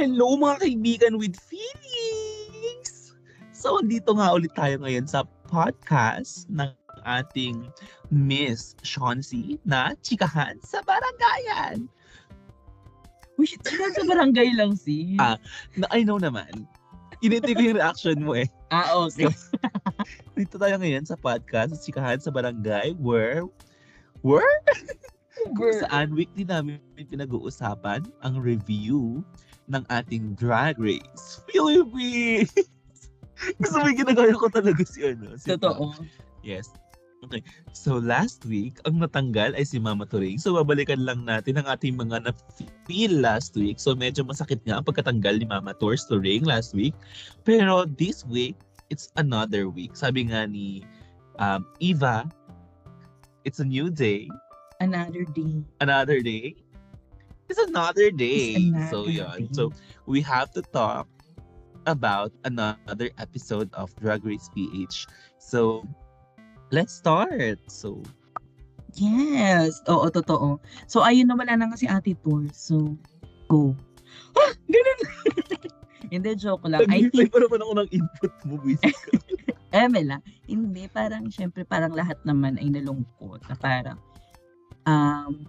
Hello mga kaibigan with feelings! So, dito nga ulit tayo ngayon sa podcast ng ating Miss Chauncey na Chikahan sa Barangayan. Uy, chikahan sa barangay lang si. Ah. Na, I know naman. Inintay ko yung reaction mo eh. ah okay. Dito tayo ngayon sa podcast sa Chikahan sa Barangay where where kung saan weekly namin pinag-uusapan ang review ng ating Drag Race Philippines. Gusto mo ginagaya ko talaga si ano. Si Totoo. Yes. Okay. So last week, ang natanggal ay si Mama Turing. So babalikan lang natin ang ating mga na-feel last week. So medyo masakit nga ang pagkatanggal ni Mama Tours Turing last week. Pero this week, it's another week. Sabi nga ni um, Eva, it's a new day. Another day. Another day. It's another day. It's another so day. So we have to talk about another episode of Drag Race PH. So let's start. So Yes. Oo, totoo. So, ayun na wala na nga si Ate Tour. So, go. Ah! Ganun. Hindi, joke lang. I think, pa naman ako ng input mo, ka. Emela, hindi, parang, syempre, parang lahat naman ay nalungkot na parang, um,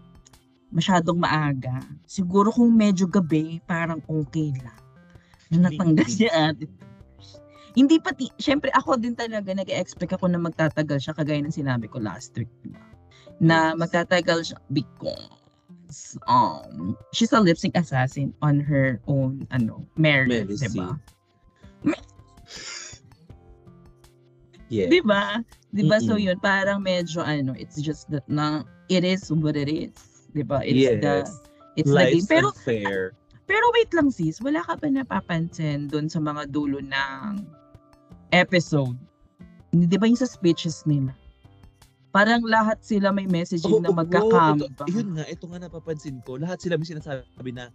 masyadong maaga. Siguro kung medyo gabi, parang okay lang. Na natanggal si Ate. Hindi pati, syempre ako din talaga nag-expect ako na magtatagal siya kagaya ng sinabi ko last week. Na magtatagal siya because um she's a lip sync assassin on her own ano merit. 'di ba? Yeah. 'Di ba? 'Di ba so Mm-mm. yun parang medyo ano it's just that na it is what it is. 'Di ba? It's the yes. it's the game. Life's Pero unfair. Pero wait lang sis, wala ka ba napapansin doon sa mga dulo ng episode? Hindi ba yung sa speeches nila? Parang lahat sila may messaging na Oo, oo, magkakamba. ito- Yun nga, ito nga napapansin ko. Lahat sila may sinasabi na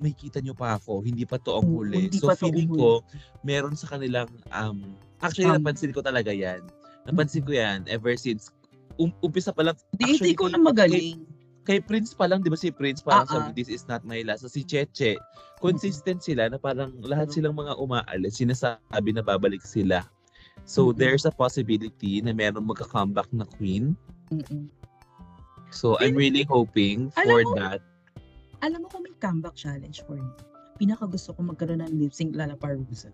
may kita nyo pa ako, hindi pa to ang Oo, huli. hindi So feeling ko, meron sa kanilang, um, actually Um, napansin ko talaga yan. Napansin ko yan ever since, um, umpisa pa lang, Di, actually, hindi ko na magaling. kay Prince pa lang, di ba si Prince parang Ah, ah. sabi, this is not my last. So si Cheche, consistent sila na parang lahat Ano? silang mga umaalis, sinasabi na babalik sila. So Mm-mm. there's a possibility na meron magka-comeback na queen. Mm-mm. So I'm really hoping Alam for mo- that. Alam mo kung may comeback challenge for me. Pinaka gusto ko magkaroon ng lip sync Lala Parusa.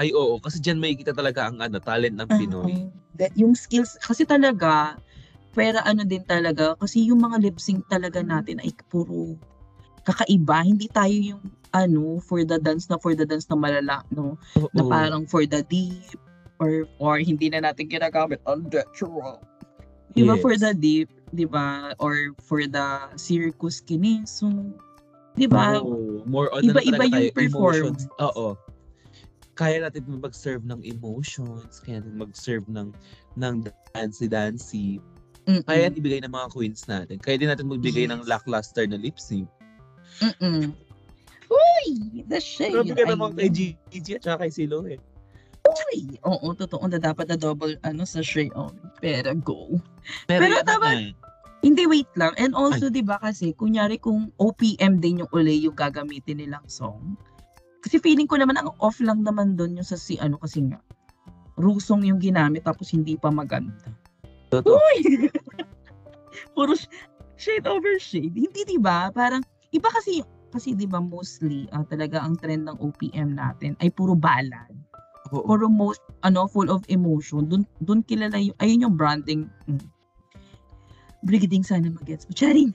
Ay oo, kasi diyan makikita talaga ang ano, talent ng Pinoy. That, yung skills, kasi talaga, pera ano din talaga, kasi yung mga lip sync talaga natin ay puro kakaiba. Hindi tayo yung ano, for the dance na for the dance na malala, no? Na Oo. parang for the deep, or or hindi na natin ginagamit ang natural. Di ba for Yes. the deep, di ba? Or for the circus kineso. Di ba? Oo, more on na Iba-iba talaga yung tayo, performance. Oo. Kaya natin mag-serve ng emotions, kaya natin mag-serve ng ng dancey-dancey. Mm-mm. Kaya yan ibigay ng mga queens natin. Kaya din natin magbigay ng Yes. lackluster na lip sync. Mm-mm. Uy! The shade. Grabe ka naman kay. Gigi at saka kay Silo eh. Uy! Oo, totoo na dapat na double ano sa Shay on. Pero go. Pero, Pero eh. Hindi, wait lang. And also, di ba kasi, kunyari kung OPM din yung uli yung gagamitin nilang song. Kasi feeling ko naman, ang off lang naman doon yung sa si ano kasi nga. Rusong yung ginamit tapos hindi pa maganda. Totoo. Uy! Puro sh- shade over shade. Hindi, di ba? Parang, iba kasi, kasi di ba mostly, ah, talaga ang trend ng OPM natin ay puro ballad. Oo. Puro most, ano, full of emotion. Dun, dun kilala yung, ayun yung branding. Mm. Brigading sana mag-gets mo. Charing!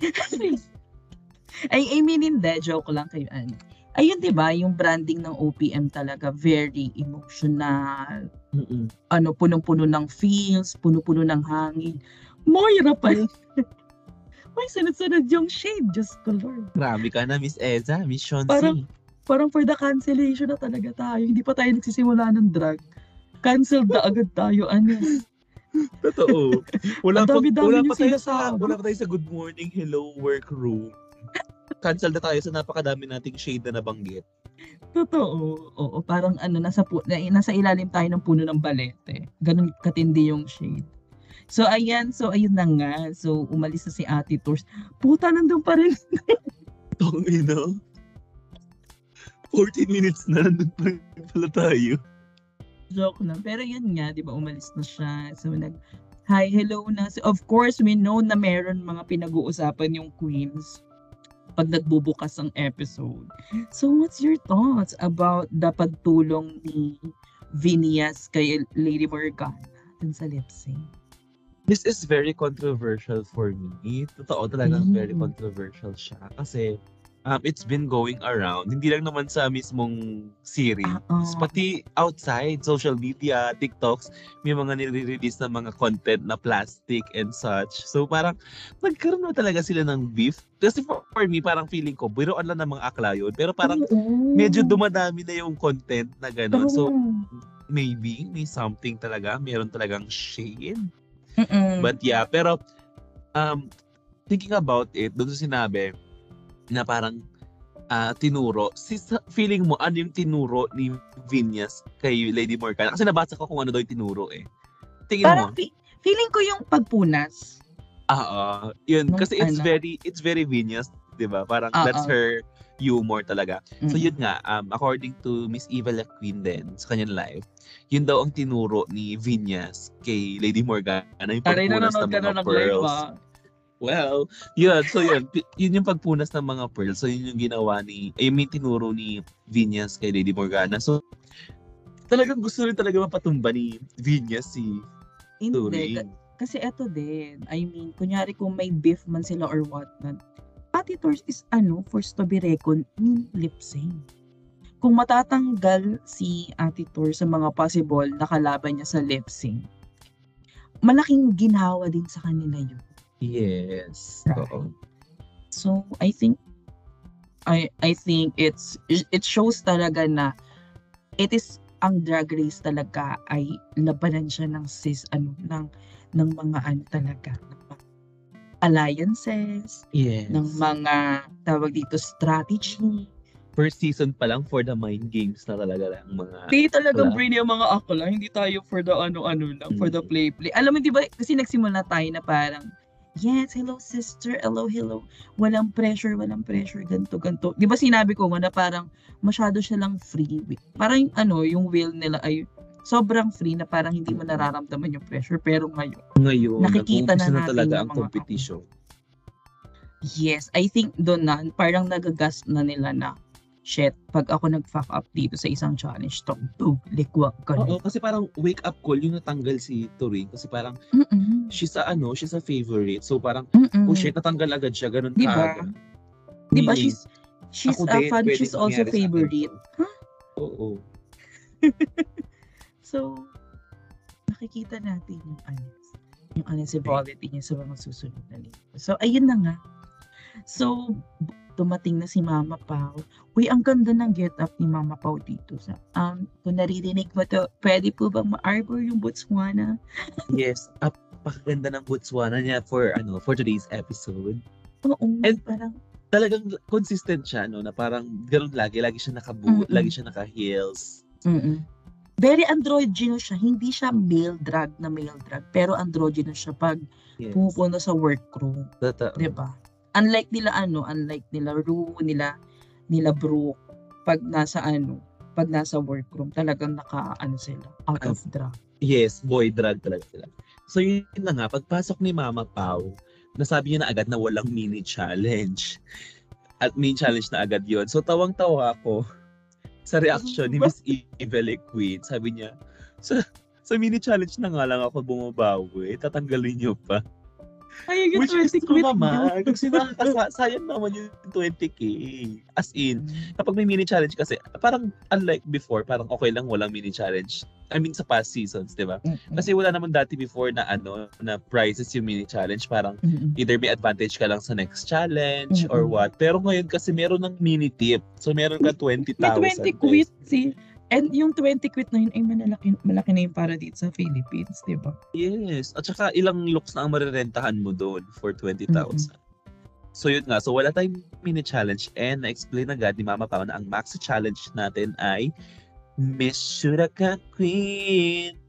ay, I mean, hindi. Joke lang kayo. Ano. Ayun, di ba? Yung branding ng OPM talaga, very emotional. Mm-mm. Ano, punong-puno ng feels, puno-puno ng hangin. Moira pa. May sunod-sunod yung shade. Just ko, Lord. Grabe ka na, Miss Eza, Miss Shonsi. Parang- Parang for the cancellation na talaga tayo. Hindi pa tayo nagsisimula ng drag. Cancelled na agad tayo. Ano? Totoo. Wala pa, wala pa tayo sa, wala pa tayo sa good morning, hello, workroom. Cancel na tayo sa napakadami nating shade na nabanggit. Totoo. Oo, parang ano, nasa, pu- na, nasa ilalim tayo ng puno ng balete. Ganun katindi yung shade. So, ayan. So, ayun na nga. So, umalis na si Ate Tours. Puta, nandun pa rin. Tong ino. 14 minutes na, nandun pa rin pala tayo. Joke na. Pero yun nga, di ba, umalis na siya. So, nag, hi, hello na. So, of course, we know na meron mga pinag-uusapan yung queens pag nagbubukas ang episode. So, what's your thoughts about the pagtulong ni Vinias kay Lady Morgana dun sa lip sync? This is very controversial for me. Totoo talagang very Mm. controversial siya. Kasi um, it's been going around. Hindi lang naman sa mismong series. Oo. Pati outside, social media, TikToks, may mga nire-release na mga content na plastic and such. So parang nagkaroon na talaga sila ng beef. Kasi for, for me, parang feeling ko, biroan lang ng mga akla yun. Pero parang Oo. medyo dumadami na yung content na gano'n. So maybe may something talaga, meron talagang shade. Mm-mm. But yeah, pero um thinking about it, doon sa sinabi na parang ah, tinuro, si feeling mo ano yung tinuro ni Vinyas kay Lady Morgana? Kasi nabasa ko kung ano daw yung tinuro eh. Tingin parang mo? fi- feeling ko yung pagpunas. Ah, ah, yun kasi it's ano. very it's very Vinyas, 'di ba? Parang Ah, that's her humor talaga. So Mm. yun nga, um, according to Miss Eva Queen din sa kanyang live, yun daw ang tinuro ni Vinyas kay Lady Morgana, yung Taray, pagpunas nanonood ng ka mga na ng live pearls. ah. Well, yun. So yun, yun yung pagpunas ng mga pearls. So yun yung ginawa ni, ay yung tinuro ni Vinyas kay Lady Morgana. So talagang gusto rin talaga mapatumba ni Vinyas si Hindi. Turing. ka- Kasi eto din, I mean, kunyari kung may beef man sila or what not, Patty Tors is ano, first to be reckoned in lip sync. Kung matatanggal si Ate Tor sa mga possible na kalaban niya sa lip sync, malaking ginhawa din sa kanila yun. Yes. Right. Oo. So I think I I think it's it shows talaga na it is ang drag race talaga ay labanan siya ng sis ano ng ng mga ano talaga alliances Yes. ng mga tawag dito strategy First season pa lang for the mind games na talaga lang mga... hindi talagang Wala. brain yung mga akla hindi tayo for the ano-ano lang for the Mm. play play alam mo di ba kasi nagsimula tayo na parang Yes, hello sister, hello, hello. Walang pressure, walang pressure, ganto, ganto. Di ba sinabi ko nga na parang masyado siya lang free. Parang ano, yung will nila ay sobrang free na parang hindi mo nararamdaman yung pressure. Pero ngayon, Ngayon, Nakikita na na, natin talaga yung ang competition. yes, I think doon na, parang nagagas na nila na, shit, pag ako nag-fuck up dito sa isang challenge to, to, likwak ka Oo, kasi parang wake up call yung natanggal si Turing kasi parang Mm-mm. she's a ano, she's a favorite. So parang, Mm-mm. oh shit, natanggal agad siya, ganun Di ba? kaagad. Di ba, Meaning, she's, she's a din, fan, she's also favorite. to. Oo. So, nakikita natin yung ano, yung honestability niya sa mga susunod na linggo. So, ayun na nga. So, dumating na si Mama Pao. Uy, ang ganda ng get up ni Mama Pao dito. Sa, um, kung naririnig mo to, pwede po bang ma-arbor yung Botswana? Yes, apakaganda ng Botswana niya for ano for today's episode. Oo, And- parang, Talagang consistent siya no na parang ganoon lagi, lagi siya nakabu, Mm-mm. lagi siya naka-heels. mm Very androgynous siya. Hindi siya male drag na male drag. Pero androgynous siya pag Yes. pumupunta sa workroom. Totoo. 'di ba? Unlike nila ano, unlike nila Rue, nila nila Brooke, pag nasa ano, pag nasa workroom, talagang naka ano sila, out of drag. Yes, boy drag talaga sila. So yun na nga, pagpasok ni Mama Pau, nasabi niya na agad na walang mini challenge. At mini challenge na agad yon. So tawang-tawa ako sa reaction ni Miss Evely Queen. Sabi niya, sa, sa mini challenge na nga lang ako bumabawi, tatanggalin niyo pa. Ay, Which is true naman. Kasi sayang naman yung 20k. As in, kapag may mini challenge kasi, parang unlike before, parang okay lang walang mini challenge. I mean, sa past seasons, di ba? Kasi wala naman dati before na ano, na prizes yung mini challenge. Parang either may advantage ka lang sa next challenge or what. Pero ngayon kasi meron ng mini tip. So meron ka 20,000. may 20 pesos. quit si And yung 20 quit na yun ay malaki, malaki na yung para dito sa Philippines, di ba? Yes. At saka ilang looks na ang marirentahan mo doon for 20,000. So yun nga. So wala tayong mini challenge and na-explain agad ni Mama Pao na ang maxi challenge natin ay Miss Shuraka Queen.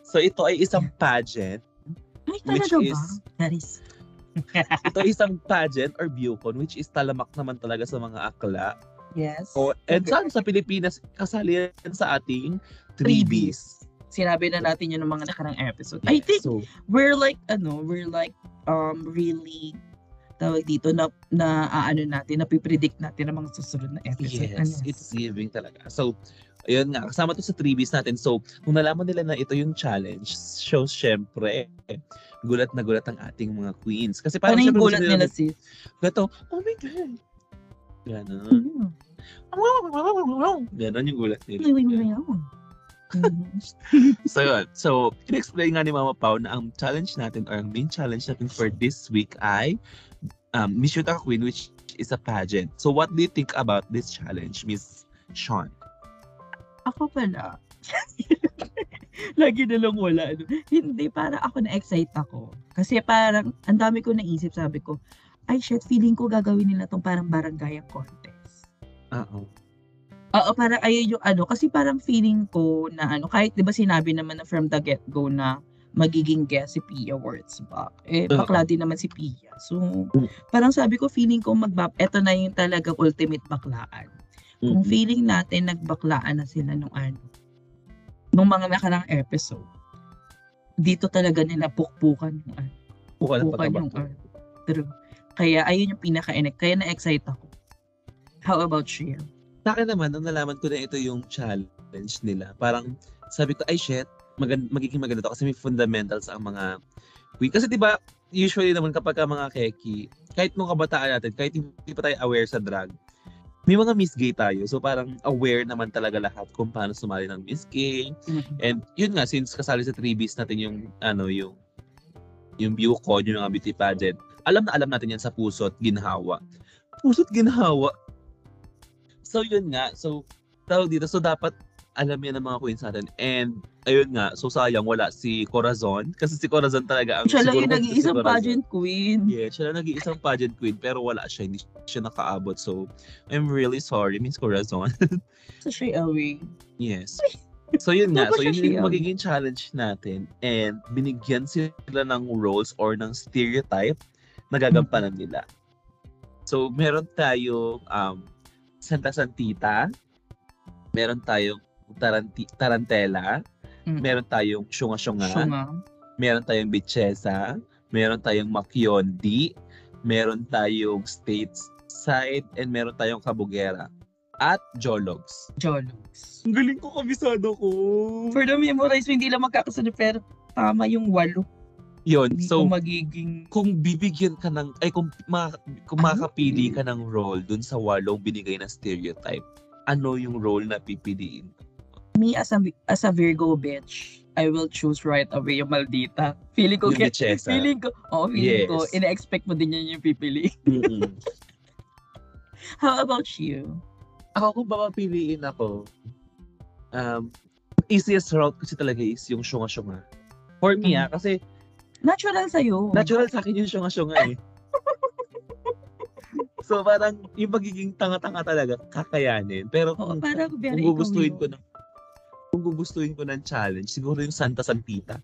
So ito ay isang pageant. Ay, Which ba? is- That is. Ito ay isang pageant or bucon which is talamak naman talaga sa mga akla. Yes. O, and Okay. saan sa Pilipinas, kasali yan sa ating freebies. Sinabi na natin yun ng mga nakarang episode. I think So, we're like, ano, we're like, um, really, tawag dito, na, na aano natin, napipredict natin ang mga susunod na episode. yes, Ano? it's giving talaga. So, ayun nga, kasama to sa freebies natin. So, nung nalaman nila na ito yung challenge, so, syempre, gulat na gulat ang ating mga queens. Kasi Ano parang yung syempre, gulat gusto nila, sis? Gato, oh my God. Ganon. Mm. Ganon yung gulat nila. So yun. So, in-explain nga ni Mama Pau na ang challenge natin or ang main challenge natin for this week ay um, Miss Yuta Queen which is a pageant. So what do you think about this challenge, Miss Sean? Ako pala. Lagi na lang wala. Ano. Hindi, para ako na-excite ako. Kasi parang, ang dami ko naisip, sabi ko, ay shit, feeling ko gagawin nila tong parang barangay contest. Oo. Oo, parang ayun yung ano, kasi parang feeling ko na ano, kahit di ba sinabi naman na from the get-go na magiging guest si Pia Wurtzbach. Eh, bakla din naman si Pia. So, parang sabi ko, feeling ko magbab, eto na yung talagang ultimate baklaan. Kung feeling natin nagbaklaan na sila nung ano, nung mga nakarang episode, dito talaga nila pukpukan yung ano, pukpukan yung ano. True. Kaya ayun yung pinaka kaya na-excite ako. How about you? Sa akin naman, nung nalaman ko na ito yung challenge nila, parang sabi ko, ay shit, magan- magiging maganda to kasi may fundamentals ang mga queen. Kasi di ba usually naman kapag ka mga keki, kahit nung kabataan natin, kahit hindi pa tayo aware sa drag, may mga Miss Gay tayo. So parang aware naman talaga lahat kung paano sumali ng Miss Gay. And yun nga, since kasali sa freebies natin yung, ano, yung, yung view code, yung mga beauty pageant, alam na alam natin yan sa puso't ginhawa. Puso't ginhawa. So yun nga, so tawag dito, so dapat alam yan ng mga queens natin. And ayun nga, so sayang wala si Corazon. Kasi si Corazon talaga ang Siya lang yung si nag-iisang Corazon- pageant queen. Yeah, siya lang nag-iisang pageant queen pero wala siya, hindi siya nakaabot. So, I'm really sorry, Miss Corazon. Sa siya away. yes. So yun nga, so yun yung magiging challenge natin and binigyan sila ng roles or ng stereotype na gagampanan nila. So meron tayo um, Santa Santita, meron tayong taranti, Tarantela, Mm. meron tayong Shunga-Shunga, Siya nga. meron tayong Bichesa, meron tayong Makyondi, meron tayong Stateside, and meron tayong Kabugera. At Jologs. Jologs. Ang galing ko, kabisado ko. For the memorize, hindi lang magkakasunod pero tama yung walo. Yun, Hindi so ko magiging kung bibigyan ka ng, ay kung, ma, kung Ah. makapili ka ng role dun sa walong binigay na stereotype, ano yung role na pipiliin? me as a as a Virgo bitch, I will choose right away yung maldita. Feeling ko Yung get, feeling ko, oh, feeling ko, Yes. ina-expect mo din yun yung pipili. Mm-mm. How about you? ako kung papapiliin ako, um, easiest route kasi talaga is yung syunga-syunga. For me Mm. ah, kasi Natural sa'yo. natural sa akin yung syunga-syunga eh. so parang yung pagiging tanga-tanga talaga, kakayanin. Pero Oo, kung, parang kung gugustuhin ko ng kung gugustuhin ko ng challenge, siguro yung Santa Santita.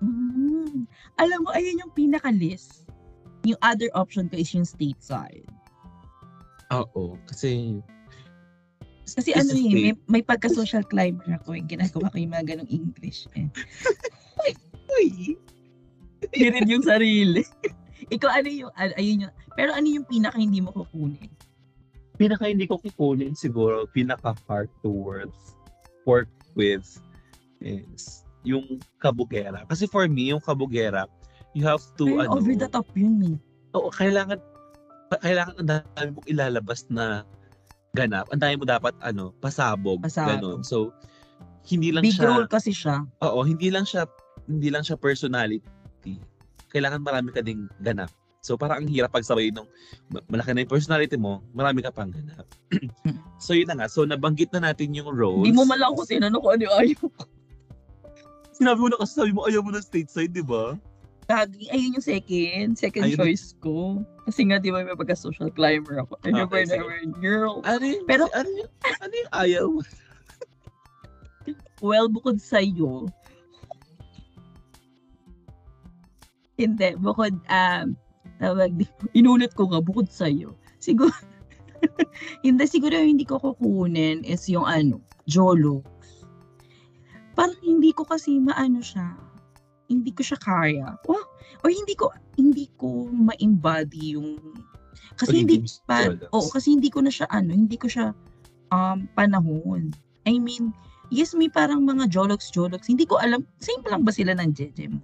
Mm. Alam mo, ayun yung pinaka-list. Yung other option ko is yung stateside. Oo, kasi Kasi ano eh, may, may pagka-social climber ako eh. Ginagawa ko yung mga ganong English eh. Uy! Hirin yung sarili. Ikaw ano yung, ano, ayun yung, pero ano yung pinaka hindi mo kukunin? pinaka hindi ko kukunin siguro, pinaka hard to work, work with is yung kabugera. Kasi for me, yung kabugera, you have to, Pero ano, over the top yun eh. oo, kailangan, kailangan ang dami mong ilalabas na ganap. Ang dami mo dapat, ano, pasabog. Pasabog. Ganon. So, hindi lang Big siya, role kasi siya. oo, hindi lang siya, hindi lang siya personality. Kailangan marami ka ding ganap. So, parang ang hirap pagsabay nung ma- malaki na yung personality mo, marami ka pang ganap. so, yun na nga. So, nabanggit na natin yung roles. Hindi mo man lang ako tinanong kung ano ayaw ko. Sinabi mo na kasi sabi mo ayaw mo ng stateside, di ba? Gagi, ayun yung second, second Ayun. choice ko. Kasi nga, di ba, may pagka-social climber ako. I never, Okay, never, girl. Ano yung, Pero- ano yung, ano yung ayaw? Well, bukod sa'yo, hindi, bukod, um, tawag, inulit ko nga, bukod sa'yo, siguro, Hindi, siguro yung hindi ko kukunin is yung ano, Jolo. Parang hindi ko kasi maano siya. Hindi ko siya kaya. O, or hindi ko, hindi ko ma-embody yung, kasi hindi, pa, oo, kasi hindi ko na siya ano, hindi ko siya um, panahon. I mean, yes, may parang mga Jologs, Jologs. Hindi ko alam, same lang ba sila ng Jejem?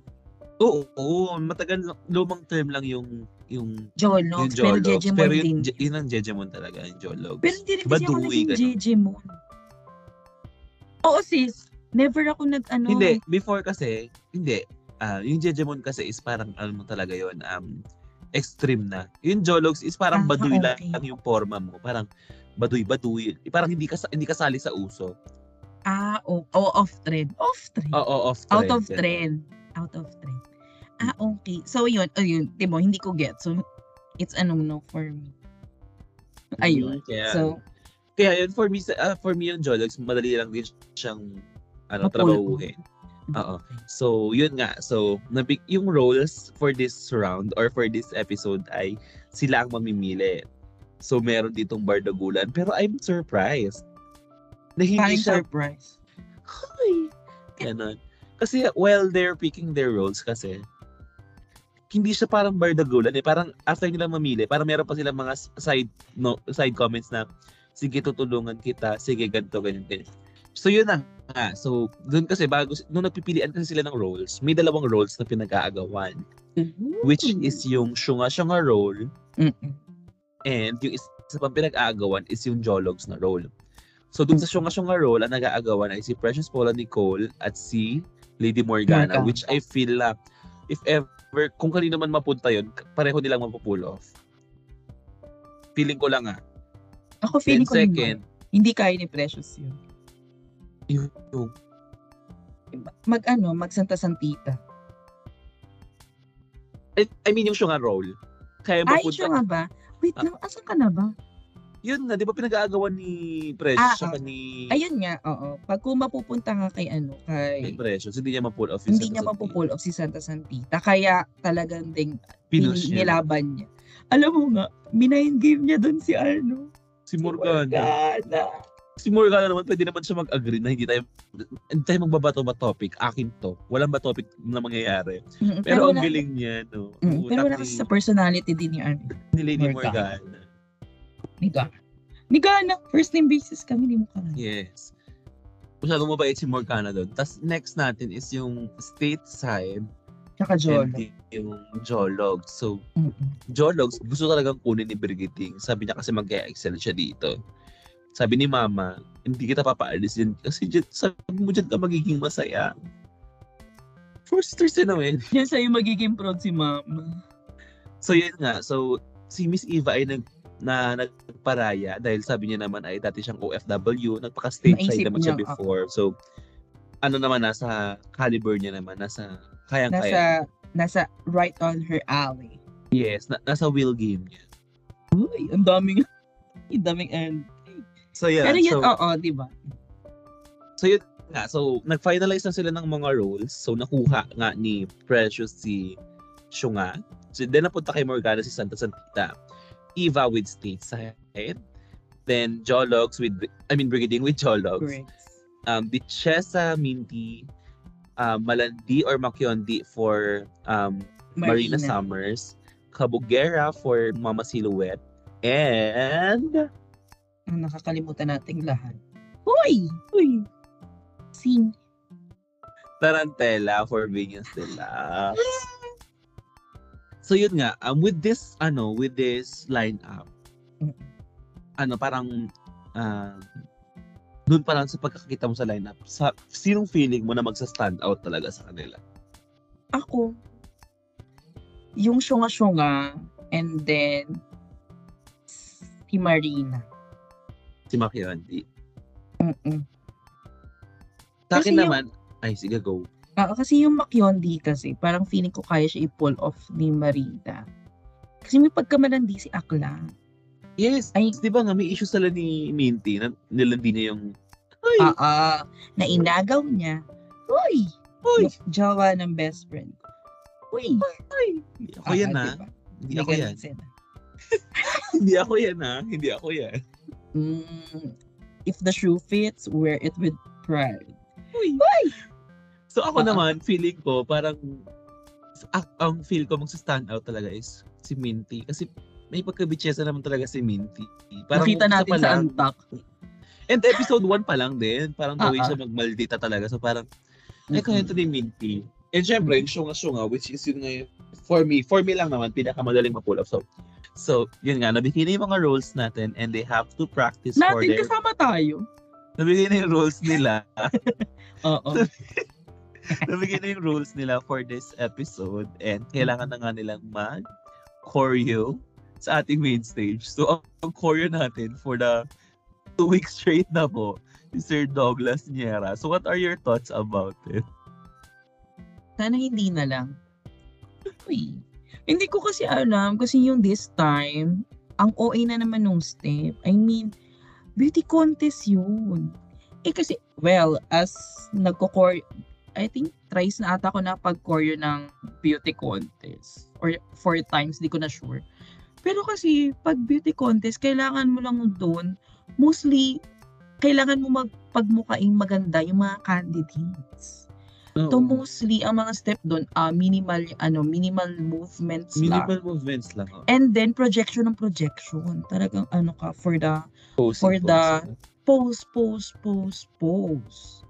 Oo, oo, matagal, lang- lumang term lang yung yung Jologs, yung pero Jologs. Jejemon Pero din. yung, Je- yun ang Jejemon talaga, yung Jologs. Pero hindi rin kasi ako naging ganun. Jejemon. Oo sis, never ako nag ano. Hindi, before kasi, hindi. Ah, yung Jejemon kasi is parang ano mo talaga yon um extreme na. Yung Jologs is parang Ah, baduy lang okay. yung forma mo. Parang baduy baduy. Parang hindi ka hindi kasali sa uso. Ah, oh, oh, off trend. Off trend. Oo, off Out trend. of trend. Out of trend. Ah, okay. So yun, ayun, Timo, hindi ko get. So it's ano no for me. Ayun. Mm, Kaya, So, kaya yun for me ah, for me yung Jologs madali lang din siyang ano Mapul- trabahuhin. Oo. So, yun nga. So, nabig yung roles for this round or for this episode ay sila ang mamimili. So, meron ditong Bardagulan. Pero I'm surprised. Na hindi Parang siya, surprise. Hoy! Ganon. Kasi while they're picking their roles kasi, hindi siya parang bardagulan eh. Parang after nila mamili, parang meron pa silang mga side no, side comments na, sige tutulungan kita, sige ganito, ganyan, ganyan. So yun na nga. So doon kasi bago, nung nagpipilian kasi sila ng roles, may dalawang roles na pinag-aagawan. Which is yung syunga-syunga role Mm-mm. and yung isa pang pinag-aagawan is yung Jologs na role. So dun sa syunga-syunga role, ang nag-aagawan ay si Precious Paula Nicole at si Lady Morgana, Morgana. which I feel na if ever, kung kanino man mapunta yun, pareho nilang mapupull off. Feeling ko lang ah. Ako feeling ko second, naman, hindi kaya ni Precious yun. yung, Mag ano, mag Santa Santita. I, I mean yung syunga role. Kaya Ay, mapunta. siya nga ba? Wait Ah. lang, asan ka na ba? Yun na, di ba pinag-aagawan ni Precious Ah, saka ni, Ayun nga, oo. Pag kung mapupunta nga kay ano, ni kay Precious, hindi niya ma-pull off yung hindi Santa niya mapupull off si Santa Santita. Kaya talagang ding Pinush niya. nilaban niya. Alam mo nga, minayin game niya doon si ano. Si Morgana. Morgana. Si Morgana naman, pwede naman siya mag-agree na hindi tayo, hindi tayo magbabato ba topic. Akin to. Walang ba topic na mangyayari. Mm, Pero, ang wala- galing niya, no? Mm, pero wala kasi sa personality din ni ano, ni Lady Morgana. Morgana. Ni Gana. Ni Gana, first name basis kami ni Mukha. Yes. Masyadong mabait si Morgana doon. Tapos next natin is yung stateside Tsaka Jolo. and di- yung Jolog. So, Mm-mm. Jologs, gusto talagang kunin ni Brigitte. Sabi niya kasi mag-excel siya dito. Sabi ni Mama, hindi kita papaalis din kasi dyan, sabi mo dyan ka magiging masaya. Four sisters din naman. Yan sa'yo magiging proud si Mama. So yun nga, so si Miss Eva ay nag na nagparaya dahil sabi niya naman ay dati siyang OFW, nagpaka-stateside Naisip naman siya before. So ano naman nasa caliber niya naman, nasa kayang-kaya. Nasa, nasa right on her alley. yes, na, nasa will game niya. Uy, ang daming, ang daming end. So yeah, Pero yun, so, oo, di ba? so yun nga, so nag-finalize na sila ng mga roles. So nakuha nga ni Precious si Shunga. So then napunta kay Morgana si Santa Santita. Eva with stateside. Then Jologs with, I mean Brigading with Jologs. Correct. um, Bichesa Minty, um, Malandi or Makyondi for um, Marina. Summers, Kabugera for Mama Silhouette, and Ang nakakalimutan nating lahat. Uy! Uy! Sing. Tarantella for Venus de la. So yun nga, um, with this, ano, with this lineup, ano, parang, um, doon pa lang sa pagkakita mo sa lineup, sa, sinong feeling mo na magsa-stand out talaga sa kanila? Ako, yung syunga-syunga, and then, si Marina. Si Makyondi. Mm-mm. Sa Kasi akin yung- naman, ay sige, go. Ah, kasi yung Makyondi kasi, parang feeling ko kaya siya i-pull off ni Marina. Kasi may pagkamalandi si Akla. Yes, Ay. di ba nga may issue sila ni Minty na nilandi niya yung Ay, Ah, ah, na inagaw niya. Uy! Uy! Jowa ng best friend ko. Uy! ay. Hindi ako yan Ah, na. diba? Hindi ako yan. Hindi ako yan ha. Hindi ako yan. Mm, if the shoe fits, wear it with pride. Uy. So ako Ah. naman, feeling ko parang ah, ang feel ko magsa-stand out talaga is si Minty. Kasi may pagka-bitchesa naman talaga si Minty. Parang Nakita natin pa sa lang, Antak. And episode 1 pa lang din. Parang the way Ah, ah. siya magmaldita talaga. So parang, ay kaya ito ni Minty. And syempre, yung syunga-syunga, which is yun ngayon, for me, for me lang naman, pinakamadaling ma-pull up. So, so yun nga, nabigay na yung mga roles natin and they have to practice for Natin their, kasama tayo. nabigay na yung roles nila. Oo. nabigay na yung rules nila for this episode and kailangan na nga nilang mag choreo sa ating main stage. So, ang, ang choreo natin for the two weeks straight na po si Sir Douglas Niera. So, what are your thoughts about it? Sana hindi na lang. Uy. Hindi ko kasi alam kasi yung this time, ang OA na naman nung step. I mean, beauty contest yun. Eh kasi, well, as nagko I think thrice na ata ako na pag-choreo ng beauty contest. Or four times, di ko na sure. Pero kasi, pag beauty contest, kailangan mo lang doon, mostly, kailangan mo magpagmukaing maganda yung mga candidates. So mostly ang mga step doon ah minimal ano minimal movements Minimal lang. movements lang. Oh. And then projection ng projection. Talagang ano ka for the Posing, for the- pose pose pose pose.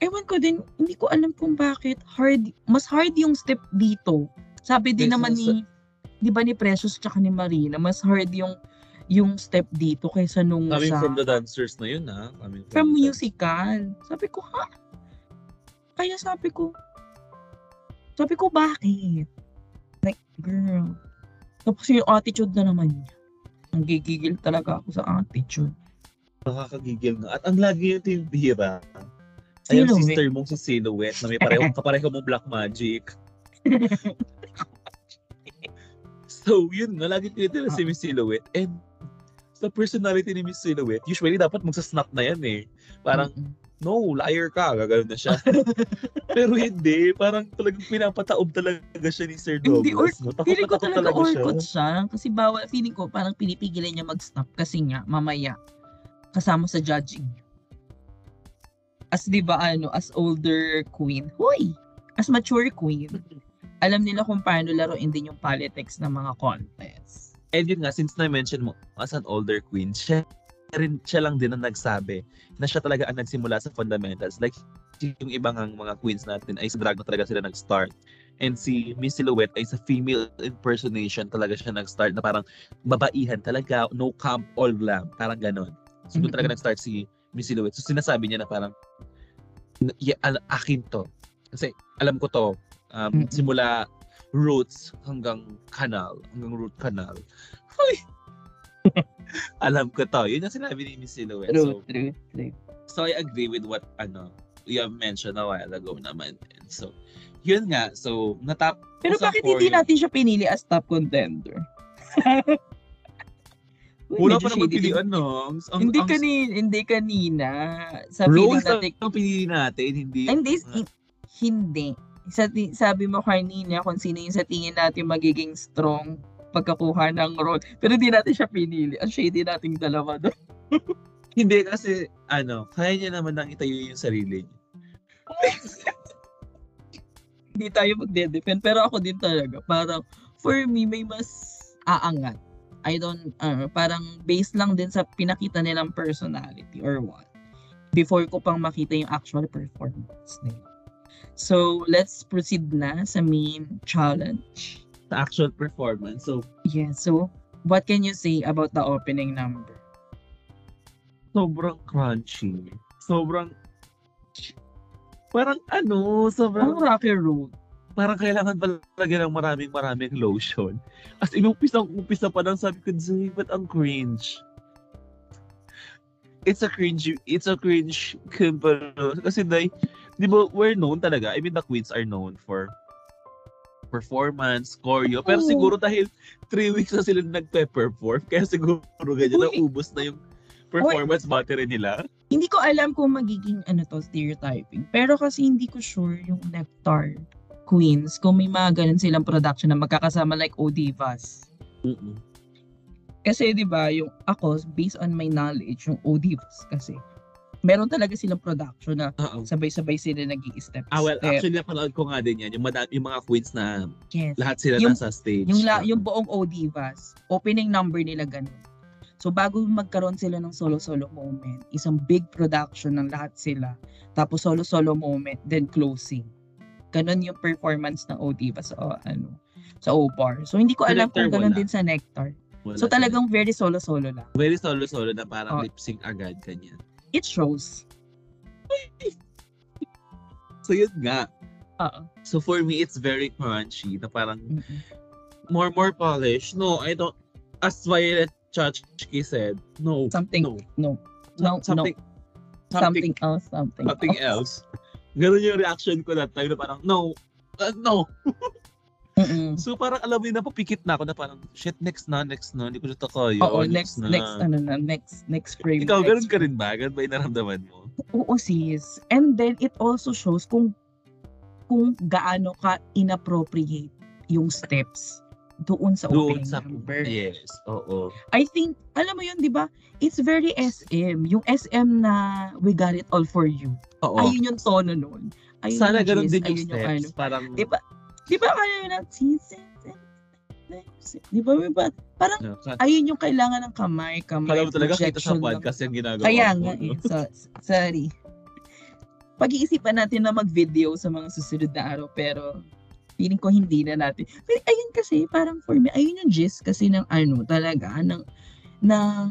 Ewan ko din, hindi ko alam kung bakit hard mas hard yung step dito. Sabi din naman ni 'di ba ni Precious tsaka ni Marina, mas hard yung yung step dito kaysa nung Coming sa from the dancers na yun, ha? Coming from, from musical. Sabi ko, ha? Kaya sabi ko, sabi ko, bakit? Like, girl. Tapos yung attitude na naman niya. Ang gigigil talaga ako sa attitude. Nakakagigil nga. At ang lagi yung team bihira. Ay, yung sister mong si Silhouette na may pareho, kapareho mong Black Magic. so, yun nga, lagi tinitira si Miss Silhouette. And sa personality ni Miss Silhouette, usually dapat magsasnap na yan eh. Parang, Mm-mm. no, liar ka, gagawin na siya. Pero hindi, parang talagang pinapataob talaga siya ni Sir Hindi, or- Douglas. no? Takot Feeling na ko talaga talaga siya. orkot siya. Kasi bawal, feeling ko parang pinipigilan niya mag-stop kasi nga, mamaya, kasama sa judging. As di ba ano, as older queen, huy, as mature queen, alam nila kung paano laruin din yung politics ng mga contest. And yun nga, since na-mention mo, as an older queen, siya rin siya lang din ang nagsabi na siya talaga ang nagsimula sa fundamentals. Like, yung ibang ang mga queens natin ay sa drag na talaga sila nag-start. And si Miss Silhouette ay sa female impersonation talaga siya nag-start na parang babaihan talaga, no camp, all glam. Parang ganon. So doon talaga nag-start si Miss Silhouette. So sinasabi niya na parang, "N- yeah, al- akin to. Kasi alam ko to. Um. Simula roots hanggang canal, hanggang root canal. Ay! alam ko to. Yun ang sinabi ni Miss Silhouette. So, true, true. So I agree with what ano you have mentioned a while ago naman. And so yun nga. So natap Pero bakit hindi choreo- natin siya pinili as top contender? Wala pa naman pilian no. Ang, Hindi ang kanina, hindi kanina. Sa Rose natin, ang pinili natin, hindi hindi, hindi. Sa, sabi mo kanina kung sino yung sa tingin natin magiging strong pagkakuha ng role. Pero hindi natin siya pinili. Ang shady nating dalawa doon. hindi kasi ano, kaya niya naman nang itayo yung sarili niya. hindi tayo magde-defend. Pero ako din talaga. Parang, for me, may mas aangat. I don't, uh, parang based lang din sa pinakita nilang personality or what. Before ko pang makita yung actual performance nila. So, let's proceed na sa main challenge. Sa actual performance. So Yeah, so, what can you say about the opening number? sobrang crunchy. Sobrang parang ano, Ang sobrang Rocky Road. Parang kailangan pa lagyan ng maraming maraming lotion. As in, umpisa, umpisa pa lang sabi ko, Zay, ba't ang cringe? It's a cringe, it's a cringe kumparo. Kasi dahil, di ba, we're known talaga. I mean, the queens are known for performance, choreo. Pero Oo. siguro dahil three weeks na sila nagpe-perform, kaya siguro ganyan, Uy. naubos na yung performance battery nila. Hindi ko alam kung magiging ano to, stereotyping. Pero kasi hindi ko sure yung Nectar Queens kung may mga ganun silang production na magkakasama like O Divas. Mm-mm. Kasi 'di ba, yung ako based on my knowledge, yung ODs kasi meron talaga silang production na Oo. sabay-sabay sila nag-i-step. Ah, well, step. actually, napanood ko nga din yan. Yung, mada- yung mga queens na yes. lahat sila Yung- nasa stage. Yung, la, yung buong ODivas, opening number nila ganun. So bago magkaroon sila ng solo-solo moment, isang big production ng lahat sila. Tapos solo-solo moment, then closing. Ganun yung performance ng ODivas sa ano sa O-Bar. So hindi ko alam Nectar, kung ganun wala. din sa Nectar. Wala So talagang very solo-solo lang. Very solo-solo na parang Oh. lip sync agad, ganyan. It shows. So yun nga. Oo. So for me, it's very crunchy na parang Mm-mm. more more polished. No, I don't. As Violet Chachki said, no. Something, no. no. No, something, no. Something else, something, something else. Ganun yung reaction ko that time na parang, no, uh, no. Mm-mm. So parang alam mo yun, napapikit na ako na parang, shit, next na, next na, hindi ko na to kaya. Oo, next, next, ano na, next, next frame. Ikaw, next ganun ka frame. rin ba? Ganun ba yung naramdaman mo? Oo, sis. And then, it also shows kung kung gaano ka inappropriate yung steps doon sa Doon opening sa, number. yes, oo. I think, alam mo yun, di ba? It's very SM. Yung SM na we got it all for you. Oo. Ayun yung tono nun. Ayun Sana yung ganun din yung steps. ano. Parang, Di ba? Di ba kaya yun na, di ba, di ba? Parang no, sa- ayun yung kailangan ng kamay, kamay, Kala mo talaga kita sa podcast yung ginagawa Kaya nga eh. So, sorry. Pag-iisipan natin na mag-video sa mga susunod na araw pero feeling ko hindi na natin. Pero ayun kasi parang for me, ayun yung gist kasi ng ano talaga, ng, ng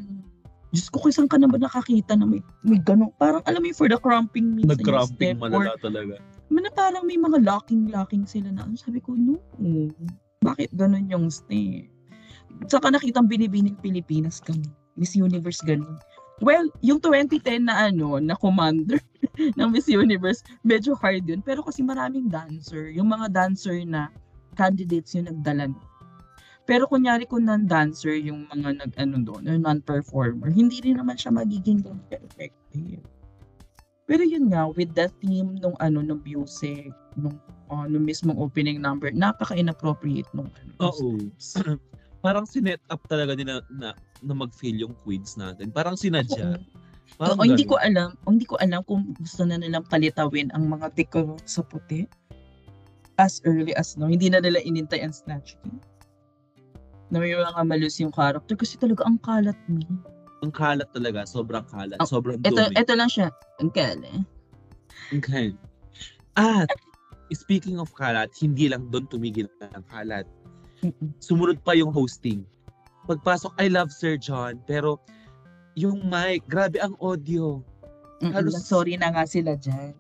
Diyos ko, kung ka na ba nakakita na may, may gano'n, parang alam mo yung for the cramping minsan Nag-cramping malala or talaga. na parang may mga locking-locking sila na, sabi ko, no, bakit gano'n yung step? Saka nakitang binibining Pilipinas kami. Miss Universe ganun. Well, yung 2010 na ano, na commander ng Miss Universe, medyo hard yun. Pero kasi maraming dancer. Yung mga dancer na candidates yung nagdala. Pero kunyari kung non-dancer yung mga nag-ano doon, or non-performer, hindi rin naman siya magiging effective. Pero yun nga, with the theme nung ano, nung music, nung, uh, nung mismong opening number, napaka-inappropriate nung ano. Oo. parang sinet up talaga nila na, na mag-fail yung queens natin. Parang sinadya. Parang Oo, hindi ko alam, o hindi ko alam kung gusto na nilang palitawin ang mga decor sa puti as early as no. Hindi na nila inintay ang Snatch Game. Na may mga malus yung character kasi talaga ang kalat niya. Ang kalat talaga. Sobrang kalat. Ang- sobrang Ito, dumi. ito lang siya. Ang kalat. Okay. At, speaking of kalat, hindi lang doon tumigil ang kalat. Sumunod pa yung hosting. Pagpasok, I love Sir John, pero yung mic, grabe ang audio. Halos- Sorry na nga sila dyan.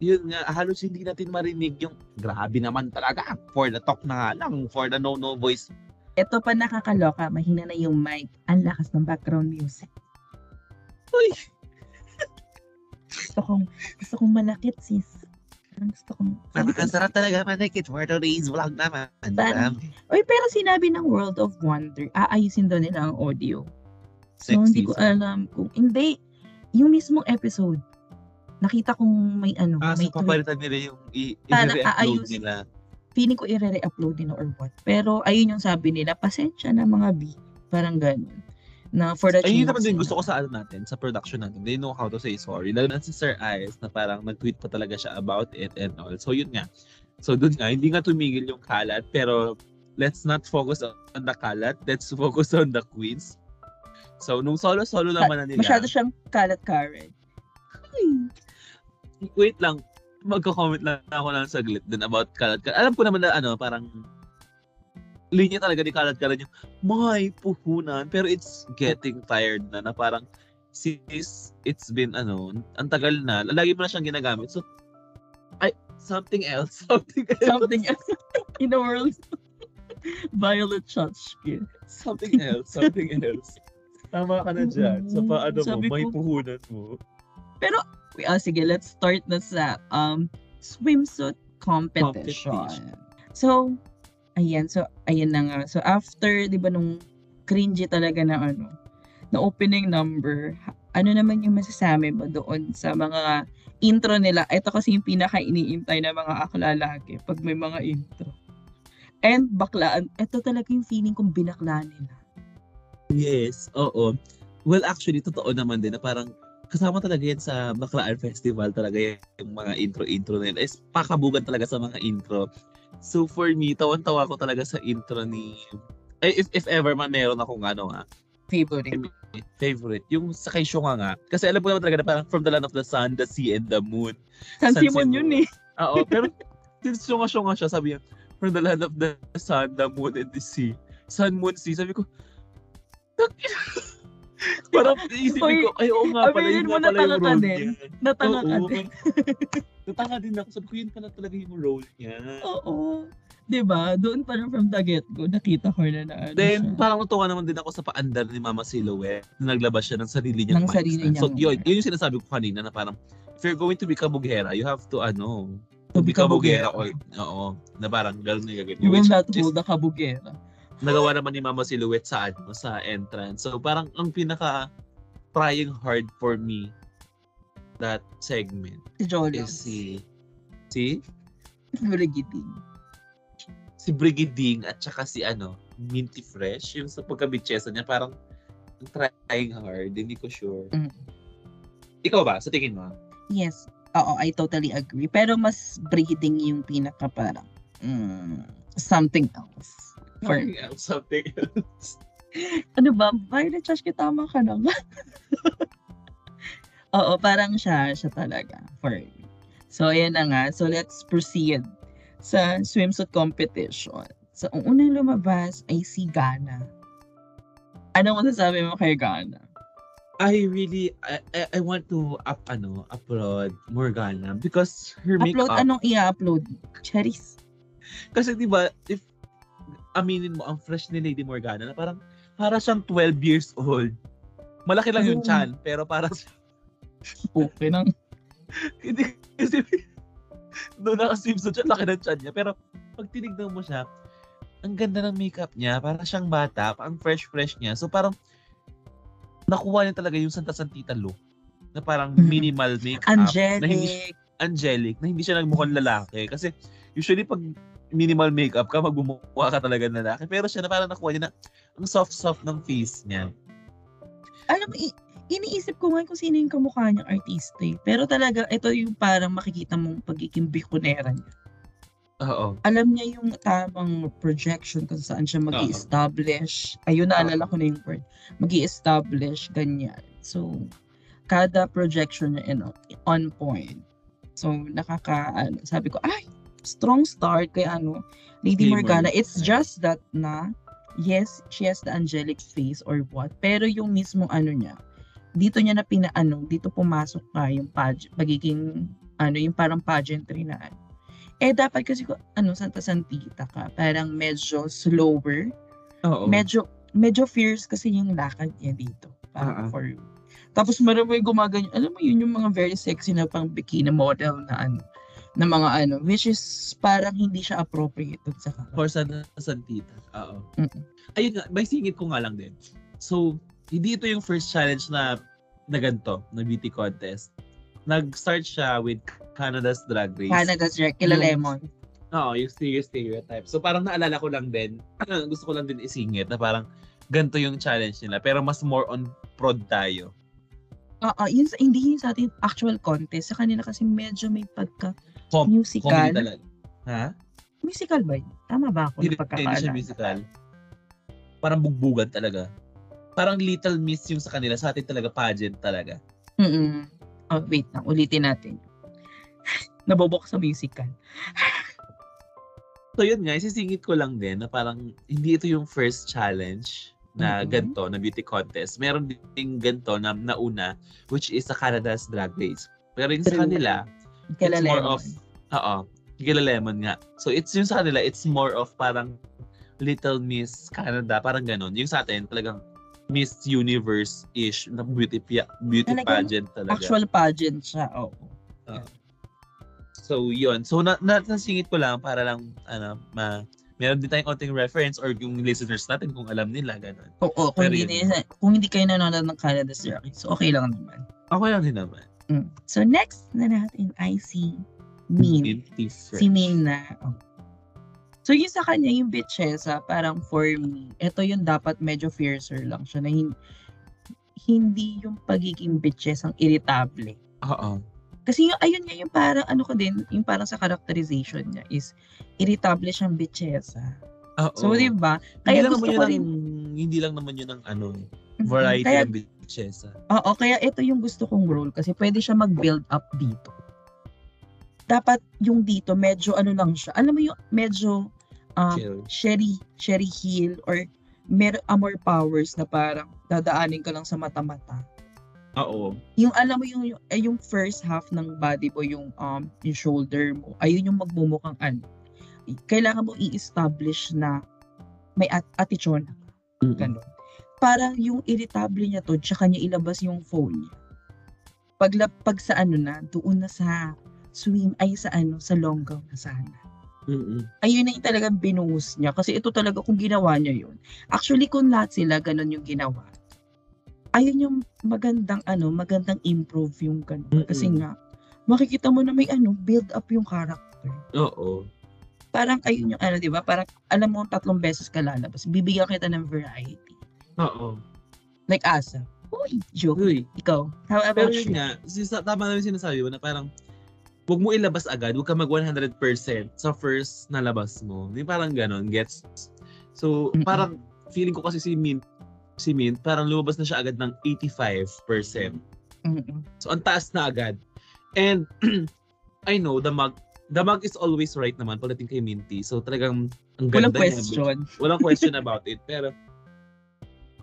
Yun nga, halos hindi natin marinig yung grabe naman talaga. For the talk na nga lang, for the no-no voice. Ito pa nakakaloka, mahina na yung mic. Ang lakas ng background music. Uy! Gusto kong, gusto kong malakit sis. Gusto kong... Napakasarap talaga manikit for today's vlog naman. Um, Oy, pero sinabi ng World of Wonder, aayusin daw nila ang audio. So, Sexy hindi ko alam kung, hindi, yung mismong episode, nakita kong may ano, Ah, may so papalitan nila yung i- i-re-upload nila. feeling ko i-re-upload nila or what. Pero ayun yung sabi nila, pasensya na mga B. Parang ganun. Na for the Ayun naman din gusto ko sa ano natin, sa production natin. They know how to say sorry. Lalo na si Sir Ice na parang nag-tweet pa talaga siya about it and all. So yun nga. So dun nga, hindi nga tumigil yung kalat pero let's not focus on the kalat. Let's focus on the queens. So nung solo-solo naman na nila. Masyado siyang kalat Karen. wait lang, magko-comment lang ako lang saglit din about kalat. Alam ko naman na ano, parang linya talaga ni kalat karat yung may puhunan. Pero it's getting tired na na parang sis it's been ano ang tagal na. Lagi mo na siyang ginagamit. So ay something else. Something else. Something else. In the world. Violet Chachki. something else something else. Tama ka na dyan. Sa paano mo Sabi may ko- puhunan mo. Ah, sige, let's start na sa um, swimsuit competition. Competition. So, ayan. So, ayan na nga. So, after, di ba, nung cringy talaga na ano, na opening number, ano naman yung masasabi mo doon sa mga intro nila? Ito kasi yung pinaka-iniintay na mga akla lagi pag may mga intro. And baklaan, ito talaga yung feeling kong binakla nila. Yes, oo. Well, actually, totoo naman din na parang kasama talaga yan sa Baclaan Festival talaga yung mga intro-intro na yun. Is pakabugan talaga sa mga intro. So for me, tawan-tawa ko talaga sa intro ni... Eh, if, if ever man meron akong ano nga, Favorite. favorite. Yung sa kay Shunga nga. Kasi alam ko naman talaga na parang from the land of the sun, the sea, and the moon. San Simon yun eh. Oo, pero since Shunga-Shunga siya, sabi niya, from the land of the sun, the moon, and the sea. Sun, moon, sea. Sabi ko, parang isipin ko, ay oo nga pala, yun mo nga na pala yung role din. niya. Natanga ka din. Natanga din ako. Sabi ko, yun pala talaga yung role niya. Oo. 'Di ba? Doon pa rin from the get-go, nakita ko na na ano Then, siya. parang natuwa naman din ako sa paandar ni Mama Silhouette na naglabas siya ng sarili niyang Ng sarili stand. So, niyang yun, yun yung sinasabi ko kanina na parang, if you're going to be kabugera, you have to, ano, To be kabugera. Or, oo, na parang gano'n yung gagawin. You will not hold the kabugera. Nagawa naman ni Mama Silhouette sa ano, sa entrance. So parang ang pinaka trying hard for me that segment Si Jolo. is si si Brigitte. si Brigading at saka si ano, Minty Fresh. Yung sa pagkabitsesa niya parang trying hard. Hindi ko sure. Mm. Ikaw ba? Sa tingin mo? Yes. Oo, I totally agree. Pero mas breathing yung pinaka parang mm, something else. For, Something else. ano ba? Violet Trash tama ka na nga. Oo, parang siya, siya talaga. For me. So, ayan na nga. So, let's proceed sa swimsuit competition. So, ang unang lumabas ay si Gana. Ano masasabi mo kay Gana? I really I, I, I want to up ano upload Morgana because her Upload, makeup anong i-upload? Cherries. Kasi 'di ba, if aminin mo ang fresh ni Lady Morgana na parang para siyang 12 years old. Malaki lang yung Oo. chan, pero para siya- Okay nang. hindi kasi doon naka-swimsuit siya, laki ng chan niya. Pero pag tinignan mo siya, ang ganda ng makeup niya, para siyang bata, ang fresh-fresh niya. So parang nakuha niya talaga yung Santa Santita look na parang Mhm. minimal makeup na hindi Angelic. angelic na hindi siya nagmukhang lalaki kasi usually pag minimal makeup ka magmumukha ka talaga ng lalaki pero siya na parang nakuha niya na ang soft-soft ng face niya. Alam mo, i- iniisip ko nga kung sino yung kamukha niyang artista eh. Pero talaga, ito yung parang makikita mong pagiging bikonera niya. Oo. Alam niya yung tamang projection kung saan siya mag establish Ayun, naalala ko na yung word. mag establish ganyan. So, kada projection niya you know, on point. So, nakaka, ano, sabi ko, ay, strong start kay ano, Lady Lady Morgana. It's just that na, yes, she has the angelic face or what, pero yung mismo ano niya, dito niya na pinaano, dito pumasok ka yung page, pagiging, ano, yung parang pageantry na ano. Eh, dapat kasi, ko- ano, Santa Santita ka, parang medyo slower, Oo. medyo, medyo fierce kasi yung lakad niya dito. Ah, ah. for you. Tapos marami gumaganyan, alam mo yun yung mga very sexy na pang bikini model na ano, na mga ano, which is parang hindi siya appropriate sa kanya. For Santa Santita. Oo. Mm-mm. Ayun nga, may singit ko nga lang din. So, hindi ito yung first challenge na na ganito, na beauty contest. Nag-start siya with Canada's Drag Race. Canada's Drag, kila Lemon. Oo, yung stereo- stereotype. So parang naalala ko lang din, gusto ko lang din isingit na parang ganito yung challenge nila. Pero mas more on prod tayo. Oo, yun, sa- hindi yun sa atin actual contest. Sa kanila kasi medyo may pagka Com- musical. Comedy talaga. Ha? Musical ba? Tama ba ako Hindi, na hindi siya musical. Parang bugbugan talaga. Parang Little Miss yung sa kanila. Sa atin talaga pageant talaga. Mm Oh, wait lang. Ulitin natin. Nabobok sa musical. So yun nga, isisingit ko lang din na parang hindi ito yung first challenge na Mhm. ganito, na beauty contest. Meron din ganito na nauna, which is sa Canada's Drag Race. Pero yung sa kanila, Kila it's more of, oo, Gila Lemon nga. So it's yung sa kanila, it's more of parang Little Miss Canada, parang ganun. Yung sa atin, talagang Miss Universe-ish na beauty, beauty Talagang pageant talaga. Actual pageant siya, oo. So, yun. So, na, na, nasingit ko lang para lang, ano, ma, meron din tayong konting reference or yung listeners natin kung alam nila, ganun. Oo, kung Pero hindi, yun. na- kung hindi kayo nanonood ng Canada's Drag Race, okay lang naman. Okay lang din naman. Mm. So next na natin ay si Min. Si Min na, oh. So yung sa kanya, yung bitchesa, parang for me, ito yung dapat medyo fiercer lang siya na hin- hindi yung pagiging bitchesang irritable. Oo. Kasi yung, ayun nga yung parang ano ko din, yung parang sa characterization niya is irritable siyang bitchesa. Oo. So, di ba? hindi Kaya lang gusto naman ko yun rin, ang, hindi lang naman yun ang ano, Mhm. variety Kaya, and bitchesa. oo, kaya ito yung gusto kong role kasi pwede siya mag-build up dito. Dapat yung dito, medyo ano lang siya. Alam mo yung medyo um, Chill. Sherry, Sherry Hill or mer Amor Powers na parang dadaanin ka lang sa mata-mata. Oo. Yung alam mo yung yung, eh, yung first half ng body mo yung um yung shoulder mo. Ayun yung magmumukhang ano. Kailangan mo i-establish na may at Mm-mm. ganun. Parang yung irritable niya to, tsaka niya ilabas yung phone niya. Pag, pag sa ano na, doon na sa swim, ay sa ano, sa longgaw na sana. Mm-mm. ayun na yung talagang binuhos niya. Kasi ito talaga kung ginawa niya yun. Actually, kung lahat sila ganun yung ginawa, ayun yung magandang ano, magandang improve yung ganun. Kasi Mm-mm. nga, makikita mo na may ano, build up yung character. Oo. Parang ayun yung ano, di ba? Parang alam mo, tatlong beses ka lalabas. Bibigyan kita ng variety. Oo. Like Asa. Uy, joke. Uy. Ikaw, how Pero about yun you? nga, sisa, tama na yung sinasabi mo na parang huwag mo ilabas agad, huwag ka mag 100% sa first na labas mo. Di parang ganon, gets? So, Mm-mm. parang feeling ko kasi si Mint, si Mint, parang lumabas na siya agad ng 85%. Mm-mm. So, ang taas na agad. And, I know, the mug, the mug is always right naman pagdating kay Minty. So, talagang ang ganda Walang niya. question. Walang question about it. Pero,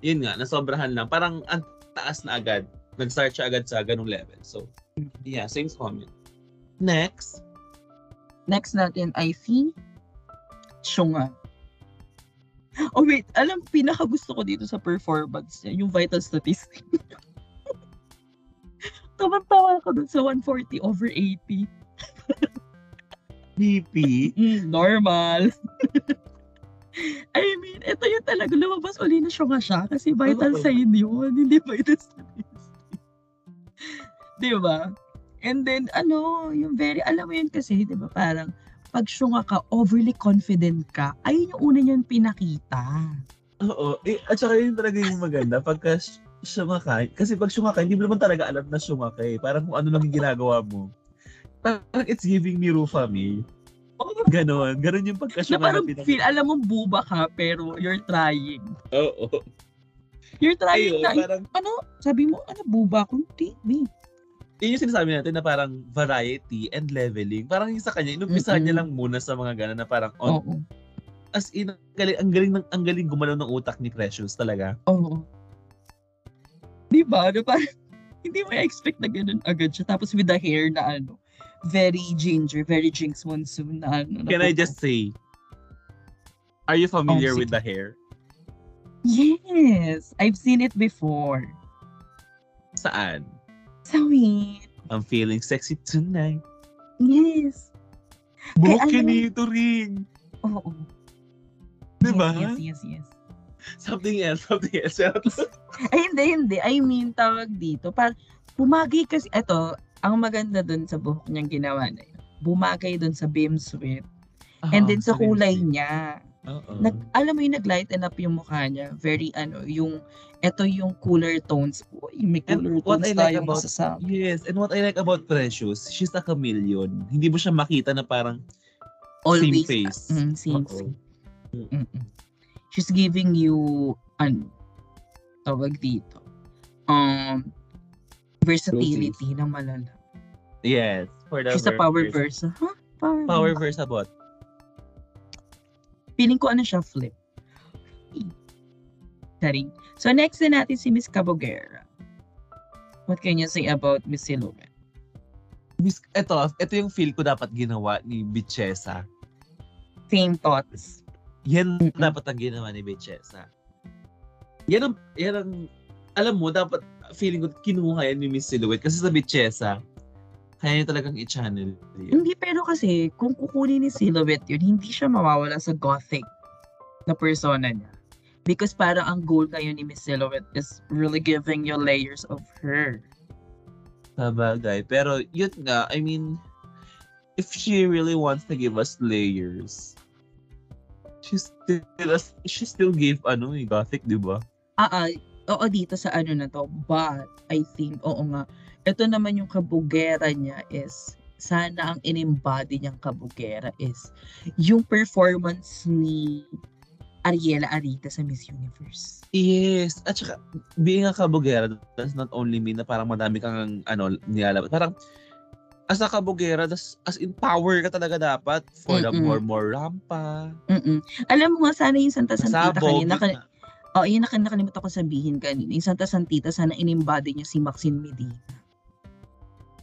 yun nga, nasobrahan lang. Parang ang taas na agad. Nag-start siya agad sa ganung level. So, yeah, same comment. Next. Next natin ay si Shunga. Oh wait, alam, pinaka gusto ko dito sa performance niya, yung vital statistic. Tawan-tawa ko dun sa 140 over 80. BP. Mm, normal. I mean, ito yung talaga lumabas uli na Shunga siya kasi vital Oo. sign yun, hindi vital statistic. Di ba? And then, ano, yung very, alam mo yun kasi, di ba, parang, pag syunga ka, overly confident ka, ayun yung una niyan pinakita. Oo. Eh, at saka yun talaga yung maganda. Pagka syunga ka, kasi pag syunga ka, hindi mo naman talaga alam na syunga ka eh. Parang kung ano lang yung ginagawa mo. Parang it's giving me Rufa me. Ganon. Ganon yung Na pagka-syunga parang na feel, alam mo, buba ka, pero you're trying. Oo. You're trying Ayun, na, parang ano, sabi mo, ano, buba ko, hindi. yun yung sinasabi natin na parang variety and leveling. Parang yung sa kanya, inumpisahan niya lang muna sa mga gana na parang on, Oo. as in, ang galing, ang galing, ng, ang galing gumalaw ng utak ni Precious talaga. Oo. Di ba? Ano, parang, hindi mo expect na ganun agad siya. Tapos with the hair na ano, very ginger, very Jinx Monsoon na ano. na Can I buhok. just say, are you familiar Oh, with the hair? Yes! I've seen it before. Saan? Sweet. I'm feeling sexy tonight. Yes. Buhok ano- ring. Oo. Diba? Yes, yes, yes, yes. Something else, something else. Ay, hindi, hindi. I mean, tawag dito. Par bumagay kasi, eto, ang maganda dun sa buhok niyang ginawa na yun. Bumagay dun sa beam sweep. And then sa kulay niya. Oo. Nag, alam mo yung nag-lighten up yung mukha niya. Very ano, yung, eto yung cooler tones. Uy, may And cooler what tones I like tayo about- masasabi. Yes, and what I like about Precious, she's a chameleon. Hindi mo siya makita na parang Always. same face. Mm, same. Mm-mm. She's giving you, ano, tawag dito, um, versatility na malala. Yes, for the She's a power verse. versa. Huh? Power, Power versa. verse about. Feeling ko ano siya, flip. Sorry. So next na natin si Miss Cabogera. What can you say about Miss Silhouette? Miss, ito, ito yung feel ko dapat ginawa ni Bichesa. Same thoughts. Yan Mm-mm. dapat ang ginawa ni Bichesa. Yan ang, yan ang, alam mo, dapat feeling ko kinuha yan ni Miss Silhouette kasi sa Bichesa, kaya niya talagang i-channel yun. Hindi, pero kasi kung kukunin ni Silhouette yun, hindi siya mawawala sa gothic na persona niya. Because parang ang goal ngayon ni Miss Silhouette is really giving you layers of her. Sabagay. Pero yun nga, I mean, if she really wants to give us layers, She still, she still gave, ano, eh, gothic, di ba? Ah, ah, oo dito sa ano na to. But, I think, oo nga, ito naman yung kabugera niya is, sana ang in-embody niyang kabugera is, yung performance ni Ariela Arita sa Miss Universe. Yes. At saka, being a kabugera does not only mean na parang madami kang ano, nilalabas. Parang, as a kabugera, das, as in power ka talaga dapat for the Mm-mm. more more rampa, Mm-mm. Alam mo nga, sana yung Santa Santita sabog. kanina, kan- oh, yun na kan- nakalimutan ko sabihin kanina. Yung Santa Santita, sana in-embody niya si Maxine Medina.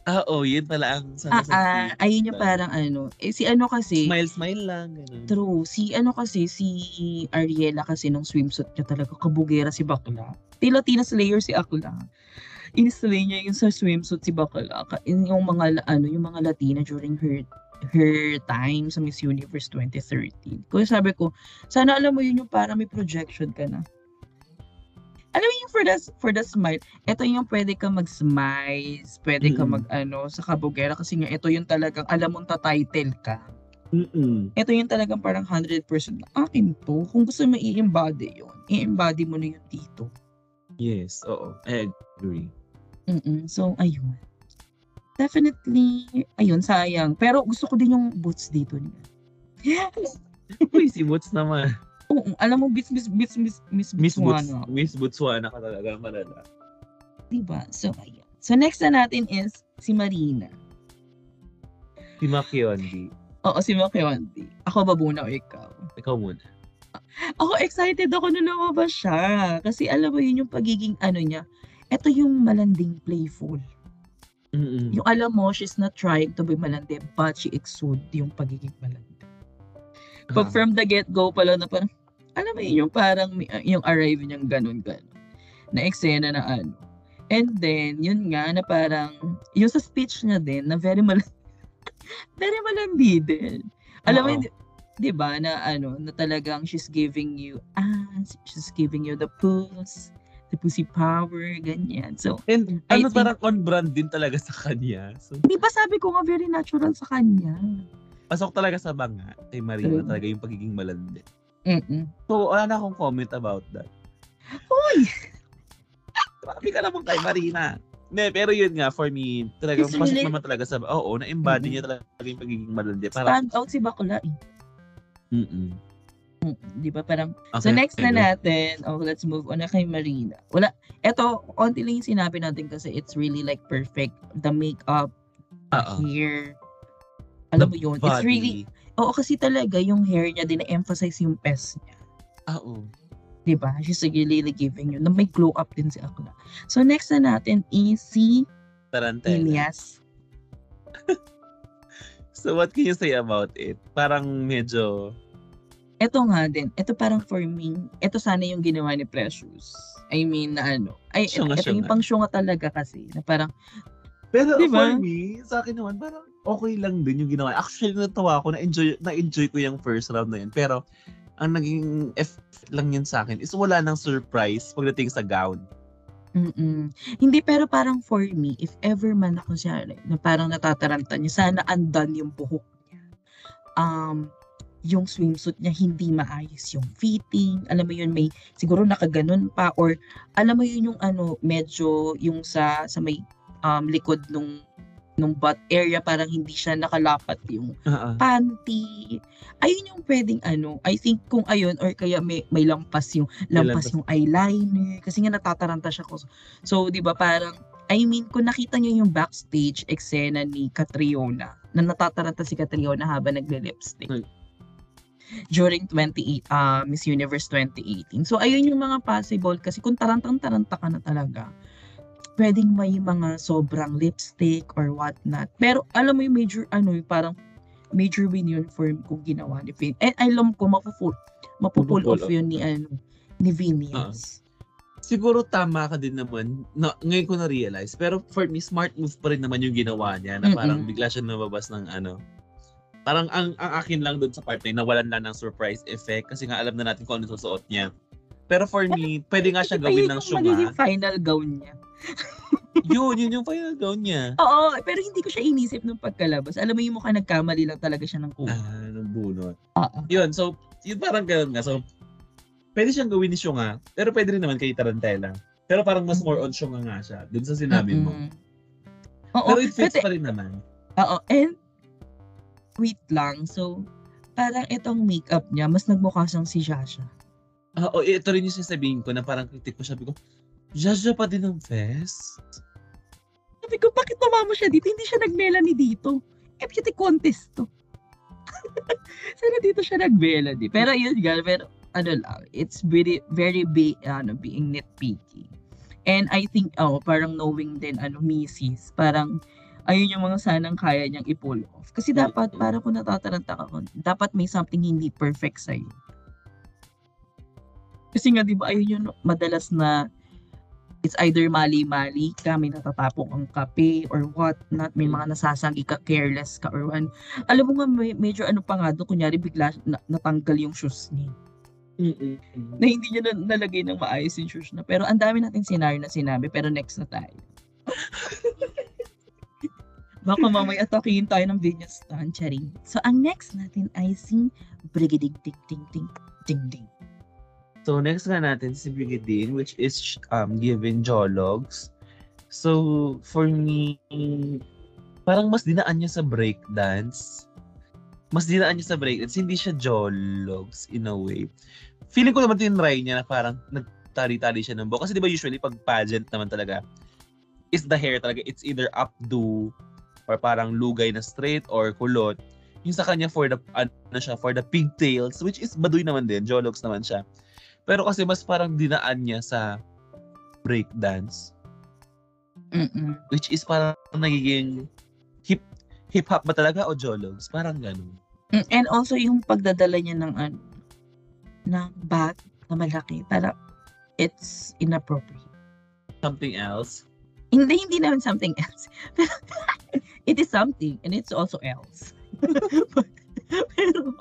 Ah, oh, yun pala ang Ah, sana ah, ayun yung parang ano. Eh, si ano kasi, Smile, smile lang. Ganun. True. Si ano kasi, si Ariela kasi nung swimsuit niya talaga, kabugera si Bakla. Tila-tina Slayer si Akla. In-slay niya yung sa swimsuit si Bakla. Yung mga, ano, yung mga Latina during her her time sa Miss Universe 2013. Kaya sabi ko, sana alam mo yun yung parang may projection ka na. Alam mo yung for the, for the smile, ito yung pwede ka mag-smile, pwede ka Mm. mag, ano, sa kabugera kasi nga ito yung talagang alam mong ta-title ka Mm-mm. ito yung talagang parang 100% na akin to. Kung gusto mo i-embody yun, i-embody mo na yun dito. Yes, oo. I agree. mm So, ayun. Definitely, ayun, sayang. Pero gusto ko din yung boots dito niya. Uy, si Boots naman. Oo, alam mo, Miss, Miss, Miss, Miss, Miss. Botswana. Miss Botswana ka talaga malala. Diba? So, ayun. So, next na natin is si Marina. Si Makiondi. Oo, si Makiondi. Ako ba muna o ikaw? Ikaw muna. Ako excited ako na lumabas siya. Kasi alam mo yun yung pagiging ano niya. Ito yung malanding playful. Mm-mm. Yung alam mo, she's not trying to be malandi, but she exude yung pagiging malandi. But Ah. from the get-go pala na parang, alam mo yun, yung parang may- yung arrive niyang ganun-ganun. Na eksena na ano. And then, yun nga, na parang, yung sa speech niya din, na very mal very malandi din. Alam mo, di ba, na ano, na talagang she's giving you, ah, she's giving you the pulse, the pussy power, ganyan. So, And I ano think- parang on brand din talaga sa kanya. So, di ba sabi ko nga, very natural sa kanya. Pasok talaga sa banga kay Marina True. talaga yung pagiging malandi. Mm-mm. So, wala na akong comment about that. Uy! Grabe ka naman kay Marina. Ne, pero yun nga, for me, talagang It's pasok really- naman talaga sa, oo, na-embody Mm-mm. niya talaga yung pagiging malandi. Parang, Stand out si Bakla eh. mm Mm, Di ba? Parang, Okay, so next na natin, oh, let's move on na kay Marina. Wala, eto, onti lang yung sinabi natin kasi it's really like perfect. The makeup, the Oo. hair, alam mo yun, it's Body. really, oo kasi talaga yung hair niya din na-emphasize yung pes niya. Ah, Oo. Di ba? She's really giving you, na may glow up din si Akla. So next na natin is si Tarantela. Ilias. So, what can you say about it? Parang medyo, Ito nga din, ito parang for me, ito sana yung ginawa ni Precious. I mean, na ano, ay, Syunga, ito yung syunga. pang syunga talaga kasi, na parang, Pero Di for me, sa akin naman, parang okay lang din yung ginawa. Actually, natawa ako, na-enjoy, na-enjoy ko yung first round na yun. Pero, ang naging effect lang yun sa akin is wala nang surprise pagdating sa gown. Mm-mm. Hindi, pero parang for me, if ever man ako siya, like, na parang natataranta niya, sana andan yung buhok niya. Um, yung swimsuit niya, hindi maayos yung fitting. Alam mo yun, may, siguro nakaganon pa, or alam mo yun yung ano, medyo yung sa, sa may um, likod nung nung butt area, parang hindi siya nakalapat yung Oo. panty. Ayun yung pwedeng ano, I think kung ayun or kaya may may lampas yung May lampas lampas. yung eyeliner kasi nga natataranta siya ko. So, 'di ba, parang I mean, kung nakita niyo yung backstage eksena ni Catriona, na natataranta si Catriona habang nagle-lipstick. Hmm. During 28 uh, Miss Universe 2018. So, ayun yung mga possible kasi kung tarantang-taranta ka na talaga, pwedeng may mga sobrang lipstick or what not. Pero alam mo yung major, ano, yung parang major win yun for kung ginawa ni Finn. And alam ko, mapupull, mapupull off off. yun ni, ano, ni Vinius. Siguro tama ka din naman. Na, ngayon ko na-realize. Pero for me, smart move pa rin naman yung ginawa niya. Na parang Mm-mm. bigla siya nababas ng ano. Parang ang, ang akin lang doon sa part na yun, nawalan lang ng surprise effect. Kasi nga alam na natin kung ano susuot niya. Pero for me, pwede nga siya gawin ng yung syunga. magiging final gown niya. Yun, yun yung gown niya. Oo, pero hindi ko siya inisip nung pagkalabas. Alam mo yung mukha nagkamali lang talaga siya ng kuha. Ah, ng bunot. Oo. Yun, so Yun parang ganun nga. So, pwede siyang gawin ni Shunga, pero pwede rin naman kay Tarantella. Pero parang mas more on Shunga nga siya, dun sa sinabi mo. Mm-mm. Oo, Pero it fits pwede- pa rin naman. Oo, and wait lang. So, parang itong makeup niya, mas nagmukha siyang si Jasha. Ah, oh, ito rin yung sasabihin ko na parang kritik ko sabi ko, Jaja pa din ang fest? Sabi ko, bakit tumama siya dito? Hindi siya nag-melanie dito. Eh, beauty contest to. Sana dito siya nag-melanie. Pero yun nga, pero ano lang, it's very, very be, ano, being nitpicky. And I think, oh, parang knowing din, ano, misis, parang, ayun yung mga sanang kaya niyang i-pull off. Kasi dapat, parang kung natataranta ka, dapat may something hindi perfect sa'yo. Kasi nga, di ba, ayun yung madalas na it's either mali-mali ka, may natatapong ang kape or what not, may mga nasasanggi ka, careless ka or ano. Alam mo nga, may, medyo ano pa nga doon, kunyari bigla na, natanggal yung shoes niya. Mm-mm. Na hindi niya na, nalagay ng maayos yung shoes na. Pero ang dami natin scenario na sinabi, pero next na tayo. Baka mamaya atakihin tayo ng video stand, charing. So, ang next natin ay si Brigidig Ding Ding Ding Ding Ding. So next nga natin si Brigadine which is um given Jologs. So for me parang mas dinaan niya sa breakdance. Mas dinaan niya sa breakdance, hindi siya Jologs in a way. Feeling ko naman tinry niya na parang nagtali-tali siya ng buhok. Kasi di ba usually pag pageant naman talaga is the hair talaga it's either updo or parang lugay na straight or kulot. Yung sa kanya for the ano siya for the pigtails which is baduy naman din, Jologs naman siya. Pero kasi mas parang dinaan niya sa breakdance Mm-mm. which is parang nagiging hip hip hop ba talaga o jologs? Parang ganun. Mm, And also yung pagdadala niya ng ano, ng bag na malaki, para it's inappropriate. Something else. Hindi, hindi naman something else. Pero it is something and it's also else. Pero,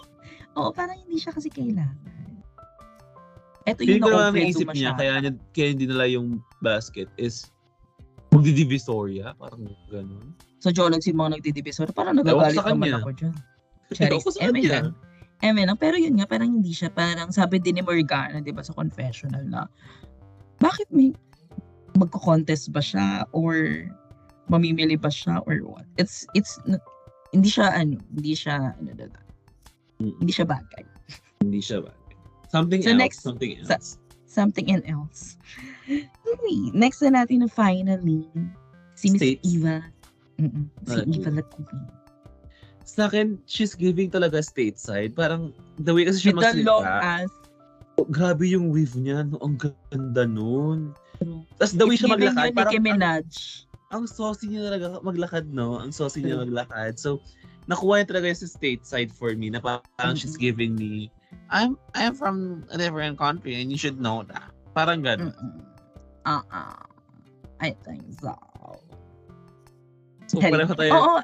oo, parang hindi siya kasi kailangan. Ito Feeling yung ko naman naisip niya, kaya, niya, kaya hindi nila yung basket is magdidivisoria, parang ganun. So, Jologs yung mga nagdidivisor. Parang nagagalit sa naman ako dyan. Charis. Sa. Eme lang. Pero yun nga, parang hindi siya. Parang sabi din ni Morgana, di ba, sa confessional na, bakit may magko-contest ba siya or mamimili ba siya or what? It's, it's, hindi siya, ano, hindi siya, ano, Mm. hindi siya bagay. Hindi siya ba? Something So else. next- something else. Something and else. Okay, next na natin na finally, si Miss. Eva. Mm-mm, si Ah, Eva Lacube. sa akin, she's giving talaga stateside. Parang, the way kasi siya With the long ass. grabe yung weave niya. No? Ang ganda nun. Tapos the way It's siya maglakad, yun parang Nicki ang, Minaj. ang saucy niya talaga maglakad, no? Ang saucy niya maglakad. So, nakuha niya talaga yung stateside for me na parang she's Mm-mm. giving me, I'm I'm from a different country and you should know that. Parang gano'n. Mm-mm. Uh-uh. I think so. So, Hell, pareho tayo, Oo.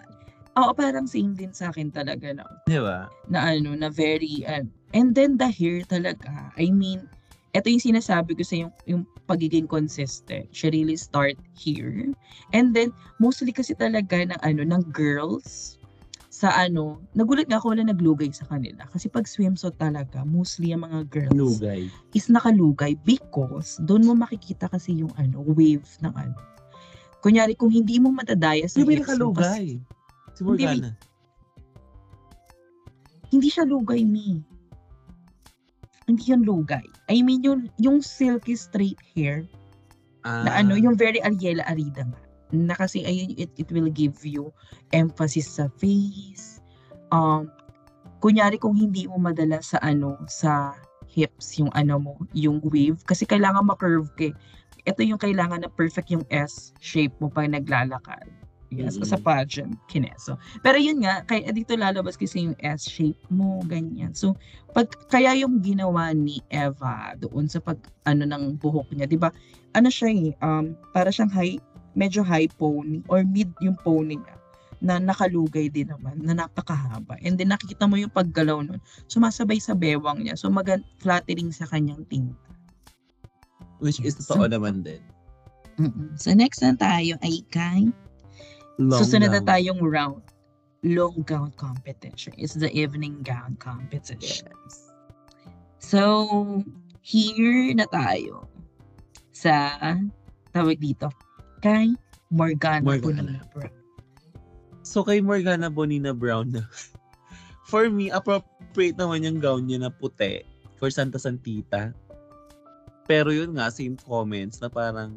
Oo, parang same din sa akin talaga no? di ba? na ano, na very, uh, and then the hair talaga, I mean, ito yung sinasabi ko sa yung, yung pagiging consistent. She really start here. And then, mostly kasi talaga ng ano, ng girls, sa ano, nagulat nga ako wala naglugay sa kanila. Kasi pag swimsuit talaga, mostly ang mga girls Lugay. is nakalugay because doon mo makikita kasi yung ano, wave ng ano. Kunyari, kung hindi mo matadaya sa may kasi nakalugay. Si Morgana. hindi siya lugay, mi. Hindi yan lugay. I mean, yung, yung silky straight hair, Ah, na ano, yung very Ariela Arida nga. Na kasi, ayun, it, it will give you emphasis sa face. Um, kunyari kung hindi mo madala sa ano, sa hips, yung ano mo, yung wave. Kasi kailangan ma-curve ka. eh. Ito yung kailangan na perfect yung S shape mo pag naglalakad. Yes, Mm. sa pageant, kineso. Pero yun nga, kaya dito lalabas kasi yung S shape mo, ganyan. So, pag kaya yung ginawa ni Eva doon sa pag ano ng buhok niya, 'di ba? Ano siya eh, um, para siyang high, medyo high pony or mid yung pony niya na nakalugay din naman, na napakahaba. And then nakikita mo yung paggalaw nun, sumasabay sa bewang niya. So magan flattering sa kanyang tinta. which is Yes. totoo naman din. Mm-mm. So next na tayo ay kay Long Susunod na gown. tayong round. Long gown competition. It's the evening gown competition. So, here na tayo sa tawag dito kay Morgana, Morgana. Bonilla Brown. So kay Morgana Bonina Brown na. For me, appropriate naman yung gown niya na puti for Santa Santita. Pero yun nga, same comments na parang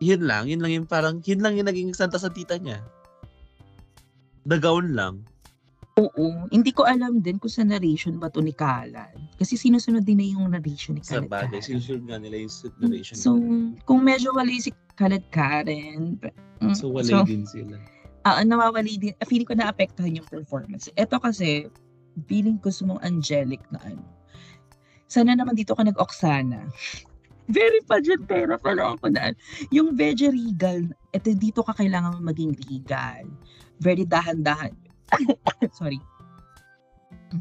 yun lang, yun lang yung parang, yun lang yung naging Santa Santita niya. The gown lang. Oo. Hindi ko alam din kung sa narration ba to ni Kalan. Kasi sinusunod din na yung narration ni Sa Kalat bagay, sinusunod nga nila yung narration. So, kung medyo wali si Kalat Karen, mm, so wala din sila. ah, nawawali din, feeling ko naapektuhan yung performance. Ito kasi, feeling ko sumong angelic na ano. Sana naman dito ka nag-Oksana. Very pageantera pala ako na. Yung veggie regal, ito dito ka kailangan maging regal. Very dahan-dahan. Sorry.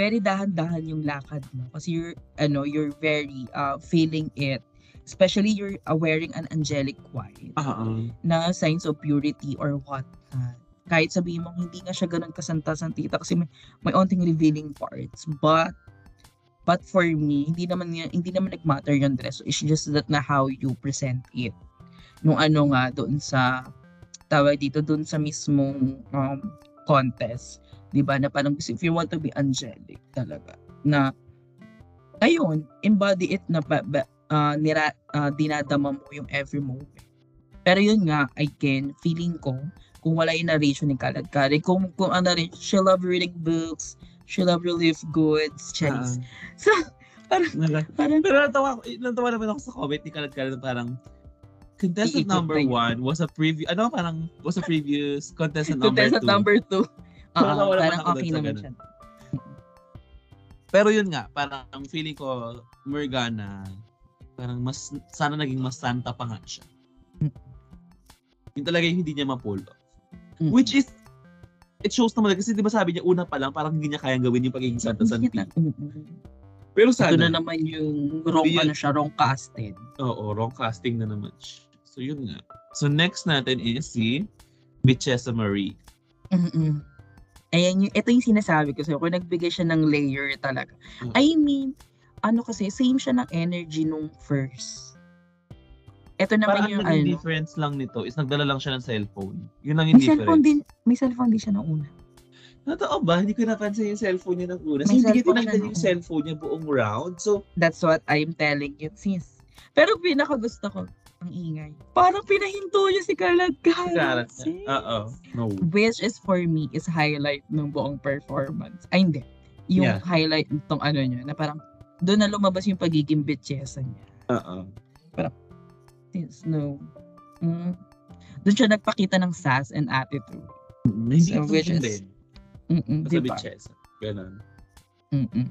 Very dahan-dahan yung lakad mo kasi you're ano you're very uh, feeling it. Especially you're uh, wearing an angelic white Oo. na signs of purity or what kahit sabihin mo hindi nga siya ganun kasanta-santita kasi may, may onting revealing parts. But but for me hindi naman hindi naman nagmatter yung dress. It's just that na how you present it. Nung ano nga doon sa tawag dito doon sa mismong um, contest 'di ba na parang if you want to be angelic talaga na ayun embody it na ba, ba, ah, nira, ah, dinadama mo yung every moment pero yun nga, again, feeling ko, kung wala yung narration ni Kalad Kari, kung, kung ano rin, she love reading books, she love relief goods, Charis. Ah. So, parang, parang, Pero natawa, natawa naman ako sa comment ni Kalat na parang contestant number na yun. one was a previous, ano parang was a previous contestant number contestant two. number two. Oo, Natawa naman parang okay naman siya. Pero yun nga, parang feeling ko, Morgana, parang mas, sana naging mas santa pa nga siya. Yun talaga yung hindi niya ma-pull off. Mm. Which is, it shows naman kasi di ba sabi niya una pa lang parang hindi niya kayang gawin yung pagiging Santa Santi. Pero Ito sana, na naman yung wrong, ano siya, wrong casted. oo, wrong casting na naman siya. So yun nga. So next natin is si Bichessa Marie. Mm-mm. Ayan yung, ito yung sinasabi ko sa'yo, kung nagbigay siya ng layer talaga. Mm. I mean, ano kasi, same siya ng energy nung first. Ito naman Parang yung ano. difference lang nito is nagdala lang siya ng cellphone. Yun lang yung May cellphone difference. din, may cellphone din siya nung una. Totoo ba? Hindi ko napansin yung cellphone niya ng una. Kasi hindi ko cellphone siya yung cellphone niya buong round. So, That's what I'm telling you, sis. Pero pinaka gusto ko, ang ingay. Parang pinahinto niya si karat Karat. na. Oo. No. Which is for me is highlight ng buong performance. Ay hindi. Yung Yeah. highlight nitong ano niya na parang doon na lumabas yung pagiging bitchesa niya. Oo. Sis, no. Mm. Doon siya nagpakita ng sass and attitude. Hindi So, which is- din. Mm-mm, Basta diba? bitchesa. Ganon. Mm-mm.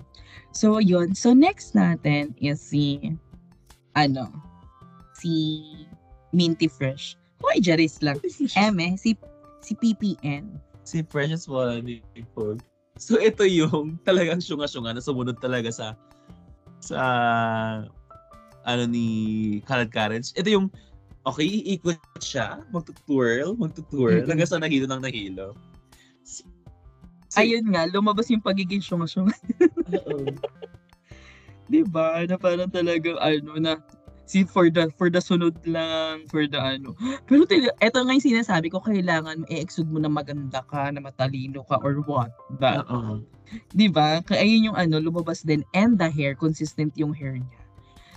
So, yun. So, next natin is si, ano, si Minty Fresh. Hoy, Jaris lang. Eme, si, si PPN. si Precious ni Nicole. So, ito yung talagang syunga-syunga na sumunod talaga sa sa ano ni Khaled Karens. Ito yung okay, iikot siya, magtutwirl, magtutwirl, Mm-mm. hanggang sa nahilo ng nahilo. So, Ayun nga, lumabas yung pagiging syunga-syunga. oo. Diba? Na parang talagang ano na si for the for the sunod lang for the ano. Pero tila, eto nga yung sinasabi ko kailangan i-exude mo na maganda ka na matalino ka or what ba? Oo. di ba? Kaya ayun yung ano lumabas din and the hair consistent yung hair niya.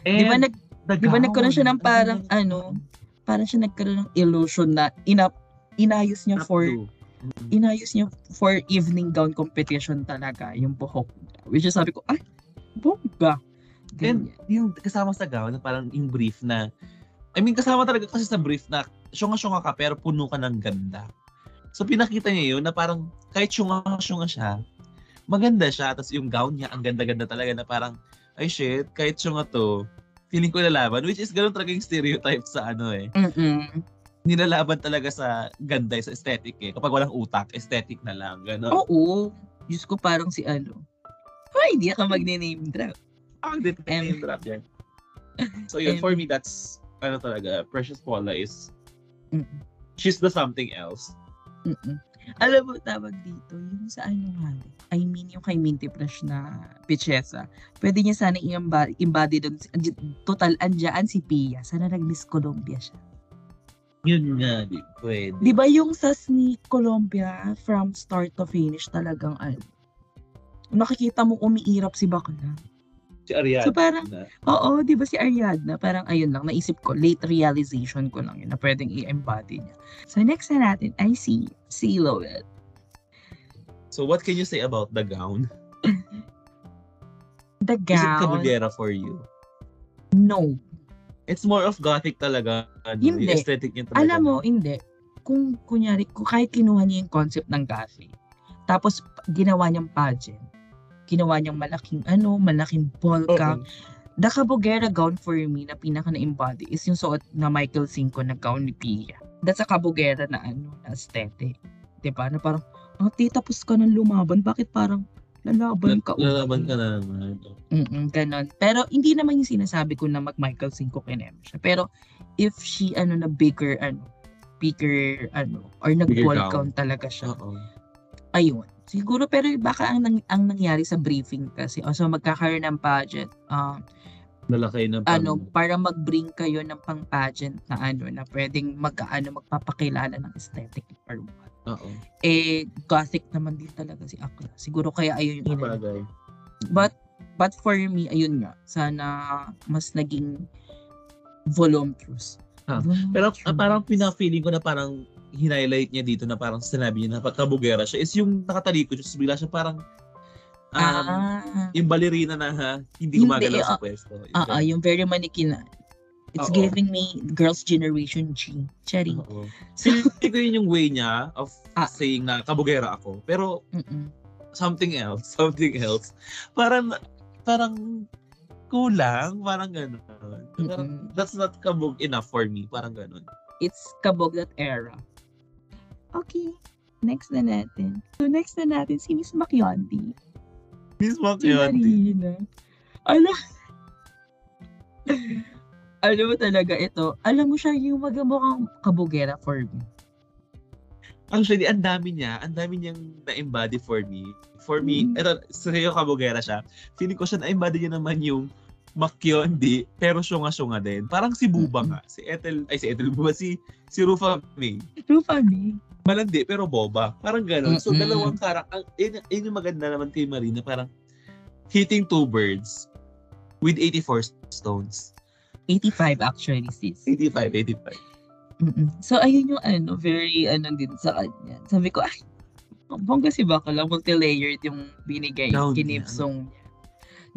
And di ba nag di ba nagkaroon siya ng parang, ang ganda ano, parang siya nagkaroon ng illusion na ina inayos niya Up for to. Mm. inayos niya for evening gown competition talaga yung buhok which is sabi ko ay bongga And Ganyan. yung kasama sa gown, na parang yung brief na, I mean, kasama talaga kasi sa brief na syunga-syunga ka pero puno ka ng ganda. So pinakita niya yun na parang kahit syunga-syunga siya, maganda siya. Tapos yung gown niya, ang ganda-ganda talaga na parang, ay shit, kahit syunga to, feeling ko lalaban. Which is ganun talaga yung stereotype sa ano eh. Mm-mm. Nilalaban talaga sa ganda, sa aesthetic eh. Kapag walang utak, aesthetic na lang. Ganon. Oo. Diyos ko parang si ano. Ay, di ka magne-name drop. Ang Em. yung drop yan. So yun, Em. for me, that's, ano talaga, Precious Paula is, Mm-mm. she's the something else. Mm-mm. Alam mo, tawag dito, yung sa ano nga, I mean, yung kay Minty Fresh na Pichesa, pwede niya sana i-embody, embody doon. Total, andyan si Pia. Sana nag-Miss Colombia siya. Yun nga, di pwede. Di ba yung sa Sneak Colombia, from start to finish, talagang ano, nakikita mo umiirap si Bakla. Si Ariana. So parang, oo, di ba si Ariadna, parang ayun lang, naisip ko, late realization ko lang yun, na pwedeng i-embody niya. So next na natin ay si Silhouette. So what can you say about the gown? The Is it gown, kabugera for you? no. It's more of gothic talaga. Ano, Hindi. Yung aesthetic niya talaga. Alam mo, hindi. Kung kunyari, kung kahit kinuha niya yung concept ng gothic, tapos ginawa niyang pageant, ginawa niyang malaking ano, malaking ball Oo. gown. The Cabogera gown for me na pinaka na-embody is yung suot na Michael Cinco na gown ni Pia. That's a Cabogera na ano, na aesthetic. 'Di ba? Na parang, ah, tita, tapos ka nang lumaban. Bakit parang lalaban ka? Lalaban ka na naman. Mm ganon. Pero hindi naman yung sinasabi ko na mag Michael Cinco kinem siya. Pero if she ano na bigger ano, bigger ano or nag Bigger ball gown. gown talaga siya. Oo. Ayun. Siguro pero baka ang, nang, ang nangyari sa briefing kasi also magkakaroon ng pageant um, Lalaki na pang... ano para mag-bring kayo ng pang pageant na ano na pwedeng mag ano magpapakilala ng aesthetic or what. Oo. Eh gothic naman din talaga si Akla. Siguro kaya ayun yung inano. But but for me, ayun nga, sana mas naging voluminous. Ah, Pero ah, parang pina-feeling ko na parang hinighlight niya dito na parang sinabi niya na pagkabugera siya is yung nakatalikod siya, bigla siya parang um, ah, yung ballerina na ha, hindi gumagalaw sa ah, pwesto. ah, ah, yung very mannequin na. It's Oo. giving me girls generation G. Cherry. Oo. Feeling ko yun yung way niya of Ah. saying na kabugera ako. Pero Mm-mm. something else, something else. Parang, parang kulang, parang gano'n. Parang, Mm-mm. that's not kabog enough for me, parang gano'n. It's kabog that era. Okay. Next na natin. So next na natin si Miss Macchionti. Miss Si Macchionti. Marina. Alam, alam mo talaga ito. Alam mo siya yung magamukhang kabugera for me. Actually, ang dami niya, ang dami niyang na-embody for me. For me, Mm. eto, seryo kabugera siya. Feeling ko siya na-embody niya naman yung Makyondi, pero syunga-syunga din. Parang si Buba Mm-mm. nga. Si Ethel, ay si Ethel Buba, si, si Rufa May. Rufa me. Malandi, pero boba. Parang gano'n. So, dalawang karak. Ang, yun, yun yung maganda naman kay Marina. Parang hitting two birds with 84 stones. 85 actually, sis. 85, 85. Mm-mm. So, ayun yung ano, very ano din sa kanya. Sabi ko, ay, bongga si Bakala, multi-layered yung binigay, niya. kinipsong niya.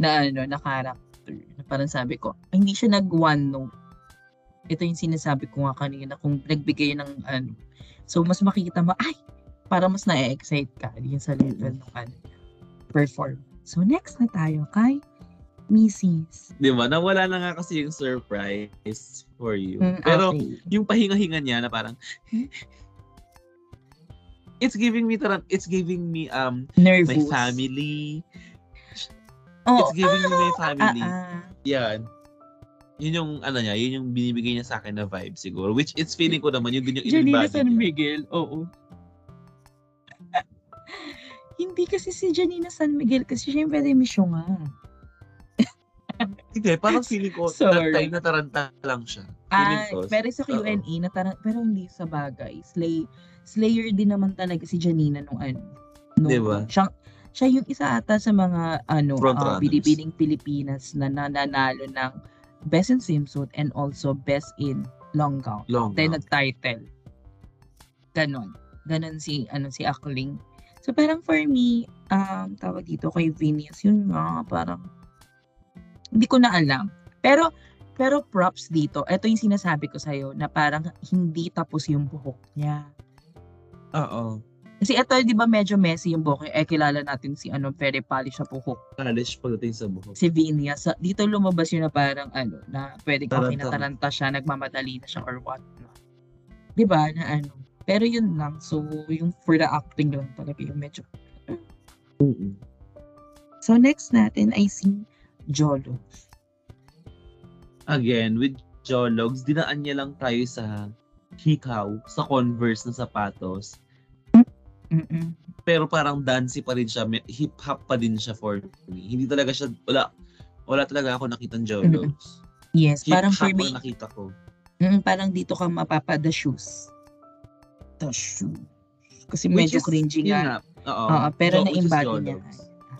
Na ano, na character. Parang sabi ko, ay, hindi siya nag one note. Ito yung sinasabi ko nga kanina, kung nagbigay ng ano. So, mas makikita mo, ay, para mas na-excite ka yun sa level ng ano, perform. So, next na tayo kay Mrs. Di ba? Nawala na nga kasi yung surprise for you. Mm, Pero, okay. yung pahinga-hinga niya na parang, it's giving me, taran- it's giving me, um, nervous. my family. Oh, It's giving me my ah, family. ah. Yan. Yun yung, ano niya, yun yung binibigay niya sa akin na vibe siguro. Which it's feeling ko naman, yun din yung Janina San niya. Miguel, oo. Hindi kasi si Janina San Miguel kasi syempre demisyo nga. Hindi, parang feeling ko, Sorry. Sorry. na taranta lang siya. Ah, ko. pero sa. Q&A, na tara- pero hindi sa bagay. Slay, slayer din naman talaga si Janina nung ano. Nung, Diba? Siya, siya yung isa ata sa mga ano, Front uh, binibining Pilipinas na nananalo ng Best in Swimsuit and also Best in Long Gown. Long. Then nag-title. Ganon. Ganon si, ano, si Akling. So, parang for me, um, tawag dito kay Venus, yun nga, parang, hindi ko na alam. Pero, pero props dito, ito yung sinasabi ko sa'yo, na parang hindi tapos yung buhok niya. Oo. Kasi ito, di ba, medyo messy yung buhok. Eh, kilala natin si, ano, very polish sa buhok. Polish pagdating sa buhok. Si Vinia. Sa, dito lumabas yun na parang, ano, na pwede kang Taranta. kinataranta siya, nagmamadali na siya or what. Di ba, na ano. Pero yun lang. So, yung for the acting lang talaga yung medyo. Mm-mm. So, next natin ay si Jolo. Again, with Jologs, dinaan niya lang tayo sa hikaw, sa Converse na sapatos. Mm-mm. Pero parang dancey pa rin siya, hip-hop pa din siya for me. Hindi talaga siya, wala, wala talaga ako nakitang Jolos. Yes, parang Hip-hop for me, nakita ko. mm, parang dito ka mapapa the shoes. The shoes. Kasi Which medyo is, cringy nga. nga. Oo. Oo, pero is na-embody niya.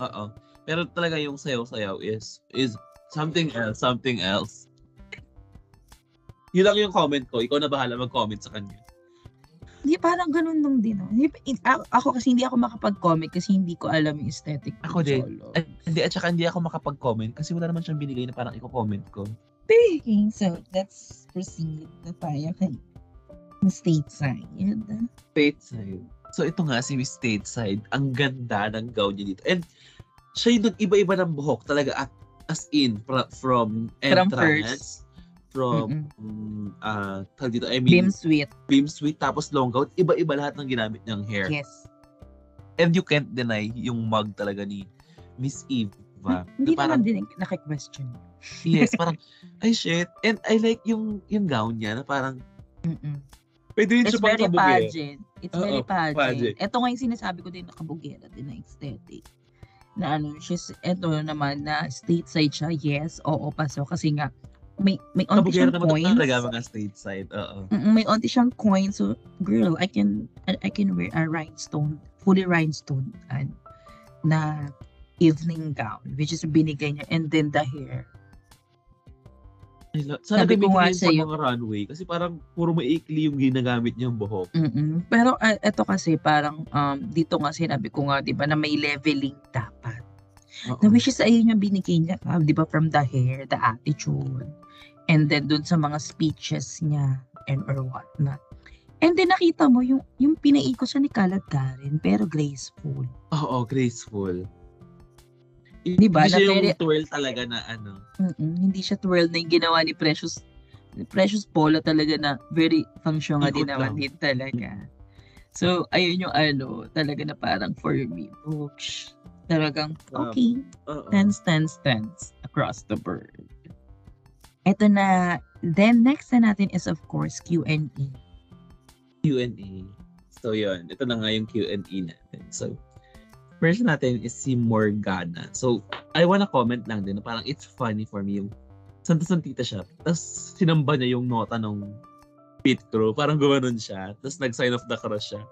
Oo. Pero talaga yung sayaw-sayaw is, is something else, something else. Yun lang yung comment ko. Ikaw na bahala mag-comment sa kanya. Hindi, parang ganun lang din. a- ako kasi hindi ako makapag-comment kasi hindi ko alam yung aesthetic Ako din. Hindi, at saka hindi ako makapag-comment kasi wala naman siyang binigay na parang i-comment ko. Okay, so let's proceed na tayo kay Stateside. Stateside. So ito nga si Miss Stateside, ang ganda ng gown niya dito. And siya yung nag-iba-iba ng buhok talaga at as in from From entrance, from uh, tawag dito, I mean, Bim Sweet. beam sweet tapos long gown, iba-iba lahat ng ginamit niyang hair. Yes. And you can't deny yung mug talaga ni Miss Eva. Hindi Na parang, naman din naki-question. yes, parang, ay shit. And I like yung yung gown niya na parang, Mm-mm. pwede rin It's siya pang very kabugin. pageant. It's very pageant. pageant. Ito nga yung sinasabi ko din na kabugera din na aesthetic. Na ano, she's, ito naman na stateside siya. Yes, oo, paso. Kasi nga, may, may onti Kabugera siyang coins. talaga mga stateside. Oo. May onti siyang coins. So, girl, I can I, can wear a rhinestone, fully rhinestone and na evening gown, which is binigay niya. And then the hair. Lo- Sana Sabi ko nga sa mga runway kasi parang puro maikli yung ginagamit niyang buhok. Mm-mm. Pero uh, ito kasi parang um, dito nga sinabi ko nga, di ba, na may leveling dapat. Oo. Na which is ayun yung binigay niya, ah, di ba, from the hair, the attitude, and then dun sa mga speeches niya, and or what not. And then nakita mo yung, yung pinaikot siya ni Kalad Karen, pero graceful. Oo, graceful. Di ba? Hindi siya yung very- twirl talaga na ano. Mm-mm, hindi siya twirl na yung ginawa ni Precious Precious Paula talaga na very function nga din naman din talaga. So, ayun yung ano, talaga na parang for me, oops, talagang, Um, okay, Oo. Dance, dance, dance across the board. Ito na, then next na natin is of course Q&A. Q&A. So yun, ito na nga yung Q&A natin. So, first natin is si Morgana. So, I wanna comment lang din parang it's funny for me yung Santa Santita siya. Tapos sinamba niya yung nota nung pit crew. Parang gumanon siya. Tapos nag-sign of the cross siya.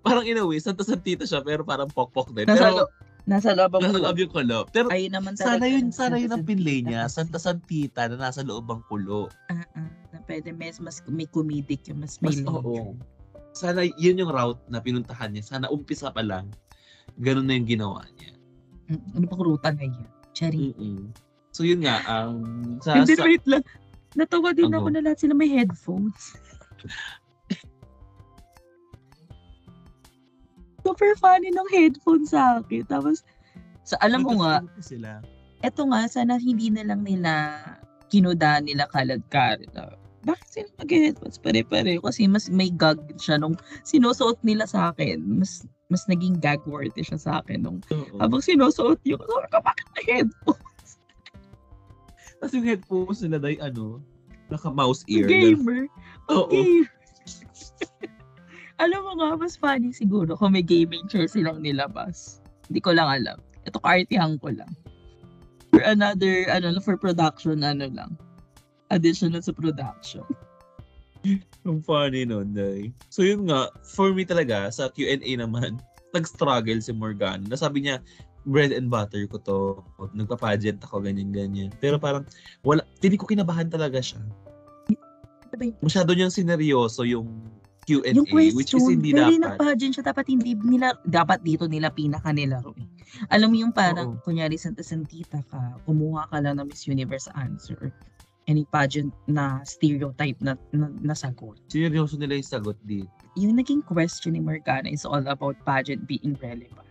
Parang in a way, Santa Santita siya pero parang pok-pok din. Nasa, pero lo- nasa loob ang nasa loob yung kulo. Pero Ayun naman sana yun, sana yun ang pinlay niya. Santa Santita na nasa loob ang kulo. Ah, ah, na pwede mas, mas may comedic yung mas may Mas, oo. Sana yun yung route na pinuntahan niya. Sana umpisa pa lang. Ganun na yung ginawa niya. Mm, Ano pang ruta ngayon? Cherry. Mm-mm. So yun nga, um, sa, then sa wait lang. Natawa din Ano? ako na lahat sila may headphones. Super funny ng headphones sa akin. Tapos, sa alam mo nga, sila. eto nga, sana hindi na lang nila kinuda nila kalad ka. Bakit sila mag-headphones pare-pare? Kasi mas may gag siya nung sinusuot nila sa akin. Mas mas naging gag worthy siya sa akin nung Oo. habang sinusuot yun. Sabi ko, bakit may headphones? Tapos yung headphones nila dahil ano, naka-mouse ear. Gamer. Oo. Gamer. alam mo nga, mas funny siguro kung may gaming chair silang nilabas. Hindi ko lang alam. Ito, kaartihan ko lang. For another, ano, for production, ano lang. Additional sa production. Ang funny nun, day. So yun nga, for me talaga, sa Q&A naman, nag-struggle si Morgan. Nasabi niya, bread and butter ko to. Nagpa-pageant ako, ganyan-ganyan. Pero parang, wala, hindi ko kinabahan talaga siya. Masyado niyang sineryoso yung Q&A, Yung question, which is hindi dapat. nag-pageant siya, dapat hindi nila, dapat dito nila pinaka nilaro eh. Alam mo yung parang, Oo. kunyari, Santa Santita ka, kumuha ka lang ng Miss Universe answer. Any pageant na stereotype na, na, na sagot. Sineryoso nila yung sagot dito. Yung naging question ni Morgana is all about pageant being relevant.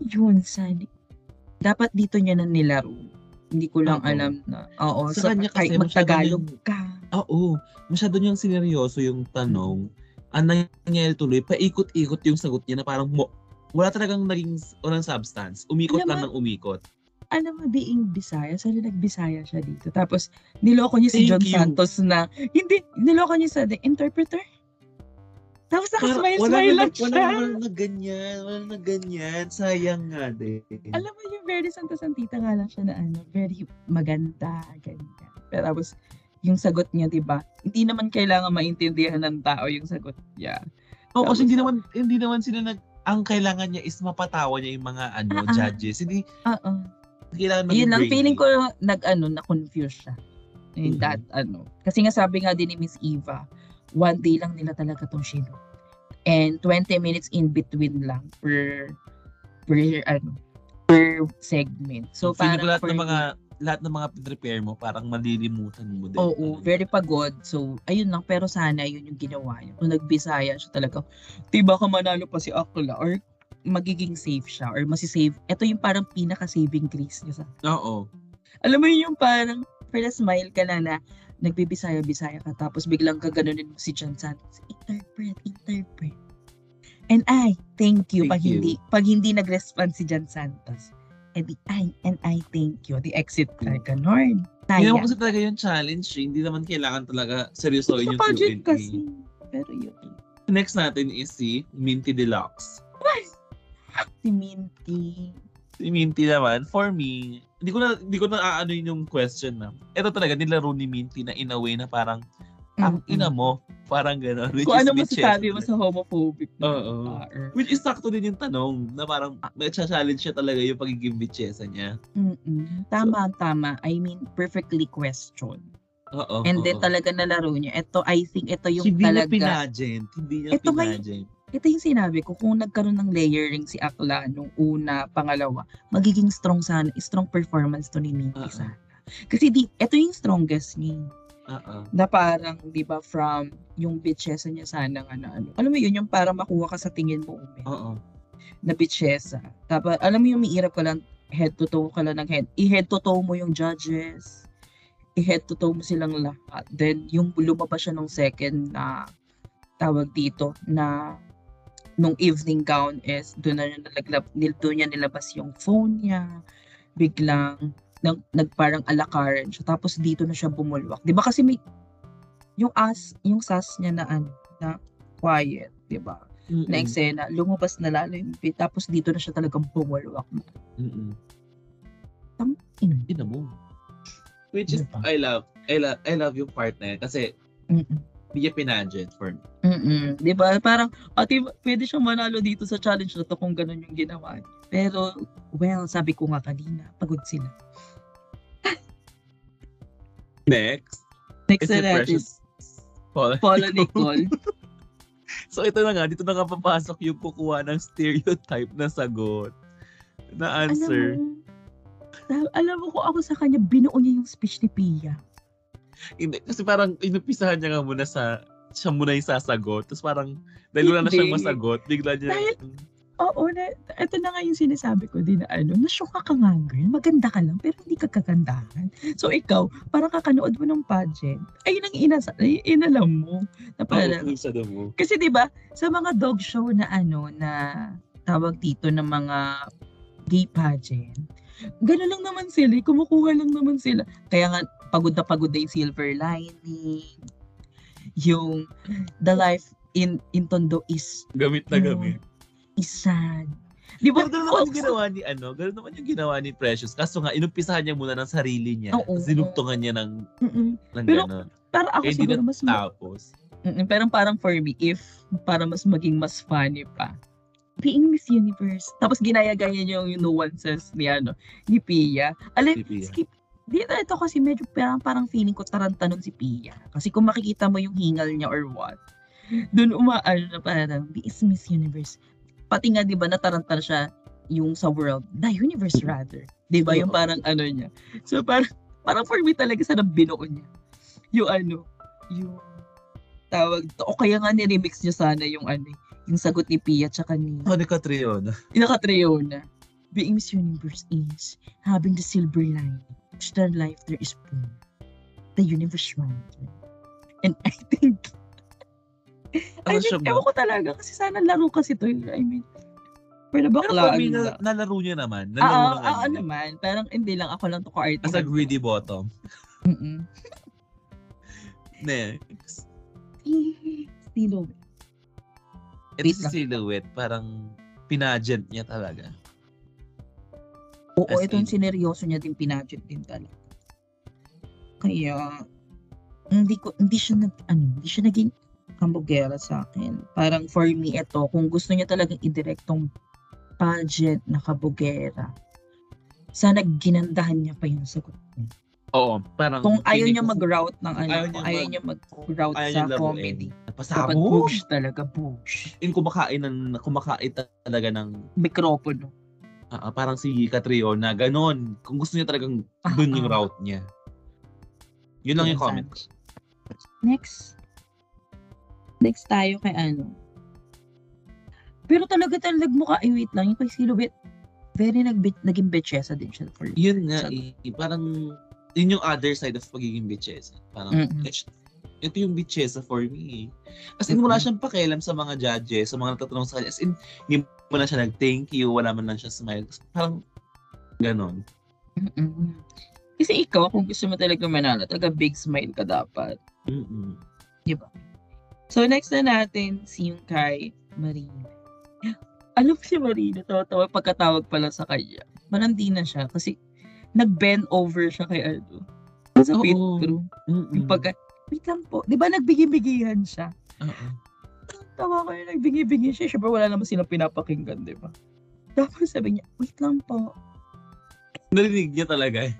Yun, sana. Dapat dito niya na nilaro. Hindi ko lang Oo. alam na, oo, Sa sa, kanya kahit kasi masyado magtagalog niyang- ka. Oo, masyado niyang sineryoso yung tanong. Ang nangyayari tuloy, paikot-ikot yung sagot niya na parang mo, wala talagang naging walang substance. Umikot Alam lang ng umikot. alam mo, being Bisaya, sana nag-Bisaya siya dito. Tapos, niloko niya si Thank John you. Santos na, hindi, niloko niya sa the interpreter. Tapos nakasmile-smile lang na, siya. wala, wala na ganyan, wala na ganyan. Sayang nga din. Alam mo yung very Santa Santita nga lang siya na ano, very maganda, ganyan. Pero tapos, yung sagot niya, di ba? Hindi naman kailangan maintindihan ng tao yung sagot niya. Oo, kasi Tapos- hindi naman, hindi naman sila nag, ang kailangan niya is mapatawa niya yung mga ano, ah. judges. Hindi, Oo. kailangan Yun lang, feeling ko nag, ano, na-confuse siya. In Mhm. that, ano. Kasi nga sabi nga din ni Miss Eva, one day lang nila talaga tong shino. And 20 minutes in between lang per, per, ano, per segment. So, feeling ko parang lahat for ng mga, lahat ng mga prepare mo, parang malilimutan mo din. Oo, very pagod. So, ayun lang. Pero sana yun yung ginawa niya. Kung nagbisaya siya talaga, di ba ka manalo pa si Akla? Or magiging safe siya or masisave. Ito yung parang pinaka-saving grace niya sa Oo. Alam mo yun yung parang first smile ka na na nagbibisaya-bisaya ka tapos biglang gaganunin mo si John Santos. Interpret, interpret. And I, thank you. Thank pag you. hindi pag hindi nag-respond si John Santos. And the I, and I thank you. The exit ka, ganon. Hindi Taya. naman kasi talaga yung challenge. eh. Hindi naman kailangan talaga seryosoin yung Q&A. kasi. Pero yun. Next natin is si Minty Deluxe. Si Minty. Si Minty naman, for me, hindi ko na hindi ko na aano yung question na. Ito talaga nilaro ni Minty na in a way na parang ang ina mo, parang gano'n. which Kung is ano masasabi mo sa homophobic Oo. bar. Which is sakto din yung tanong na parang may challenge siya talaga yung pagiging bitchesa niya. Mm-mm. Tama, tama. I mean, perfectly questioned. Oo. And then talaga nalaro niya. Ito, I think ito yung hindi niya talaga. pinagent. Hindi niya Ito pinagent. ito yung sinabi ko, kung nagkaroon ng layering si Akla nung una, pangalawa, magiging strong sana, strong performance to ni Minty Oo. sana. Kasi di, ito yung strongest niya. Oo. Na parang, di ba, from yung bitchesa niya sana nga na ano. Alam mo yun, yung para makuha ka sa tingin mo, Ume, Oo. na bitchesa. Tapos, alam mo yung umiirap ka lang, head to toe ka lang ng head. I-head to toe mo yung judges. I-head to toe mo silang lahat. Then, yung lumabas siya nung second na tawag dito na nung evening gown is doon na niya nalaglab, nil, doon niya nilabas yung phone niya. Biglang nag, nagparang alakaran siya. Tapos dito na siya bumulwak. 'Di ba kasi may yung as, yung sas niya na ano, na quiet, 'di ba? Mm-mm. na eksena, lumabas na lalo yung bit, tapos dito na siya talagang bumulwak. Mm-mm. Ina. Ina mo. Which is, Diba? I love, I love, I love yung part na yan. Kasi, Mm-mm. hindi niya pinagent for me. Mm-mm. Di ba? Parang, ate, pwede siyang manalo dito sa challenge na to kung ganun yung ginawa niya. Pero, well, sabi ko nga kanina, pagod sila. Next, Next is na natin, Precious Paul. Paula Nicole. So ito na nga, dito na nga papasok yung kukuha ng stereotype na sagot. Na answer. Alam mo, alam mo kung ako sa kanya, binuo niya yung speech ni Pia. Hindi, kasi parang inupisahan niya nga muna sa siya muna yung sasagot. Tapos parang, dahil wala na siyang masagot, bigla niya, Dahil- Oo, na, ito na nga yung sinasabi ko din na ano, na-shock ka nga girl, maganda ka lang, pero hindi ka kagandahan. So ikaw, parang kakanood mo ng pageant, ayun ang inasa, ay, inalam mo. Na parang, parang, sa mo. Kasi 'di ba, sa mga dog show na ano na tawag dito ng mga gay pageant, gano'n lang naman sila, eh, kumukuha lang naman sila. Kaya nga pagod na pagod na yung silver lining. Yung the life in in Tondo is Gamit na gamit. Is sad. Di ba? Pero naman yung ginawa ni ano, gano'n naman yung ginawa ni Precious. Kaso nga, inumpisahan niya muna ng sarili niya. Oo. Sinugtungan niya ng, Mm-mm. ng Pero- gano'n. Para ako Eh, siguro mas ma- tapos. Mm, pero parang for me, if para mas maging mas funny pa, being Miss Universe. Tapos ginaya-gaya niya yung nuances ni ano, ni Pia. Alin, Si Pia. skip. Dito ito kasi medyo parang, parang feeling ko taranta nun si Pia. Kasi kung makikita mo yung hingal niya or what, dun umaano na parang, is Miss Universe. Pati nga, di ba, nataranta siya yung sa world, the universe rather. Di ba, yung parang ano niya. So parang, parang for me talaga sa binuo niya. Yung ano, yung tawag to. O kaya nga ni-remix niya sana yung ano, yung sagot ni Pia tsaka ni Oh, ni Catriona. Naka-trio na. Being Miss Universe is having the silver line. Their life there is poor. The universe round. And I think, Ano siya think, ewan ko talaga kasi sana laro kasi to. I mean, Pero for baklaan me, na, nalaro niya naman. Nalaro ah, naman niya. naman. Parang hindi lang ako lang to ko-arte. As a greedy bottom. Mm-mm. Next. Stilo. Ito si. Silhouette, parang pinagent niya talaga. Oo, As itong in- sineryoso niya din pinagent din talaga. Kaya, hindi ko, hindi siya nag, ano, hindi siya naging kambugera sa akin. Parang for me, ito, kung gusto niya talagang idirektong pageant na kabugera, sana ginandahan niya pa yung sagot niya. Oo, parang... Kung ayaw niya mag-route ng ano, ayaw niya niya, mag- niya mag-route ayaw sa niya comedy. Dapat Pasabog! push talaga, push. Yung kumakain, ng, kumakain talaga ng... Mikropono. ah, parang si Catriona, ganon. Kung gusto niya talagang dun yung Ah, route niya. Yun lang yung comment. Next. Next tayo kay ano. Pero talaga talaga mukha, ay wait lang, yung kay Silhouette, very nag naging betchesa din siya for Yun nga, eh, parang yun yung other side of pagiging bitchesa. Parang, Mm-mm. eh, ito yung bitchesa for me. eh. As in, wala siyang pakialam sa mga judges, sa mga natatanong sa kanya. As in, hindi mo na siya nag-thank you, wala man lang siya smile. Parang, ganon. Mm-mm. Kasi ikaw, kung gusto mo talaga manalo, talaga big smile ka dapat. Mm-mm. So next na natin, si yung kay Marina. Alam mo si Marina, tawa-tawa pagkatawag pala sa kanya. Malandi na siya kasi nag-bend over siya kay ano. Sa Oo. pit crew. Mm-mm. Yung pagka, wait lang po. Di ba nagbigay-bigihan siya? Oo. Tawa ko yung nagbigay-bigay siya. Siyempre wala naman silang pinapakinggan, di ba? Tapos sabi niya, wait lang po. Narinig niya talaga eh.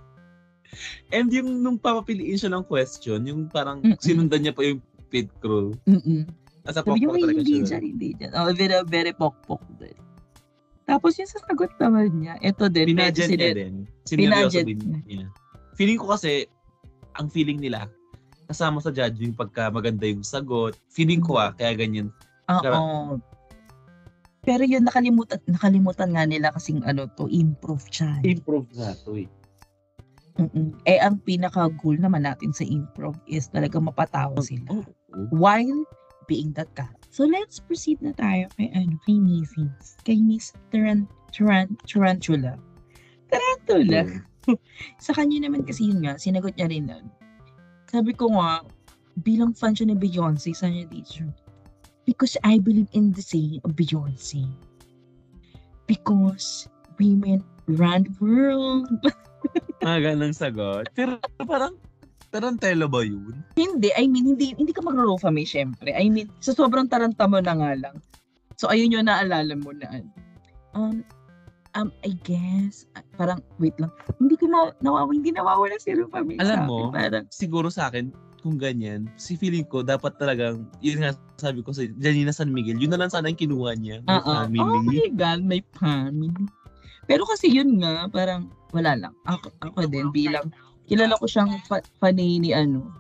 And yung nung papapiliin siya ng question, yung parang Mm-mm. sinundan niya pa yung pit crew. Mm-mm. Nasa Sabi niya, pokpok "Uy, talaga hindi siya. dyan, hindi dyan. Oh, very, very pokpok din. Tapos yung sasagot naman niya, ito din, Pinagent niya din. Sineryoso Pinagent din niya. niya. Feeling ko kasi, ang feeling nila, kasama sa judge yung pagka maganda yung sagot. Feeling ko ah, kaya ganyan. Oo. Pero yun, nakalimutan, nakalimutan nga nila kasing ano to, improve siya. Improve nga to eh. Mm-mm. Eh, ang pinaka-goal naman natin sa improv is talaga mapatawa sila. Oh, oh. While being that character. So, let's proceed na tayo kay, ano, kay Mrs. Kay Miss Taran, Taran, Tarantula. Tarantula. Sa kanya naman kasi yun nga, sinagot niya rin nun. Sabi ko nga, bilang fan siya ni Beyonce, sa niya dito. Because I believe in the saying of Beyonce. Because women run the world. Ah, ganang sagot. Pero parang, tarantela ba yun? hindi, I mean, hindi hindi ka magro-rofame, syempre. I mean, sa sobrang taranta mo na nga lang. So, ayun yung naalala mo na, ano. um, um, I guess, parang, wait lang, hindi ko na, nawawa, hindi nawawala si Rufame Alam akin. mo, Parang, siguro sa akin, kung ganyan, si feeling ko, dapat talagang, yun nga sabi ko sa Janina San Miguel, yun na lang sana yung kinuha niya. Oo. family. Oh my God, may family. Pero kasi yun nga, parang wala lang. Ako, ako din, bilang, kilala ko siyang fa- fanay ni ano.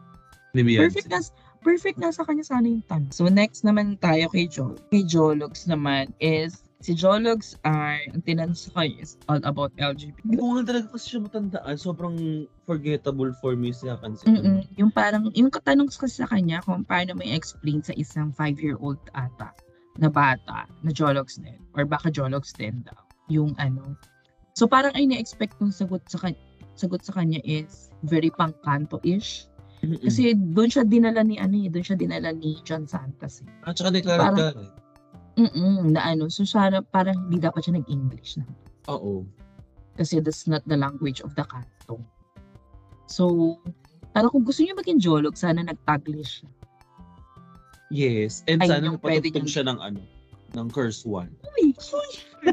Ni Beyonce. Perfect na, perfect na sa kanya sana yung tanong. So next naman tayo kay Jo. Kay Jologs naman is, si Jologs ay, ang tinanong sa kanya is all about LGBT. Hindi ko nga talaga kasi siya matandaan. Sobrang forgettable for me siya kansi. Mm-mm. Yung parang, yung katanong kasi sa kanya kung paano mo i-explain sa isang five-year-old ata na bata na Jologs din or baka Jologs din daw yung ano. So parang ay na-expect kong sagot sa kanya sagot sa kanya is very pangkanto-ish. Mm-mm. Kasi doon siya dinala ni ano eh, doon siya dinala ni John Santos eh. At saka declare parang- ka. Mm na ano, so sana parang hindi dapat siya nag-English na. Oo. Kasi that's not the language of the canto. So, parang kung gusto niyo maging Jolog, sana nag-Taglish siya. Yes. And Ay, sana patugtog siya ng ano, ng curse one. Uy,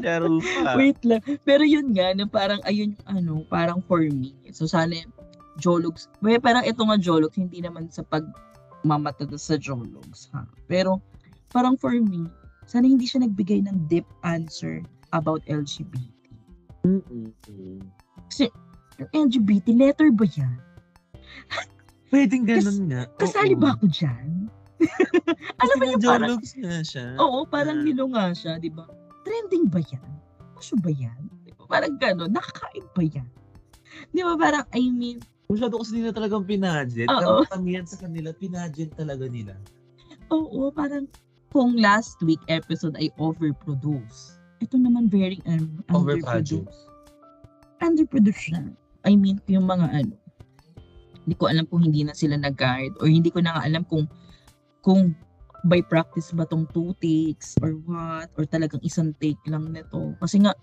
Laro pa. Wait lang. Pero yun nga, na parang ayun yung ano, parang for me. So sana Jologs. Well, parang ito nga Jologs, hindi naman sa pag mamatada sa Jologs. Ha? Pero parang for me, sana hindi siya nagbigay ng deep answer about LGBT. Mm-mm. Yung LGBT, letter ba yan? Pwedeng ganun nga. Kasali Oo. ba ako dyan? Alam mo yung parang, jologs nga siya. oo, parang Ah. nilo nga siya, di ba? Trending ba yan? Puso ba yan? Di ba? Parang gano'n, nakakain ba yan? Di ba parang, I mean, Masyado kasi nila talagang pinagent. Oo. Karamihan sa kanila, pinagent talaga nila. Oo, parang kung last week episode ay overproduce. Ito naman very um, underproduce. Overproduce. Underproduce siya. I mean, yung mga ano, hindi ko alam kung hindi na sila nag-guide or hindi ko na nga alam kung kung by practice ba tong two takes or what? Or talagang isang take lang nito? Kasi nga,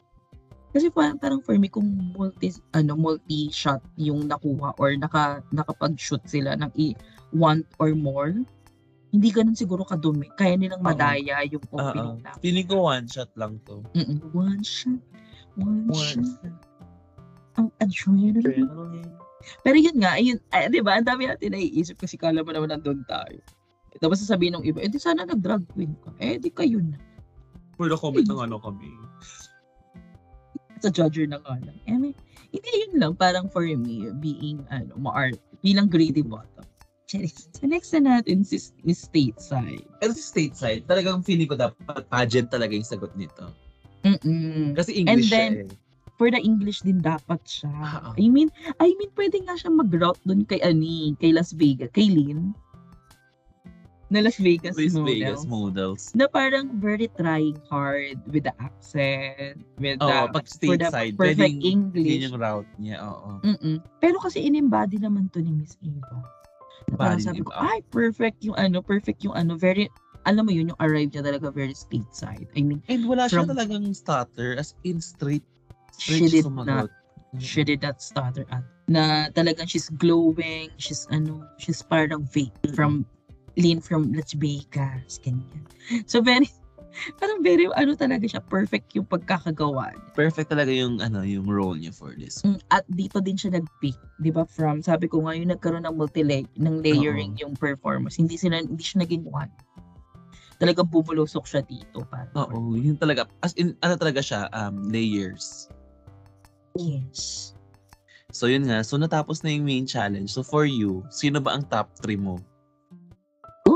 kasi parang, parang for me, kung multi, ano, multi-shot yung nakuha or naka, nakapag-shoot sila ng i- one or more, hindi ganun siguro kadumi. Kaya nilang madaya yung Oo. opening lang. Feeling ko one shot lang to. Mm-mm. One shot, one, One shot, ang adrenaline. Pero yun nga, ayun, ay, di ba, ang dami natin naiisip kasi kala mo naman nandun tayo. Tapos sasabihin ng iba, eh di sana nag-drag queen ka. Eh di kayo na. For the comment ng ano kami. Sa judger na nga lang. I mean, hindi yun lang, parang for me, being, ano, ma-art, bilang greedy bottom. So next na natin si, is stateside. Pero sa stateside, talagang feeling ko dapat pageant talaga yung sagot nito. Mm-mm. Kasi English then, siya eh. For the English din dapat siya. Oo. I mean, I mean, pwede nga siya mag-route dun kay Ani, kay Las Vegas, kay Lynn. Na Las Vegas Las model. Vegas models. na parang very trying hard with the accent, with Oo, the, pag for the stateside, perfect pwedeng yun English. yung route niya. Oo. Mm-mm. Pero kasi in-embody naman to ni Miss Eva. Na parang sabi ko, ay, perfect yung ano, perfect yung ano, very, alam mo yun, yung arrive niya talaga very stateside. I mean, And wala siya From- talagang stutter, as in straight. she straight did siya not, sumagot. Mm. she did not stutter at. Na talagang she's glowing, she's ano, she's parang vape from, lean from Las Vegas, ganyan. So very, parang very, ano talaga siya, perfect yung pagkakagawa. Perfect talaga yung ano yung role niya for this. Mm, At dito din siya nag-pick, 'di ba? From sabi ko nga yung nagkaroon ng multi ng layering yung performance. Hindi sila hindi siya naging one. Talagang bumulusok siya dito para. Oo, yun talaga. As in, ano talaga siya, um, layers. Yes. So yun nga, so natapos na yung main challenge. So for you, sino ba ang top 3 mo?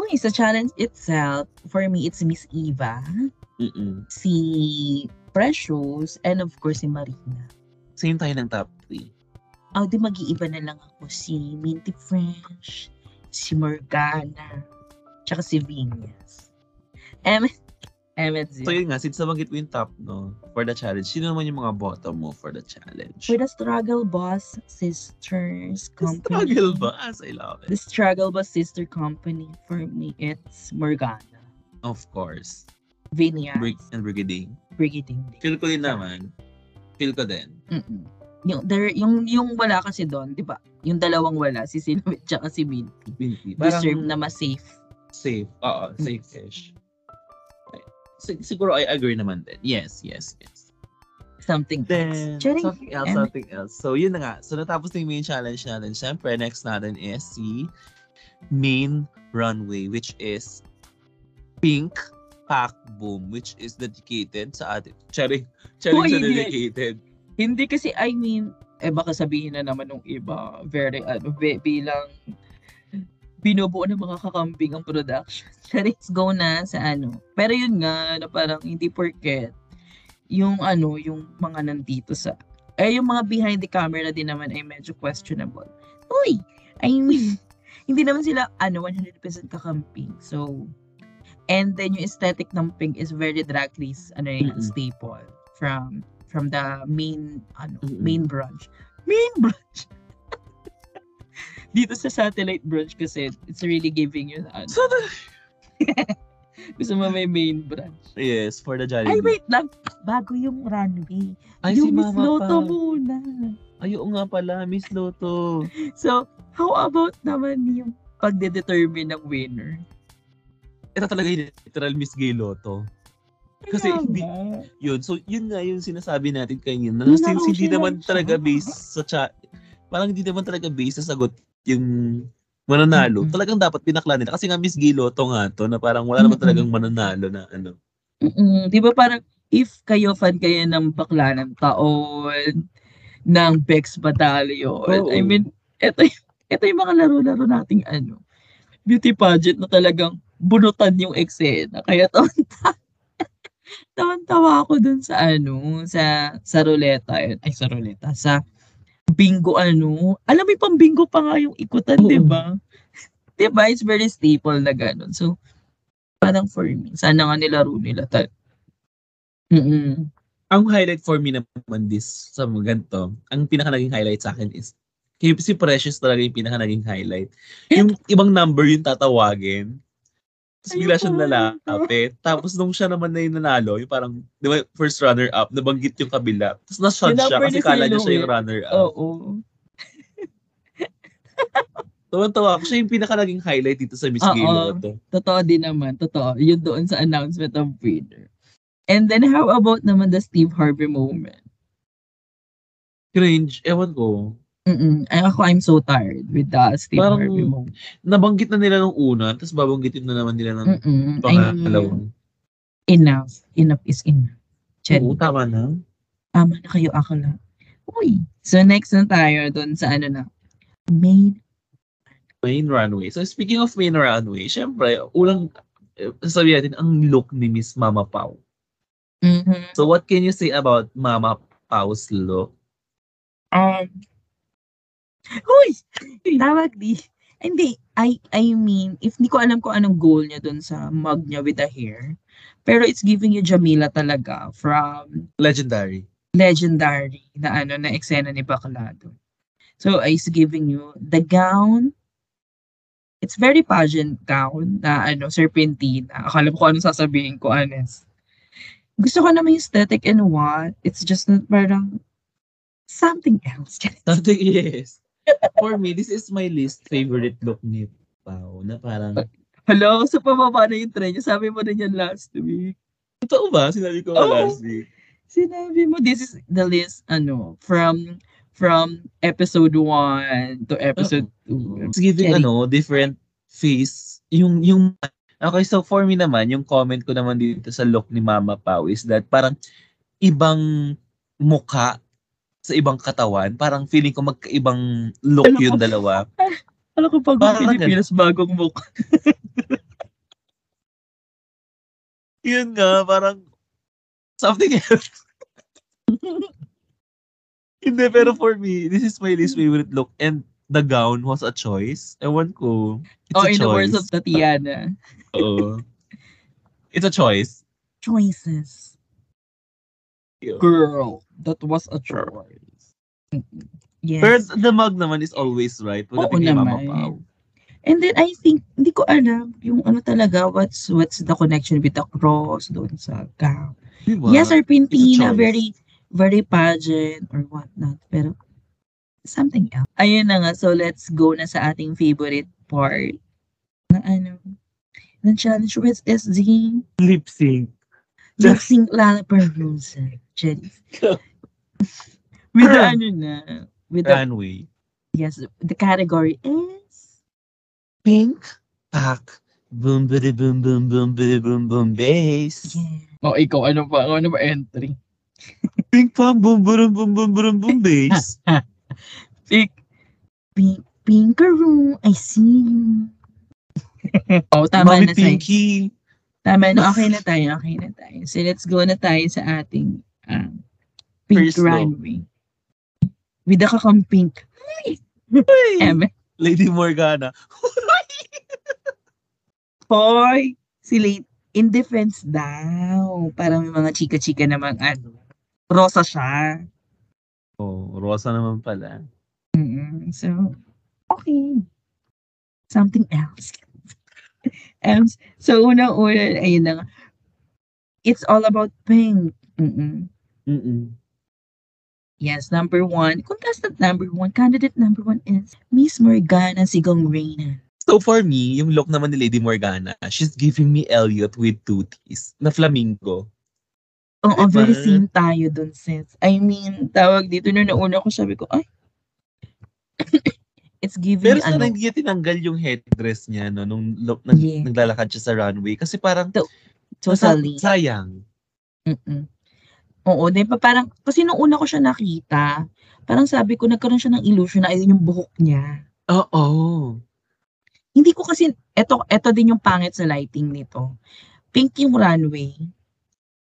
Okay, sa challenge itself, for me, it's Miss Eva, Mm-mm. si Precious, and of course, si Marina. Same tayo ng top 3. Oh, di mag-iiba na lang ako si Minty French, si Morgana, tsaka si Venus. Em, Emmet So yun nga, since nabanggit mo yung top, no, for the challenge, sino naman yung mga bottom mo for the challenge? For the Struggle Boss Sisters Company. Struggle ba? As I love The it. Struggle Boss Sister Company, for me, it's Morgana. Of course. Vinyas. Brig and Brigading. Brigading. Feel ko din naman. Feel ko din. Mm-mm. Yung, there, yung, yung wala kasi doon, di ba? Yung dalawang wala, si Silhouette tsaka si Minty. Binti. Deserve na mas safe. safe. Oo, safe-ish. Sig- siguro I agree naman din. Yes, yes, yes. Something Then, else. Charing. something else, something else. So, yun na nga. So, natapos na yung main challenge natin. Siyempre, next natin is si main runway, which is Pink Pack Boom, which is dedicated sa atin. Charing, charing Uy, dedicated. Hindi kasi, I mean, eh baka sabihin na naman ng iba, very, ano, bi- bilang binubuo ng mga kakambing ang production. Let's go na sa ano. Pero yun nga, na parang hindi porket yung ano, yung mga nandito sa, eh yung mga behind the camera din naman ay medyo questionable. Uy! I mean, hindi naman sila, ano, 100% kakamping. So, and then yung aesthetic ng pink is very drag race, ano yan, Mm-mm. staple from from the main ano Mm-mm. main branch. Main branch. Dito sa satellite branch kasi it's really giving you ano. So, the, Gusto mo may main branch. yes, for the Ay, Jollibee. wait lang. Bago yung runway. Ay, si yung Miss Mama Lotto pa. muna. Ay, oo nga pala, Miss Loto. So, how about naman yung pagde-determine ng winner? Ito talaga yung literal Miss Gay Loto. Kasi Kaya hindi-. Yun, so yun nga yung sinasabi natin kanina. Na since hindi naman talaga based sa chat, parang hindi naman talaga based sa sagot yung mananalo. Mm-mm. Talagang dapat pinakla nila. Kasi nga Miss Giloto nga to, na parang wala naman talagang mananalo na ano. Mm-mm. Di ba parang if kayo fan kayo ng bakla ng taon, ng Bex Battalion, Oo. I mean, eto, y- eto yung mga laro-laro nating ano, beauty pageant na talagang bunutan yung eksena. Kaya tawan tawan-tawa ako dun sa ano, sa sa ruleta, ay sa ruleta, sa bingo ano. Alam mo, yung pang bingo pa nga yung ikutan, di ba? Di ba? It's very staple na ganun. So, parang for me, sana nga nilaro nila tal. Mm-mm. Ang highlight for me naman this sa mga ganito, ang pinaka naging highlight sa akin is kay si Precious talaga yung pinaka naging highlight. Yung ibang number yung tatawagin. Tapos bigla siyang Ayoko. lalapit. Tapos nung siya naman na yung nanalo, yung parang, di ba, first runner-up, nabanggit yung kabila. Tapos na-shot siya kasi kala niya siya yung eh. runner-up. Oo. Tuwan-tawa ako. Siya yung pinaka naging highlight dito sa Miss. Gay to. Totoo din naman. Totoo. Yun doon sa announcement of winner. And then how about naman the Steve Harvey moment? Cringe. Ewan ko. Mm-mm. Ay, ako, I'm so tired with the Steve Parang- Harvey moment. Nabanggit na nila nung una, tapos babanggitin na naman nila ng pangalawang. enough. Enough is enough. Chen, Oo, tama na. tama na kayo akala. Uy. So next na tayo doon sa ano na. Main. Main runway. So speaking of main runway, syempre, ulang eh, sasabihin natin ang look ni Miss Mama Pau. Mhm. So what can you say about Mama Pau's look? Um, Uy! Tawag di. Hindi, I, I mean, if hindi ko alam kung anong goal niya dun sa mug niya with the hair, pero it's giving you Jamila talaga from Legendary. legendary na ano, na eksena ni Bakla dun. So, it's giving you the gown. It's very pageant gown na ano, serpentina. Akala ko anong sasabihin ko, honest. Gusto ko naman yung aesthetic and what. It's just not parang something else. Something yes. For me, this is my least favorite look ni Pau. Na parang, Hello, sa pababa na yung trend. Sabi mo rin yan last week. totoo ba? Sinabi ko Oo. last week. Sinabi mo, this is the list, ano, from from episode 1 to episode 2. It's giving Cherry. ano, different face. Yung, yung, okay, so for me naman, yung comment ko naman dito sa look ni Mama Pau is that parang ibang mukha sa ibang katawan. Parang feeling ko magkaibang look Alam yung ko. dalawa. Alam ko pag Parang Pilipinas, bagong mukha. Yun nga, parang something else. Hindi, pero for me, this is my least favorite look. And the gown was a choice. Ewan ko. It's Oh, a in the words of Tatiana. Oo. It's a choice. Choices. Girl, that was a choice. Yes. Pero the mug naman is always right. Oo kay Mama naman. Pau. And then I think, hindi ko alam yung ano talaga, what's what's the connection with the cross doon sa gown. Diba? Yes, Serpentina, very, very pageant or whatnot. Pero, something else. Ayun na nga, so let's go na sa ating favorite part na ano, ng challenge with SZ. Lip sync. Lip sync Lollapalooza. Jenny. with the ano na, with the, Runway. yes, the category is, Pink. Pack. Boom, bidi, boom, boom, boom, bidi, boom, boom, bass. yeah. Oh, ikaw, ano ba, ano ba entry? Pink pong, boom, boom, boom, boom, boom, boom, bass. Pink. Pink, pinkaroo, I see you. oh, tama Mami na sa'yo. Pinky. Tama na, okay na tayo, okay na tayo. So, let's go na tayo sa ating um, pink First look. runway. With the kakang pink. Em, Lady Morgana. Hoy! Si late, in defense daw. Parang may mga chika-chika namang ano. Rosa siya. Oh, Rosa naman pala. Mm, so, okay. Something else. Um, so, unang-una, ayun na nga. It's all about pink. Mm-mm. Mm-mm. Yes, number one. Contestant number one, candidate number one is Miss Morgana Sigong Reyna. So for me, yung look naman ni Lady Morgana, she's giving me Elliot with two T's na flamingo. Oo, Diba? very same tayo dun, sis. I mean, tawag dito, nung nauna ko, sabi ko, ay, it's giving Pero sana ano, hindi niya tinanggal yung headdress niya no, nung look, nag, Yeah. naglalakad siya sa runway. Kasi parang totally. sa- sayang. Mm-mm. Oo, di ba parang, kasi nung una ko siya nakita, parang sabi ko, nagkaroon siya ng illusion na ayun yung buhok niya. Oo. Hindi ko kasi, eto, eto din yung pangit sa lighting nito. Pink yung runway.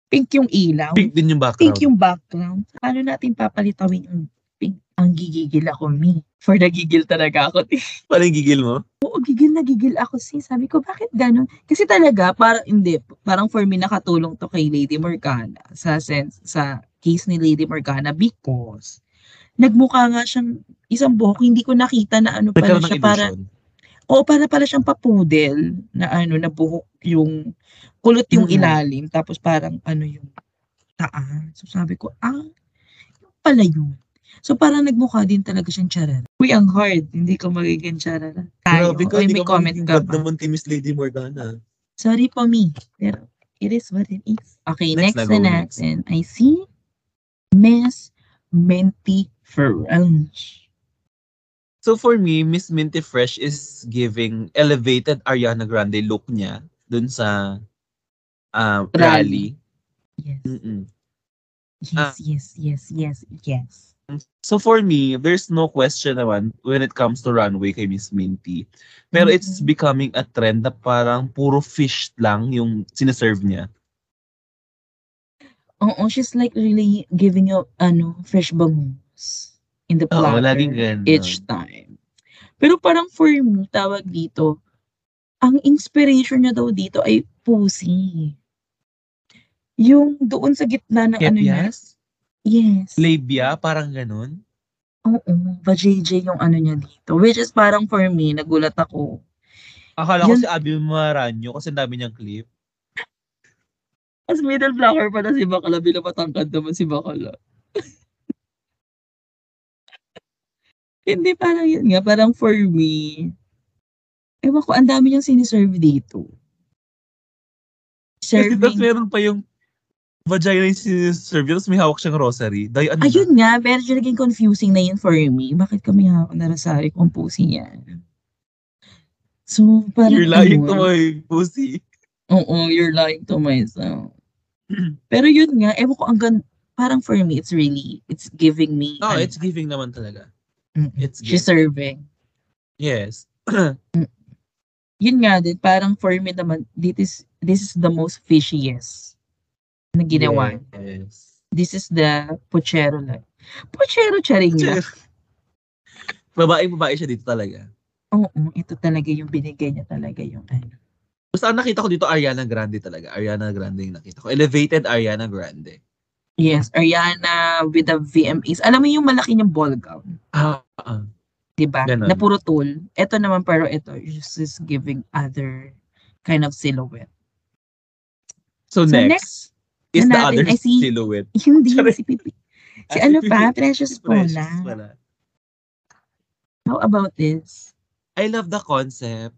Pink yung ilaw. Pink din yung background. Pink yung background. Paano natin papalitawin yung pink? Ang gigigil ako, me. For the gigil talaga ako. Parang gigil mo? Oo, gigil na gigil ako. Si, sabi ko, bakit ganun? Kasi talaga, parang, hindi, parang for me, nakatulong to kay Lady Morgana sa sense, sa case ni Lady Morgana because nagmukha nga siyang isang buhok, hindi ko nakita na ano pala siya, para. Oo, para pala siyang pa-poodle na ano, na buhok yung kulot yung Mm. ilalim tapos parang ano yung taas. So sabi ko, ah, yun pala yun. So parang nagmukha din talaga siyang charara. Uy, ang hard. Hindi ko magiging charara. Tayo. Grabe ka, hindi may ka comment magiging ka bad ba? naman kay Miss Lady Morgana. Sorry po me. Pero it is what it is. Okay, Next next, na, na, go next. natin. I see Miss Minty French. So for me, Miss Minty Fresh is giving elevated Ariana Grande look niya dun sa uh, rally. Rally. Yes. Mm-mm. Yes, yes, yes, yes, yes. So for me, there's no question naman when it comes to runway kay Miss Minty. Pero it's Mhm. becoming a trend na parang puro fish lang yung sineserve niya. Oo, she's like really giving you, ano, fresh bangus in the Oo, platter laging ganun. each time. Pero parang for me, tawag dito, ang inspiration niya daw dito ay pussy. Yung doon sa gitna ng ano niya. Yes. Labia? Parang ganun? Oo, va-JJ yung ano niya dito. Which is parang for me, nagulat ako. Akala ko Yun- si Abby Maranyo kasi dami niyang clip. As middle blocker pala si Bakala, bila matangkad naman si Bakala. Hindi, parang yun nga, parang for me, ewan ko, ang dami niyang siniserve dito. Kasi tapos Serving. meron pa yung vagina yung siniserve tapos may hawak siyang rosary. Day, ano na? Ayun nga, medyo naging confusing na yun for me. Bakit kami hawak na rosary kung pussy niya? So, parang You're lying to ayun. my pussy. Oo, you're lying to myself. Pero yun nga, ewan ko, ang gan- parang for me, it's really, it's giving me, No, ano, it's giving naman talaga. It's she's giving. serving. Yes. Yun nga din, parang for me naman, this is, this is the most fishiest na ginawa. Yes. This is the puchero lang. Puchero charing lang. babae, babae siya dito talaga. Oo, ito talaga yung binigay niya talaga yung ano. Basta ang nakita ko dito, Ariana Grande talaga. Ariana Grande yung nakita ko. Elevated Ariana Grande. Yes, Ariana with the VMAs. Alam mo yung malaki niyang ball gown, Ah, ah. 'di ba? Ganon. Na puro tulle. Ito naman pero ito is just giving other kind of silhouette. So, So next, next, is na the other ay si- silhouette. hindi Sorry. si Pipi. Si Ah, ano si pa? Pipi. Precious Precious Paula. pala. How about this? I love the concept.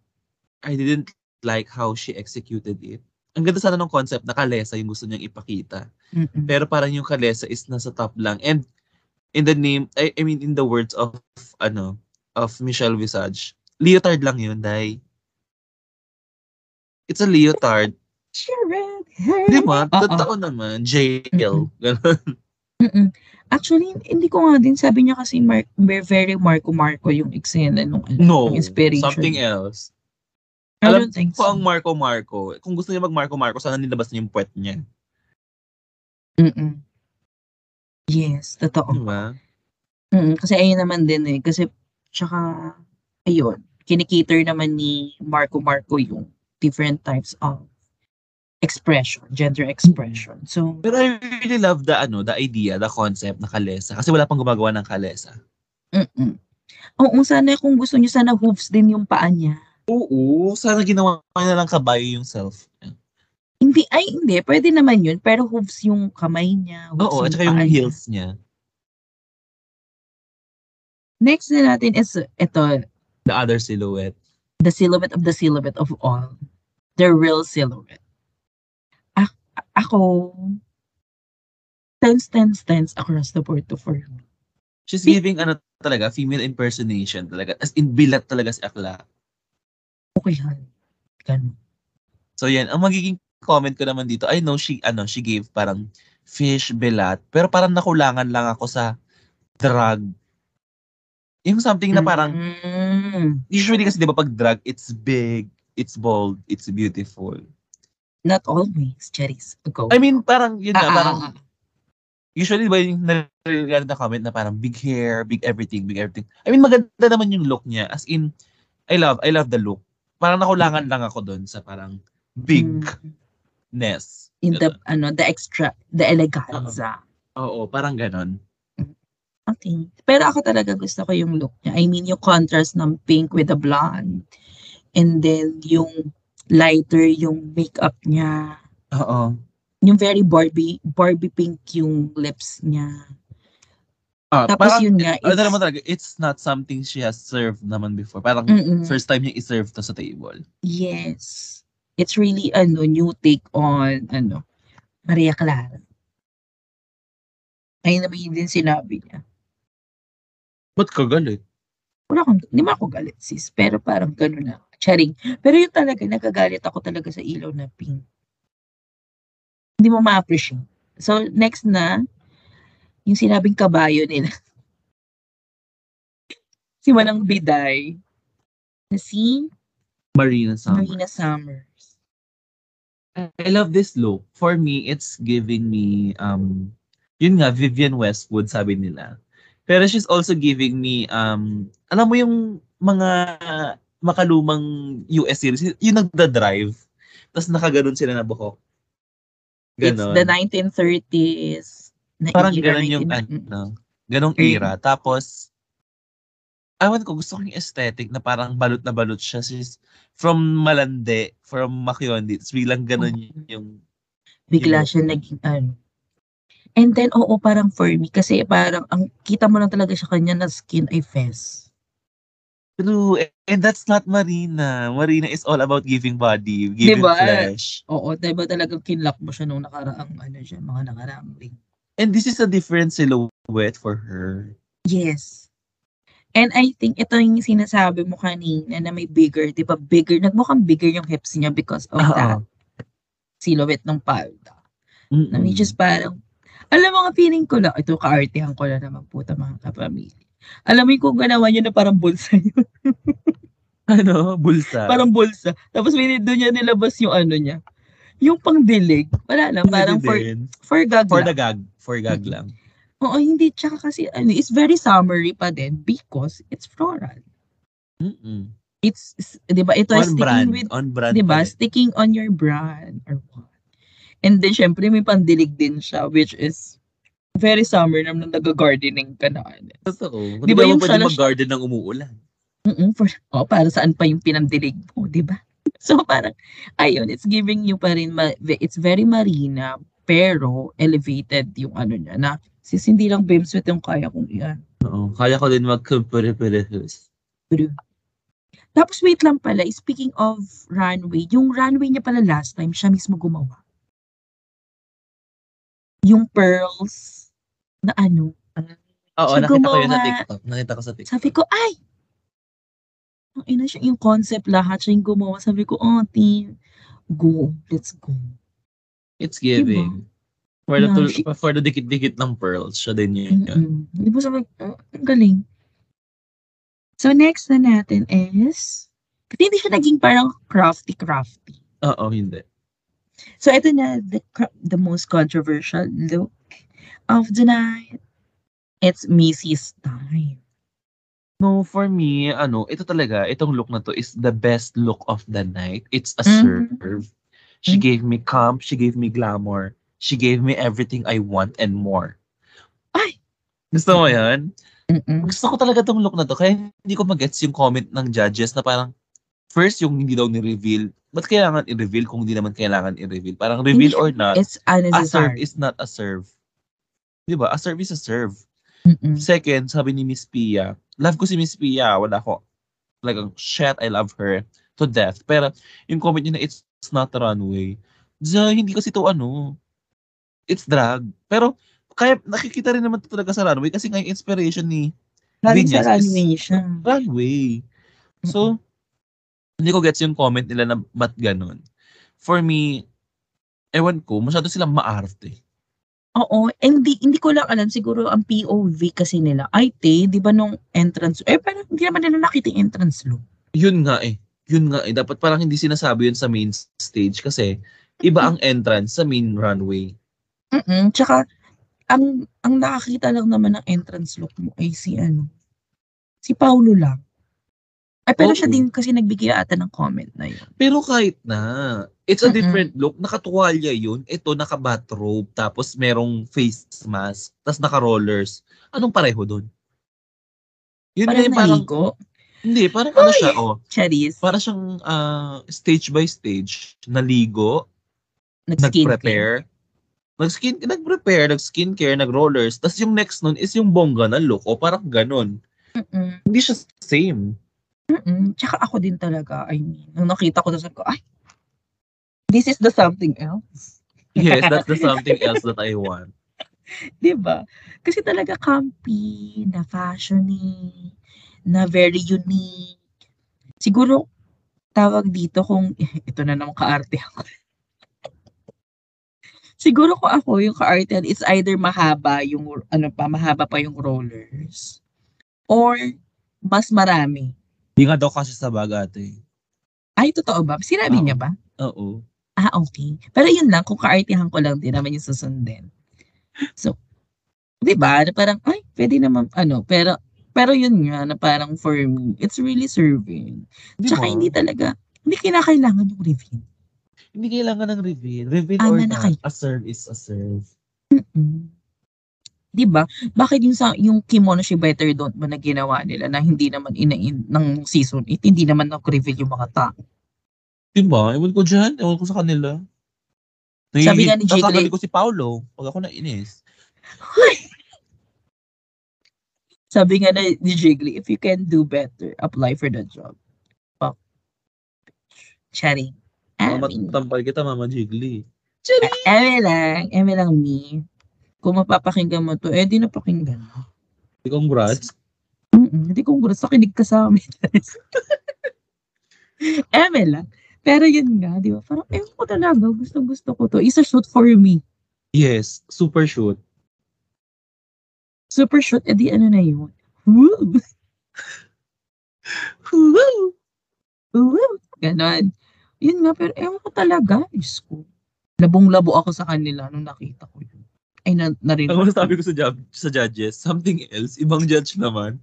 I didn't like how she executed it. Ang ganda sana ng concept na kalesa yung gusto niyang ipakita. Mm-mm. Pero parang yung kalesa is nasa top lang. And in the name, I, I mean in the words of ano, of Michelle Visage, leotard lang yun, dai. It's a leotard. Sharon. Di ba? Oo. Totoo naman. Jail. Ganun. Mm-mm. Actually, hindi ko nga din sabi niya kasi Mar- very Marco Marco yung eksena nung ano, No. yung inspiration. Something else. I Alam don't think ko so. ang Marco Marco. Kung gusto niya mag Marco Marco, sana nilabas niya yung puwet niya. Mm-mm. Yes, totoo. Di ba? Mm, kasi ayun naman din eh. Kasi, tsaka, ayun, kinikater naman ni Marco Marco yung different types of expression, gender expression. So, Pero I really love the ano, the idea, the concept na kalesa. Kasi wala pang gumagawa ng kalesa. mm Oo, sana kung gusto niyo, sana hooves din yung paa niya. Oo, sana ginawa niya lang kabayo yung self. Hindi, ay hindi, pwede naman yun, pero hooves yung kamay niya, Oo, at yung saka yung heels niya. Next na natin is, ito, The other silhouette. the silhouette of the silhouette of all. The real silhouette. Ako, tense, tense, tense across the board to for me. She's Be- giving ano talaga, female impersonation talaga. As in, bilat talaga si Akla. Okay, han. Ganun. So yan, ang magiging comment ko naman dito, I know she, ano, she gave parang fish bilat, pero parang nakulangan lang ako sa drug. Yung something na parang, Mm, usually kasi di ba pag drug, it's big, it's bold, it's beautiful. Not always, Cherries. Go. I mean, parang, yun Ah, nga, ah, parang, ah, ah. usually ba yung narinig na comment na parang big hair, big everything, big everything. I mean, maganda naman yung look niya. As in, I love, I love the look. Parang nakulangan lang ako doon sa parang bigness. Mm, in the, ano, the extra, the eleganza. Oo, parang ganon. Okay. Pero ako talaga gusto ko yung look niya. I mean, yung contrast ng pink with the blonde. And then yung lighter yung makeup niya. Oo. Yung very Barbie, Barbie pink yung lips niya. Ah, Tapos parang, yun nga, ano it's, naman talaga, it's not something she has served naman before. Parang Mm-mm. first time niya i-serve to sa table. yes. It's really ano, new take on ano, Maria Clara. Ayun naman yun din sinabi niya. Ba't ka galit? Wala akong, hindi mo ako galit sis, pero parang gano'n na. Charing. Pero yun talaga, nagagalit ako talaga sa ilaw na pink. Hindi mo ma-appreciate. So, next na, yung sinabing kabayo nila. si Manang Biday. Na si Marina Summer. Marina Summers. I love this look. For me, it's giving me, um, yun nga, Vivian Westwood, sabi nila. Pero she's also giving me, um, alam mo yung mga makalumang US series, yung nagda-drive, tapos nakaganon sila na buhok. It's Ganon. the 1930s. Na Parang era, ganon yung, 19 ano, ganong Mm. era. Tapos, awan ko, gusto ko yung aesthetic na parang balot na balot siya. She's from Malande, from Makyondi. It's bilang ganon Oo. yung, bigla Yung- siya naging ano. And then, oo, parang for me, kasi parang, ang kita mo lang talaga sa kanya na skin ay fez. True. And that's not Marina. Marina is all about giving body, giving Diba? flesh. Oo, diba talagang kinlock mo siya nung nakaraang, ano siya, mga nakaraang ring. And this is a different silhouette for her. Yes. And I think ito yung sinasabi mo kanina na may bigger, di ba bigger, nagmukhang bigger yung hips niya because of that silhouette ng palda. Mm-mm. Na which is parang, alam mo nga feeling ko lang, ito kaartihan ko lang naman puta mga kapamilya. Alam mo yung kung ganawa niya na parang bulsa yun. ano? Bulsa. parang bulsa. Tapos may doon niya nilabas yung ano niya. Yung pangdilig. Wala lang. Parang for, for gag for lang. the gag. For gag lang. Oo, hindi. Tsaka kasi, ano, it's very summery pa din because it's floral. Mm-mm. It's, it's- di ba, ito On is brand. sticking with, on brand. di ba, sticking on your brand or what. And then, syempre, may pandilig din siya, which is very summer naman nag-gardening ka na. ano. Totoo. Di ba yung pwede mag-garden ng umuulan? Mm-mm, for, oh, para saan pa yung pinandilig mo, di ba? So, parang, ayun, it's giving you pa rin, ma- it's very marina, pero elevated yung ano niya, na sis, hindi lang swimsuit yung kaya kong iyan. Oo. Kaya ko din mag-compare-pares. Tapos wait lang pala, speaking of runway, yung runway niya pala last time, siya mismo gumawa. Yung pearls na ano, Oo, Siya nakita ko yun sa gumawa. TikTok. Nakita ko sa TikTok. sabi ko, ay! Ang ina siya, yung concept lahat, siya yung gumawa. Sabi ko, oh, team, go, let's go. It's giving. For the, tul- for the dikit-dikit ng pearls, siya din yun. Mm-mm. Di ba sabi, oh, ang galing. So next na natin is, kasi hindi siya naging parang crafty-crafty. Oo, hindi. So ito na, the, the most controversial look of the night. It's Missy's time. No, for me, ano, ito talaga, itong look na to is the best look of the night. It's a Mhm. serve. She Mhm. gave me calm, she gave me glamour, she gave me everything I want and more. Ay! Gusto mo yan? Mm-mm. Gusto ko talaga tong look na to. Kaya hindi ko magets yung comment ng judges na parang, first yung hindi daw ni-reveal. Ba't kailangan i-reveal kung hindi naman kailangan i-reveal? Parang reveal or not, It's a serve unnecessary. is not a serve. Di ba? A is a serve. Mm-mm. Second, sabi ni Miss Pia, love ko si Miss Pia, wala ko, like, shit, I love her to death. Pero, yung comment niya na it's not a runway, Diya, hindi kasi to ano, it's drag. Pero, kaya nakikita rin naman to talaga sa runway kasi nga yung inspiration ni Galing Vinyas sa runway siya. runway. So, hindi ko gets yung comment nila na ba't ganun. For me, ewan ko, masyado silang maarte. Oo, hindi, hindi ko lang alam, siguro ang POV kasi nila, te, di ba nung entrance, eh parang hindi naman nila nakita yung entrance loop. Yun nga eh. Yun nga eh. Dapat parang hindi sinasabi yun sa main stage kasi iba ang entrance sa main runway. Mm Tsaka, ang, ang nakakita lang naman ng entrance look mo ay si ano, si Paulo lang. Ay, pero siya Oo. din kasi nagbigay ata ng comment na yun. Pero kahit na, it's a Mm-mm. different look. Nakatuwalya yun. Ito, naka-bathrobe. Tapos merong face mask. Tapos naka-rollers. Anong pareho dun? Yun nga Parang yung parang, naigo. Hindi, parang ano siya, oh. Charis. Para siyang ah, stage by stage, naligo, Nag-skincare. nag-prepare, nag-skin, nag-prepare, nag-skincare, nag-rollers, tapos yung next nun is yung bongga na look, o parang ganun. Mm-mm. Hindi siya same. Mm-mm. Tsaka ako din talaga, I mean, nung nakita ko, sabi ko, ay, this is the something else. Yes, that's the something else that I want. 'Di ba? Kasi talaga campy, na fashiony, na very unique. Siguro, tawag dito kung, ito na naman kaarte ako. Siguro kung ako, yung kaartehan, it's either mahaba yung, ano pa, mahaba pa yung rollers. Or, mas marami. Hindi nga daw kasi sa bag ate. Ay, totoo ba? Sinabi Oo. niya ba? Oo. Ah, okay. Pero yun lang, kung kaartihan ko lang din naman yung susundin. So, di ba? Na parang, ay, pwede naman, ano, pero, pero yun nga, na parang for me, it's really serving. Di Tsaka ba? hindi talaga, hindi kinakailangan yung review. Hindi kailangan ng reveal. Reveal Ah, or na not, a serve is a serve. Mm-mm. Di ba? Bakit yung sa yung kimono si Better Don't mo na ginawa nila na hindi naman inain ng season 8, hindi naman nag-reveal yung mga tao. Di ba? Ewan ko dyan. Ewan ko sa kanila. Sabi nga ni Tatanggalin ko si Paolo pag ako nainis. Sabi nga na ni Jiggly, if you can do better, apply for the job. Fuck. Charing. Mama, tampal kita, Mama Jiggly. Eme lang, eme lang me. Kung mapapakinggan mo to, eh di napakinggan mo. Congrats. Mm hindi gusto nakinig ka sa amin. eme lang. Pero yun nga, di ba? Parang, ewan ko talaga, gusto gusto ko to. Isa shoot for me. Yes, super shoot. Super shoot, edi ano na yun. Woo! Woo! Woo! Ganon. Yun nga, pero ewan ko talaga. Diyos ko. Labong-labo ako sa kanila nung nakita ko yun. Ay, na, narinig Ang ko. sabi ko sa, judge, sa judges, something else, ibang judge naman.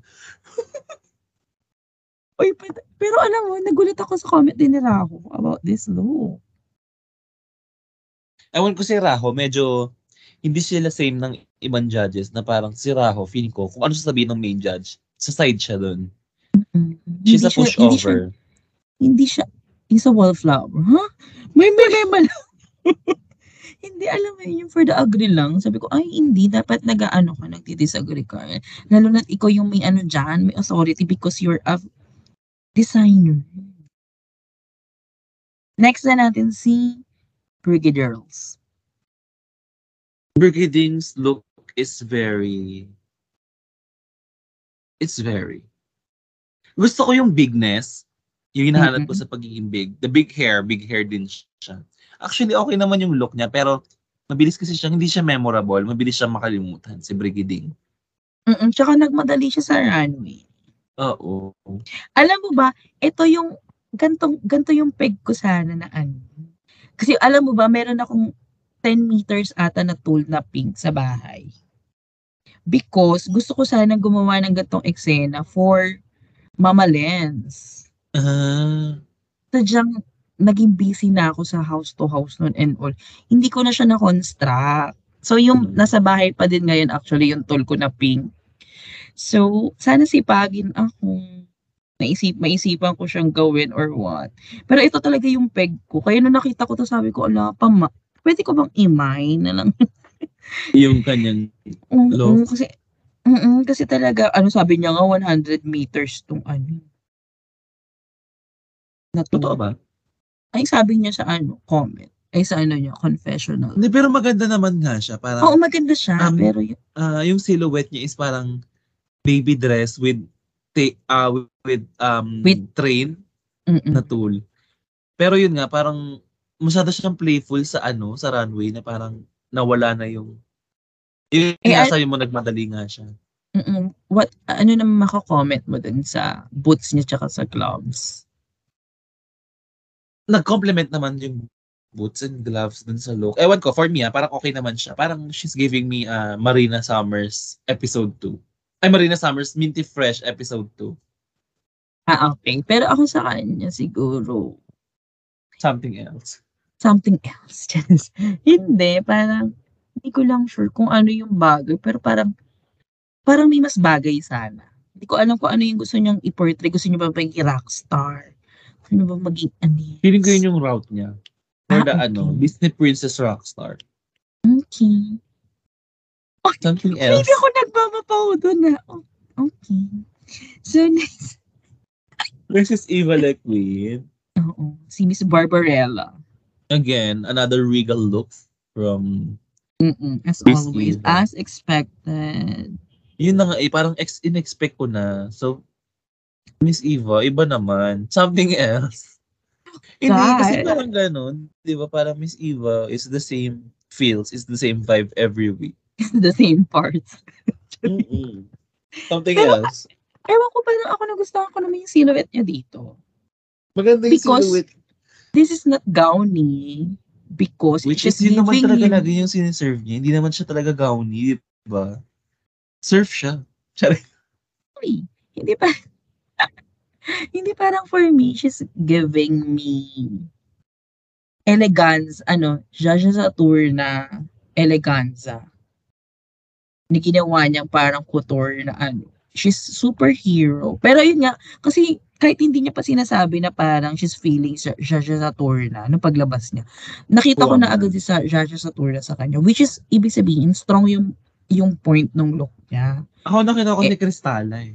Uy, pero, pero alam mo, nagulat ako sa comment din ni Raho about this law. Ewan ko si Raho, medyo hindi sila same ng ibang judges na parang si Raho, feeling ko, kung ano sasabihin ng main judge, sa side siya dun. Mm. She's Hindi a siya- Hindi siya, pushover. hindi siya, he's a wallflower. Huh? May may may mal- hindi, alam mo yun, yung for the agree lang. Sabi ko, ay, hindi, dapat nag-ano ka, nagdi-disagree ka. Lalo na ikaw yung may ano dyan, may authority because you're a designer. Next na natin si Brigadierls. Brigiding's look is very, it's very, gusto ko yung bigness, yung hinahanap ko Mm-mm. sa pagiging big. The big hair, big hair din siya. Actually, okay naman yung look niya, pero mabilis kasi siya, hindi siya memorable, mabilis siya makalimutan, si Brigiding. Mm tsaka nagmadali siya sa runway. Oo. Alam mo ba, ito yung, gantong, ganto yung peg ko sana na ano. Kasi alam mo ba, meron akong 10 meters ata na tool na pink sa bahay. Because gusto ko sana gumawa ng gantong eksena for Mama Lens. Ah, Sadyang naging busy na ako sa house to house noon and all. Hindi ko na siya na-construct. So yung Mm. nasa bahay pa din ngayon actually yung tool ko na pink. So sana sipagin ako. Naisip, maisipan ko siyang gawin or what. Pero ito talaga yung peg ko. Kaya nung nakita ko to sabi ko, ala pa ma. Pwede ko bang imay na lang? yung kanyang, Low. kasi, mm kasi talaga, ano sabi niya nga, 100 meters tong ano. Na to. totoo ba? Ay, sabi niya sa ano, comment. Ay, sa ano niya, confessional. Hindi, pero maganda naman nga siya. Parang, Oo, maganda siya. Um, pero yun, ah, yung silhouette niya is parang baby dress with ta- ah, with um With- train mm na tool. Pero yun nga parang masyado siyang playful sa ano, sa runway na parang nawala na yung yung Eh, eh, I- mo nagmadali nga siya. mm What, ano naman mako-comment mo dun sa boots niya tsaka sa gloves? Nag-compliment naman yung boots and gloves dun sa look. Ewan ko, for me ah, parang okay naman siya. Parang she's giving me ah, Marina Summers episode 2. Ay, Marina Summers Minty Fresh episode 2. Ah, okay. Pero ako sa kanya siguro, Something else. something else. Just, hindi, parang, hindi ko lang sure kung ano yung bagay. Pero parang, parang may mas bagay sana. Hindi ko alam kung ano yung gusto niyang i-portray. Gusto niya ba maging rockstar? Niya ba maging ano? Feeling ko yun yung route niya. For Ah, the okay. ano, Disney Princess Rockstar. Okay. Something else. Hindi ako nagmamapaw doon na. Oh, okay. So, next. Versus Eva Queen. Oo. Si Miss Barbarella. Again, another regal look from Mm-mm, as Miss always. Eva. As expected. yun na nga eh, parang ex in-expect ko na. So, Miss Eva, iba naman. Something else. Hindi, kasi parang ganun. Di ba? Parang Miss Eva is the same feels, is the same vibe every week. the same parts. Mm-mm. Something Pero- else. Ewan ko parang ako nagustuhan ko naman yung silhouette niya dito. Maganda yung Because- silhouette. This is not gowny because Which it's is yun naman talaga lagi yung siniserve niya. Hindi naman siya talaga gowny, di ba? Surf siya. Uy, hindi pa hindi parang for me she's giving me elegance ano Jaja Satur na eleganza. Ni ginawa niyang parang couture na ano she's superhero. Pero yun nga kasi kahit hindi niya pa sinasabi na parang she's feeling Sa- Jaja Saturna nung paglabas niya nakita ko na agad si Sa- Jaja Saturna sa kanya which is ibig sabihin strong yung yung point ng look niya. Ako nakita ko Eh, ni Cristala eh.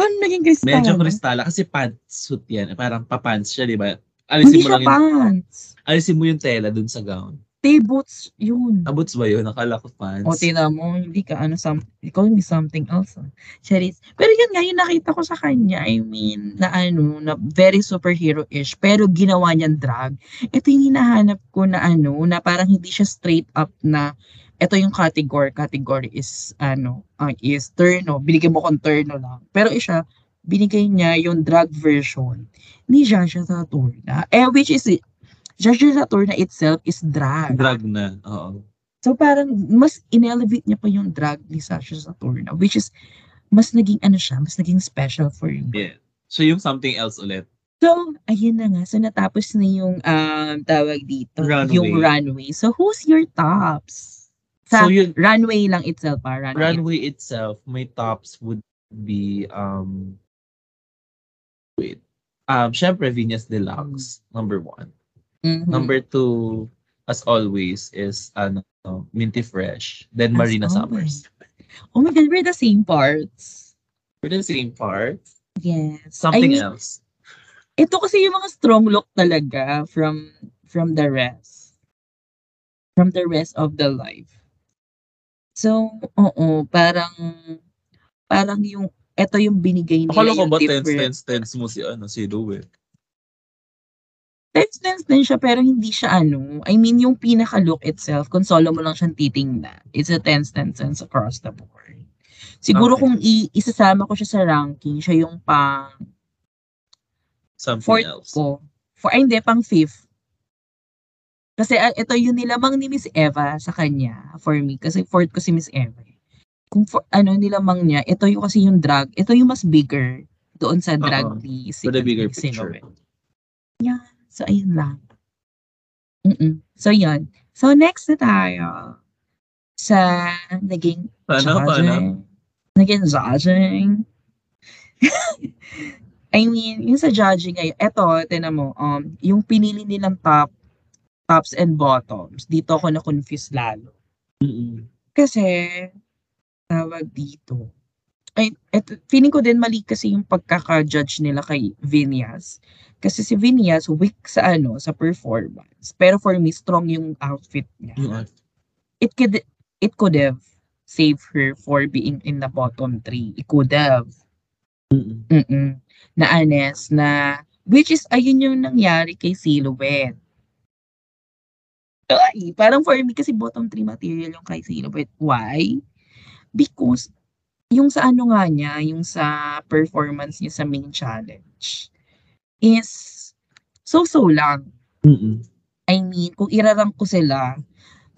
Paano naging kristal? Medyo Cristala kasi pantsuit yan. Parang papants siya, di ba? Hindi Alisin mo siya lang yung, pants. alisin mo yung tela dun sa gown. Tay boots yun. Abuts ba yun? Nakala ko pants. O, tina mo, hindi ka ano, some, ikaw me something else. ah. Charis. Pero yun nga, yung nakita ko sa kanya, I mean, na ano, na very superhero-ish, pero ginawa niyang drag. Ito yung hinahanap ko na ano, na parang hindi siya straight up na, ito yung category, category is, ano, ah, is turno, binigyan mo kong turno lang. Pero siya, binigay niya yung drag version ni Jaja Saturna. Eh, which is, Jaja Saturna itself is drag. Drag na. Oo. So parang mas inelevate niya pa yung drag ni Sasha Saturna which is mas naging ano siya, mas naging special for you. Yeah. So yung something else ulit. So, ayun na nga. So natapos na yung um, tawag dito, Runway. yung runway. So who's your tops? Sa So yun, runway lang itself pa, runway. runway itself, my tops would be, um, wait. Um, syempre, Venus Deluxe, number one. Mhm. Number two, as always, is ano, Minty Fresh. Then As Marina always. Summers. Oh my God, we're the same parts. For the same part, Yes. something I mean, else. Ito kasi yung mga strong look talaga from from the rest. From the rest of the life. So, oo, parang parang yung ito yung binigay nila Akala ko ba tense, tense, tense mo si, ano, si Louie? Tense, tense din siya pero hindi siya ano. I mean, yung pinaka-look itself, kung solo mo lang siyang titingnan, it's a tense, tense, tense across the board. Siguro Okay. kung i- isasama ko siya sa ranking, siya yung pang Something fourth else. ko. For, ay, hindi, pang fifth. Kasi ah, ito yung nilamang ni Miss Eva sa kanya, for me. Kasi fourth ko si Miss Eva. eh. Kung for, ano nilamang niya, ito yung kasi yung drag, ito yung mas bigger doon sa drag Oo. ni For the bigger ni picture. Silhouette. Yeah. So, ayun lang. Mm-mm. So, yun. So, next na tayo sa naging Paano, paano? judging. Naging judging. I mean, yung sa judging ngayon, eto, tinan mo, um, yung pinili nilang top, tops and bottoms, dito ako na-confuse lalo. Mm-mm. Kasi, tawag dito. Ay, eto, feeling ko din mali kasi yung pagkaka-judge nila kay Vinyas. Kasi si Vinyas, weak sa ano, sa performance. Pero for me, strong yung outfit niya. Art. It could, it could have saved her for being in the bottom three. It could have. Mm-mm. Mm-mm. Na honest, na, which is, ayun yung nangyari kay Silhouette. Ay, parang for me, kasi bottom three material yung kay Silhouette. Why? Because, yung sa ano nga niya, yung sa performance niya sa main challenge, is, so-so lang. Mm-mm. I mean, kung irarang ko sila,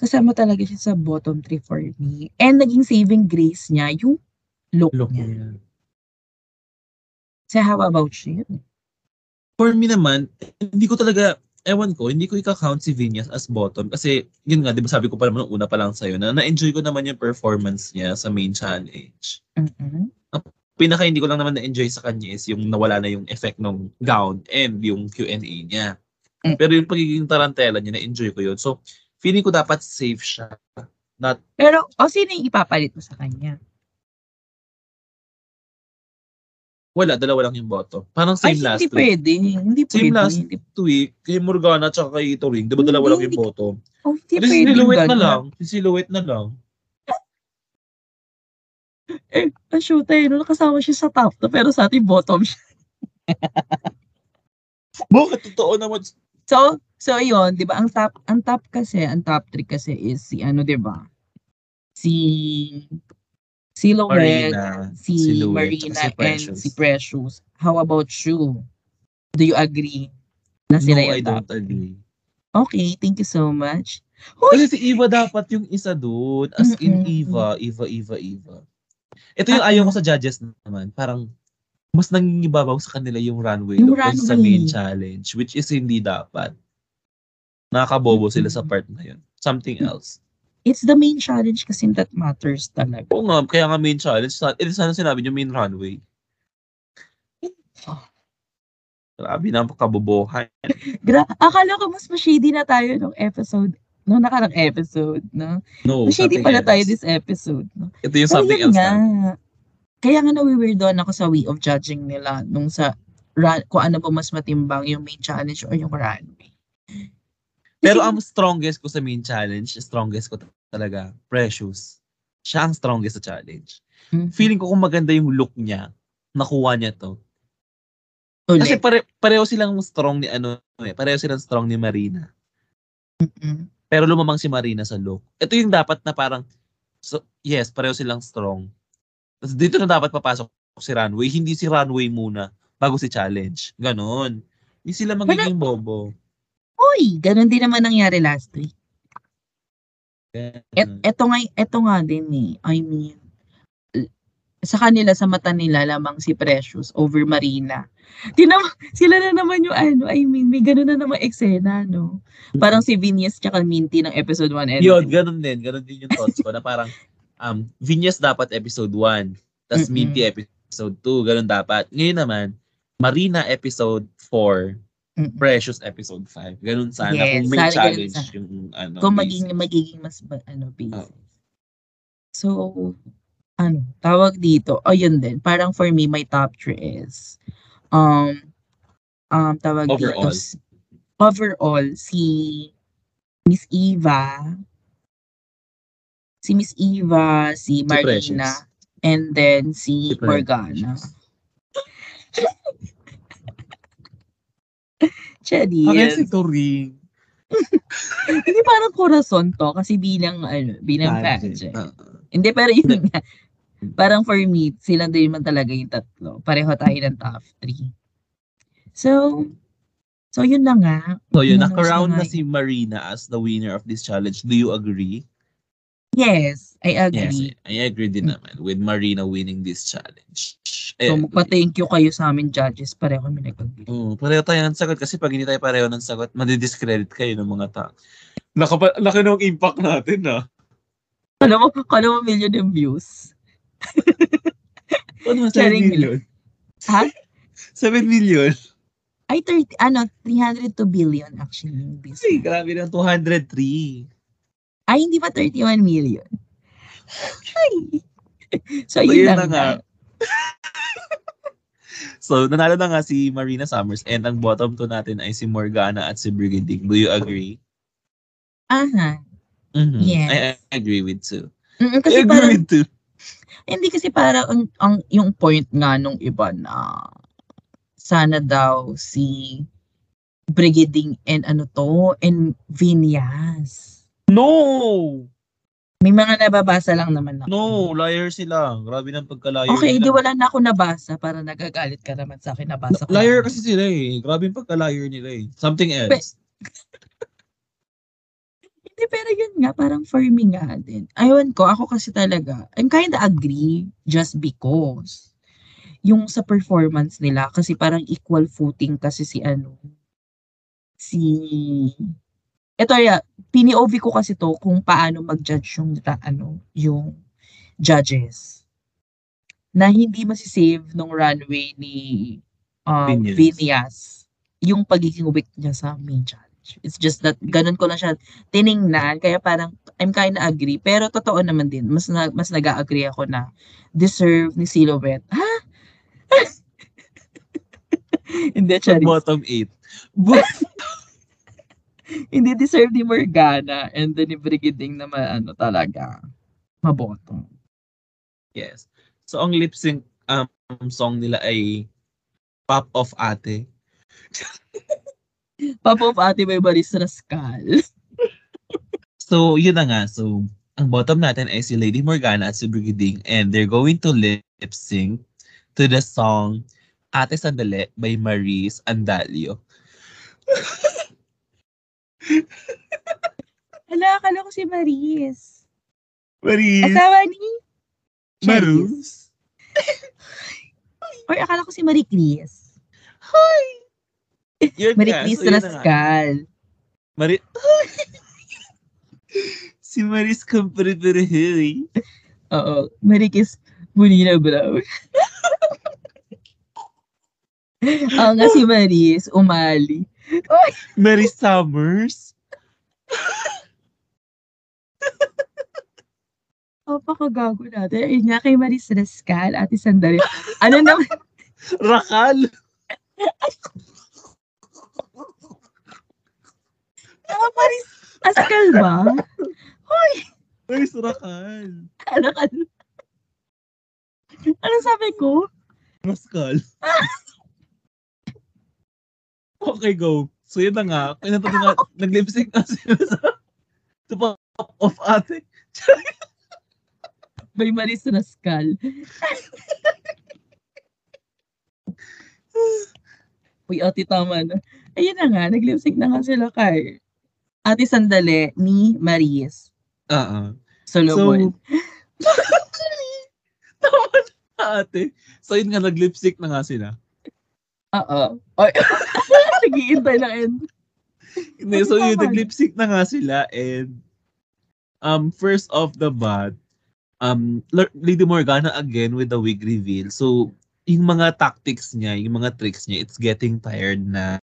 kasama talaga siya sa bottom three for me. And naging saving grace niya, yung look, Look niya. niya. So, how about you? For me naman, hindi ko talaga, ewan ko, hindi ko ika-count si Vinyas as bottom. Kasi, yun nga, di ba sabi ko pa naman una pa lang sa'yo, na na-enjoy ko naman yung performance niya sa main challenge. Mm-mm. pinaka hindi ko lang naman na-enjoy sa kanya is yung nawala na yung effect ng gown and yung Q&A niya. Mm. Pero yung pagiging tarantela niya, na-enjoy ko yun. So, feeling ko dapat safe siya. Pero, o sino yung ipapalit mo sa kanya? Wala, dalawa lang yung boto. Parang Ay, same last hindi week. pwede. Hindi Same pwede. last Hindi, week, kay Morgana at kay Itoring, di ba dalawa lang yung Hindi. boto? oh, hindi pwede. Silhouette na lang. Si Silhouette na lang. Eh, ang shoot eh, no, nakasama siya sa top to, pero sa ating bottom siya. Bakit? Totoo naman. So, so yun, 'di ba? Ang top ang top kasi, ang top 3 kasi is si ano, 'di ba? Si Silhouette, Marina. si Silhouette, Marina, tsaka si and si Precious. How about you? Do you agree na No, sila I yung top? don't agree. Okay, thank you so much. Hoy! Kasi si Eva dapat yung isa doon. As in Mm-mm. Eva, Eva, Eva, Eva. Ito yung Ah, ayaw ko sa judges naman. Parang mas nangingibabaw sa kanila yung runway Yung kaysa sa runway. main challenge. Which is hindi dapat. Nakakabobo sila sa part na yun. Something else. It's the main challenge kasi that matters talaga. Oo nga, kaya nga main challenge. Sa- Eh, sana sinabi nyo main runway. Oh. Grabe na kabobohan. Gra akala ko mas ma-shady na tayo nung episode, nung nakarang episode, no? No, Ma-shady something pala else. tayo this episode, no? Ito yung Pero something else nga. na. Kaya nga nawi-weirdoan ako sa way of judging nila nung sa run, kung ano ba mas matimbang yung main challenge or yung runway. Pero Kasi- ang strongest ko sa main challenge, strongest ko talaga, Precious. Siya ang strongest sa challenge. Mhm. Feeling ko kung maganda yung look niya, nakuha niya to. Kasi Ulit. pare, pareho silang strong ni ano eh, pareho silang strong ni Marina. Mm-mm. Pero lumamang si Marina sa look. Ito yung dapat na parang, so, yes, pareho silang strong. Tapos dito na dapat papasok si Runway, hindi si Runway muna bago si challenge. Ganon. Hindi sila magiging bobo. Uy, ganun din naman nangyari last week. Et, eto nga, eto nga din eh. I mean, sa kanila, sa mata nila, lamang si Precious over Marina. Tinam sila na naman yung ano, I mean, may ganun na naman eksena, no? Parang si Vinyas tsaka Minty ng episode 1 and Yun, ganun din. Ganun din yung thoughts ko na parang um, Vinyas dapat episode 1. Tapos Mm-mm. Minty episode 2. Ganun dapat. Ngayon naman, Marina episode 4. Mm-mm. Precious episode 5. Ganun sana. Yes, kung may sana challenge sana. yung ano. kung basis. magiging magiging mas ano basis. Oo. So ano, tawag dito. Oh, yun din. Parang for me my top 3 is um um tawag Overall. dito overall si Miss Eva si Miss Eva, si Marina, Precious. and then si Si. Morgana. Chadi. Bakit si Turing? Hindi parang corazon to kasi bilang ano, bilang pageant. Ah, Hindi, pero yun nga. Parang for me, silang din man talaga yung tatlo. Pareho tayo ng top 3. So, so yun na nga. So yun, Ano naka-round na nga si Marina as the winner of this challenge. Do you agree? Yes, I Yes, agree. I agree din naman with Marina winning this challenge. So, agree. magpa-thank you kayo sa amin judges. Pareho kami nag-agree. Oo, pareho tayo ng sagot kasi pag hindi tayo pareho ng sagot, madidiscredit kayo ng mga tao. Laki, laki ng impact natin, ah. Kala mo, kala mo million yung views. Ano, 7 Sharing million? Ha? 7 million? Ay, 30, ano, 302 billion actually yung views. Ay, grabe ng 203. Ay, hindi pa 31 million. Ay. So, So, yun, yun lang na nga. So, nanalo na nga si Marina Summers and ang bottom two natin ay si Morgana at si Brigading. Do you agree? Aha. Mhm. Yes. I, I agree with two. Mm, I kasi agree parang, with two. hindi kasi parang ang, ang, yung point nga nung iba na sana daw si Brigading and ano to, and Vinyas. No! May mga nababasa lang naman ako. No, liar sila. Grabe ng pagka-liar Okay, nila. di wala na ako nabasa para nagagalit ka naman sa akin. Nabasa ko. Liar kasi sila eh. Grabe yung pagka-liar nila eh. Something else. Hindi, pero yun nga, parang for me nga din. Aywan ko, ako kasi talaga, I'm kinda agree just because yung sa performance nila, kasi parang equal footing kasi si ano, si, eto ya, pini-OV ko kasi to kung paano mag-judge yung, ano, yung judges. na hindi masisave nung runway ni um, Vinyas. Vinyas yung pagiging weak niya sa main challenge. It's just that ganun ko lang siya tiningnan kaya parang I'm kind of agree pero totoo naman din mas na, mas nag-agree ako na deserve ni Silhouette. Ha? Hindi, Charis. Bottom 8. But, Hindi deserve ni Morgana and then ni Brigading na ma- ano talaga maboto. yes. So, ang lip sync um, song nila ay Pop of Ate. Papa of Ate may baris na skal. So, yun na nga. So, ang bottom natin ay si Lady Morgana at si Brigading and they're going to lip sync to the song Ate Sandali by Maris Andalio. Hala, akala ko si Maris. Maris! Asawa ni. Marus! Or akala ko si Marie Chris. Hi! Yun Marie nga, Chris so. Rascal. Mari... si Maris Comprepirihili. Oo. Marie Chris Bonina Brown. Oo nga si Maris, umali. Maris Summers. Oh, pakagago natin. Ayun nga kay Maris Rascal, ate sandali. Ano naman? Rakal. Ah, Maris Rascal ba? Maris Rakal. Ka? Ano sabi ko? Rascal. okay, go. So yun na nga. Natin nga, nag-lipsync na sila sa, sa pop of ate. May Maris Rascal. Uy, ate, tama na. Ayun na nga, nag-lipsync na nga sila kay Ate Sandali ni Maris Oo. Solomon. So, tama na ate. So yun nga, nag-lipsync na nga sila. Oo. Nag-iintay lang end. Hindi, so yun, naman? nag-lipsync na nga sila and um, first off the bat, um, Lady Morgana again with the wig reveal. So, yung mga tactics niya, yung mga tricks niya, it's getting tired na.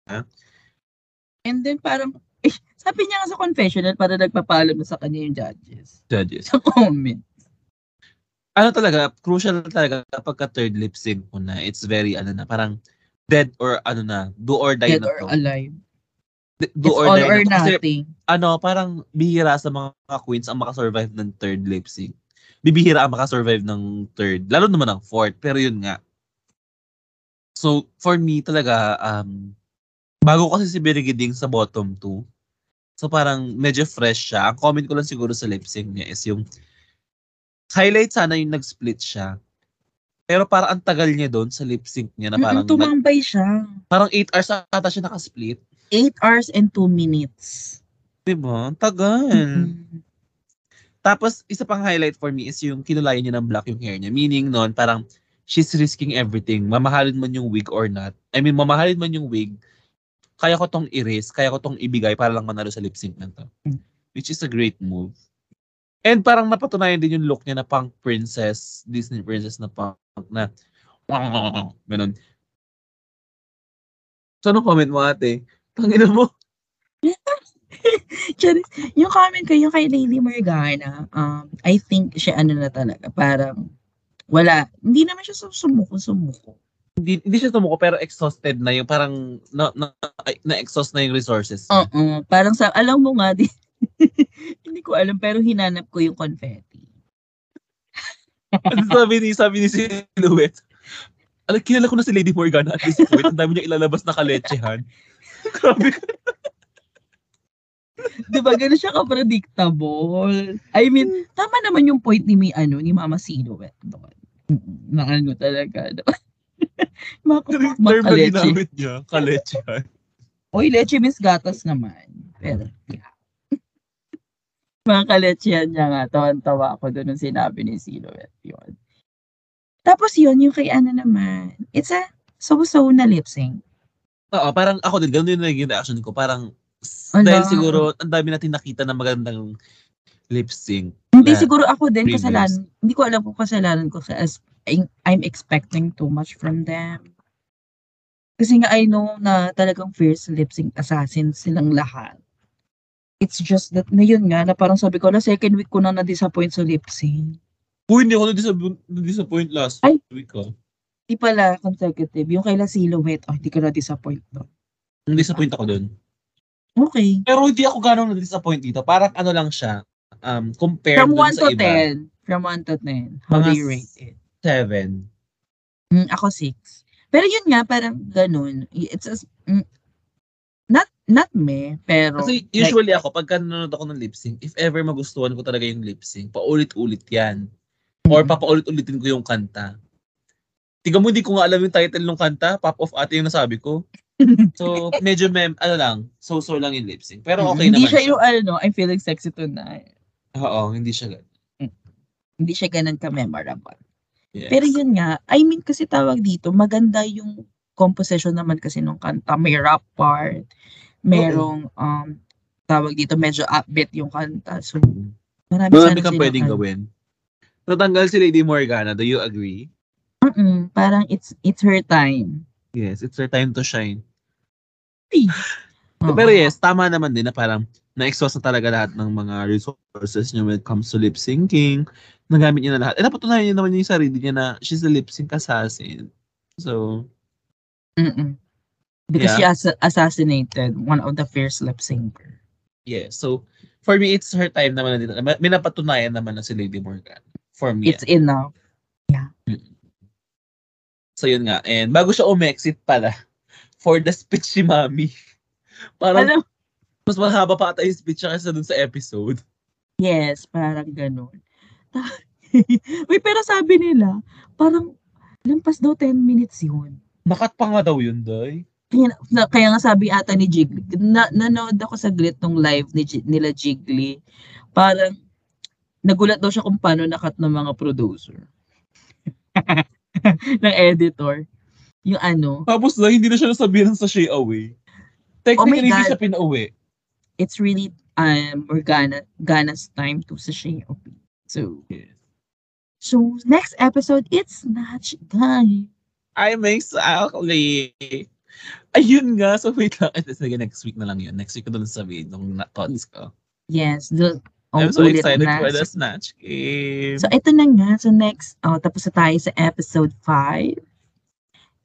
And then parang, eh, sabi niya nga sa confessional, para nagpapaalam na sa kanya yung judges. Judges. Sa comment. Ano talaga, crucial talaga pagka third lip sync mo na, it's very, ano na, parang dead or ano na, do or die Dead na or to. alive. D- Do It's or all die or na to. Kasi, ano, parang bihira sa mga queens ang makasurvive ng third lip sync. Bibihira ang makasurvive ng third. Lalo naman ng fourth. Pero yun nga. So, for me talaga, um, bago kasi si Birigiding sa bottom 2. So, parang medyo fresh siya. Ang comment ko lang siguro sa lip sync niya is yung highlight sana yung nag-split siya. Pero parang ang tagal niya doon sa lip sync niya na parang, Mm-mm, tumambay siya. parang 8 hours ata siya nakasplit. 8 hours and 2 minutes. Diba? Ang tagal. Mm. Tapos, isa pang highlight for me is yung kinulayan niya ng black yung hair niya. Meaning nun, parang she's risking everything. Mamahalin man yung wig or not. I mean, mamahalin man yung wig, kaya ko tong i-risk, kaya ko tong ibigay para lang manalo sa lip sync na to. Mm. Which is a great move. And parang napatunayan din yung look niya na punk princess, Disney princess na punk na ganun. So, anong comment mo ate? Tangina mo. Yung comment ko, yung kay Lady Morgana, um, I think siya ano na talaga, parang wala, hindi naman siya sumuko-sumuko. Hindi, hindi siya tumuko pero exhausted na yung parang na, na, na-exhaust na yung resources. Oo, parang sa, alam mo nga, di, hindi ko alam, pero hinanap ko yung confetti. Ano sabi ni, sabi ni Silhouette, alam, kilala ko na si Lady Morgana at this point. Ang dami niya ilalabas na kaletsehan. Grabe ka. Di ba, gano'n siya ka-predictable. I mean, tama naman yung point ni, mi, ano, ni Mama Silhouette doon. Na ano talaga. Term na makaleche. ginamit niya, kaletsehan. Oy, leche miss gatas naman. Pero, yeah. Mga kalechehan niya nga, tawan-tawa ako doon nung sinabi ni Silhouette yun. Tapos yun, yung kay ano naman, it's a so-so na lip sync. Oo, parang ako din, ganun din na yung reaction ko. Parang, Ala. dahil siguro, ang dami natin nakita na magandang lip sync. Hindi siguro ako din previous. kasalanan, hindi ko alam kung kasalanan ko sa as I'm, I'm expecting too much from them. Kasi nga I know na talagang fierce lip sync assassins silang lahat. It's just that na yun nga, na parang sabi ko na second week ko na na-disappoint sa lip sync. Uy, hindi ako na-disappoint, last Ay. week ah. Di pala consecutive. Yung kay La Silhouette, oh, hindi ko na-disappoint doon. Na-disappoint ako dun. Okay. Pero hindi ako ganong na-disappoint dito. Parang ano lang siya. Um, compared From dun 1 sa to iba. 10. From 1 to 10. How do you rate it? Seven. Mm, ako 6. Pero yun nga, parang ganun. It's a, mm, not, me, pero Kasi like, usually ako, pagka nanonood ako ng lip sync, if ever magustuhan ko talaga yung lip sync, paulit-ulit yan. Or mm, papaulit-ulitin ko yung kanta. Tiga mo, hindi ko nga alam yung title ng kanta. Pop of ate yung nasabi ko. So, medyo mem, ano lang, so-so lang yung lip sync. Pero okay hindi naman siya yung ano, I'm feeling sexy tonight. Oo, hindi siya ganun. Hindi siya ganun ka-memorable. Yes. Pero yun nga, I mean kasi tawag dito, maganda yung composition naman kasi nung kanta. May rap part, merong um, tawag dito, medyo upbeat yung kanta. So, marami, Marami kang pwedeng gawin. Natanggal si Lady Morgana. Do you agree? Mm-mm, parang it's it's her time. Yes, it's her time to shine. Oo. Pero yes, tama naman din na parang na-exhaust na talaga lahat ng mga resources niya when it comes to lip syncing. Nagamit niya na lahat. Eh, napatunayan niya naman yung sarili niya na she's a lip sync assassin. So, Mm-mm. Because Yeah. she ass- assassinated one of the fierce lip syncer. yeah. So, for me, it's her time naman na dito. May napatunayan naman na si Lady Morgan. For me. It's enough. So, yun nga. And bago siya umexit pala, for the speech si Mami. Parang Alam, mas mahaba pa ata yung speech niya kaysa dun sa episode. yes, parang ganun. Uy, pero sabi nila, parang lampas daw 10 minutes yun. Nakat pa nga daw yun, Day. Kaya, na, kaya nga sabi ata ni Jiggly, na, nanood ako sa glit nung live ni, nila Jiggly. Parang, nagulat daw siya kung paano nakat ng mga producer. ng editor. Yung ano, Tapos na, hindi na siya nasabihan sa Shay Away. Oh Technically, hindi God. siya pinauwi. it's really um Organa Gana's time to sashay OP. So Yes. so next episode it's Snatch Guy. I'm exactly. Ayun nga. So, wait lang. Ito, sige, next week na lang yun. Next week ko doon sabihin nung na- thoughts ko. Yes, the I'm oh, so ulit excited na. for the Snatch game. So ito na nga so next oh tapos na tayo sa episode 5.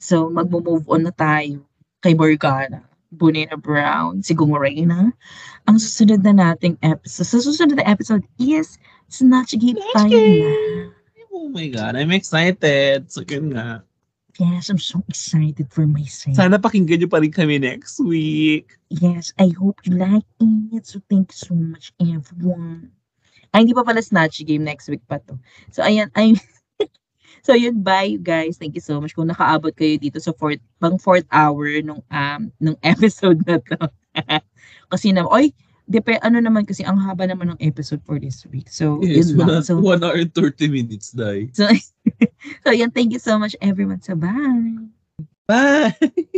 So magmo-move on na tayo kay Morgana. Bonita Brown, si Gung Reyna. Ang susunod na nating episode, sa susunod na episode is Snatch Game Snatch Game! na. oh my God, I'm excited. So, yun nga. Yes, I'm so excited for myself. Sana pakinggan nyo pa rin kami next week. Yes, I hope you like it. So thank you so much, everyone. Ay, hindi pa pala Snatch Game next week pa to. So, ayan, ay, so yun, bye guys. Thank you so much. Kung nakaabot kayo dito sa fourth, pang fourth hour nung, um, nung episode na to. kasi na, oy, depe, ano naman kasi, ang haba naman ng episode for this week. So, Yes, yun lang. So, one hour and 30 minutes, Day. so, so, yan, thank you so much, everyone. So, bye. Bye!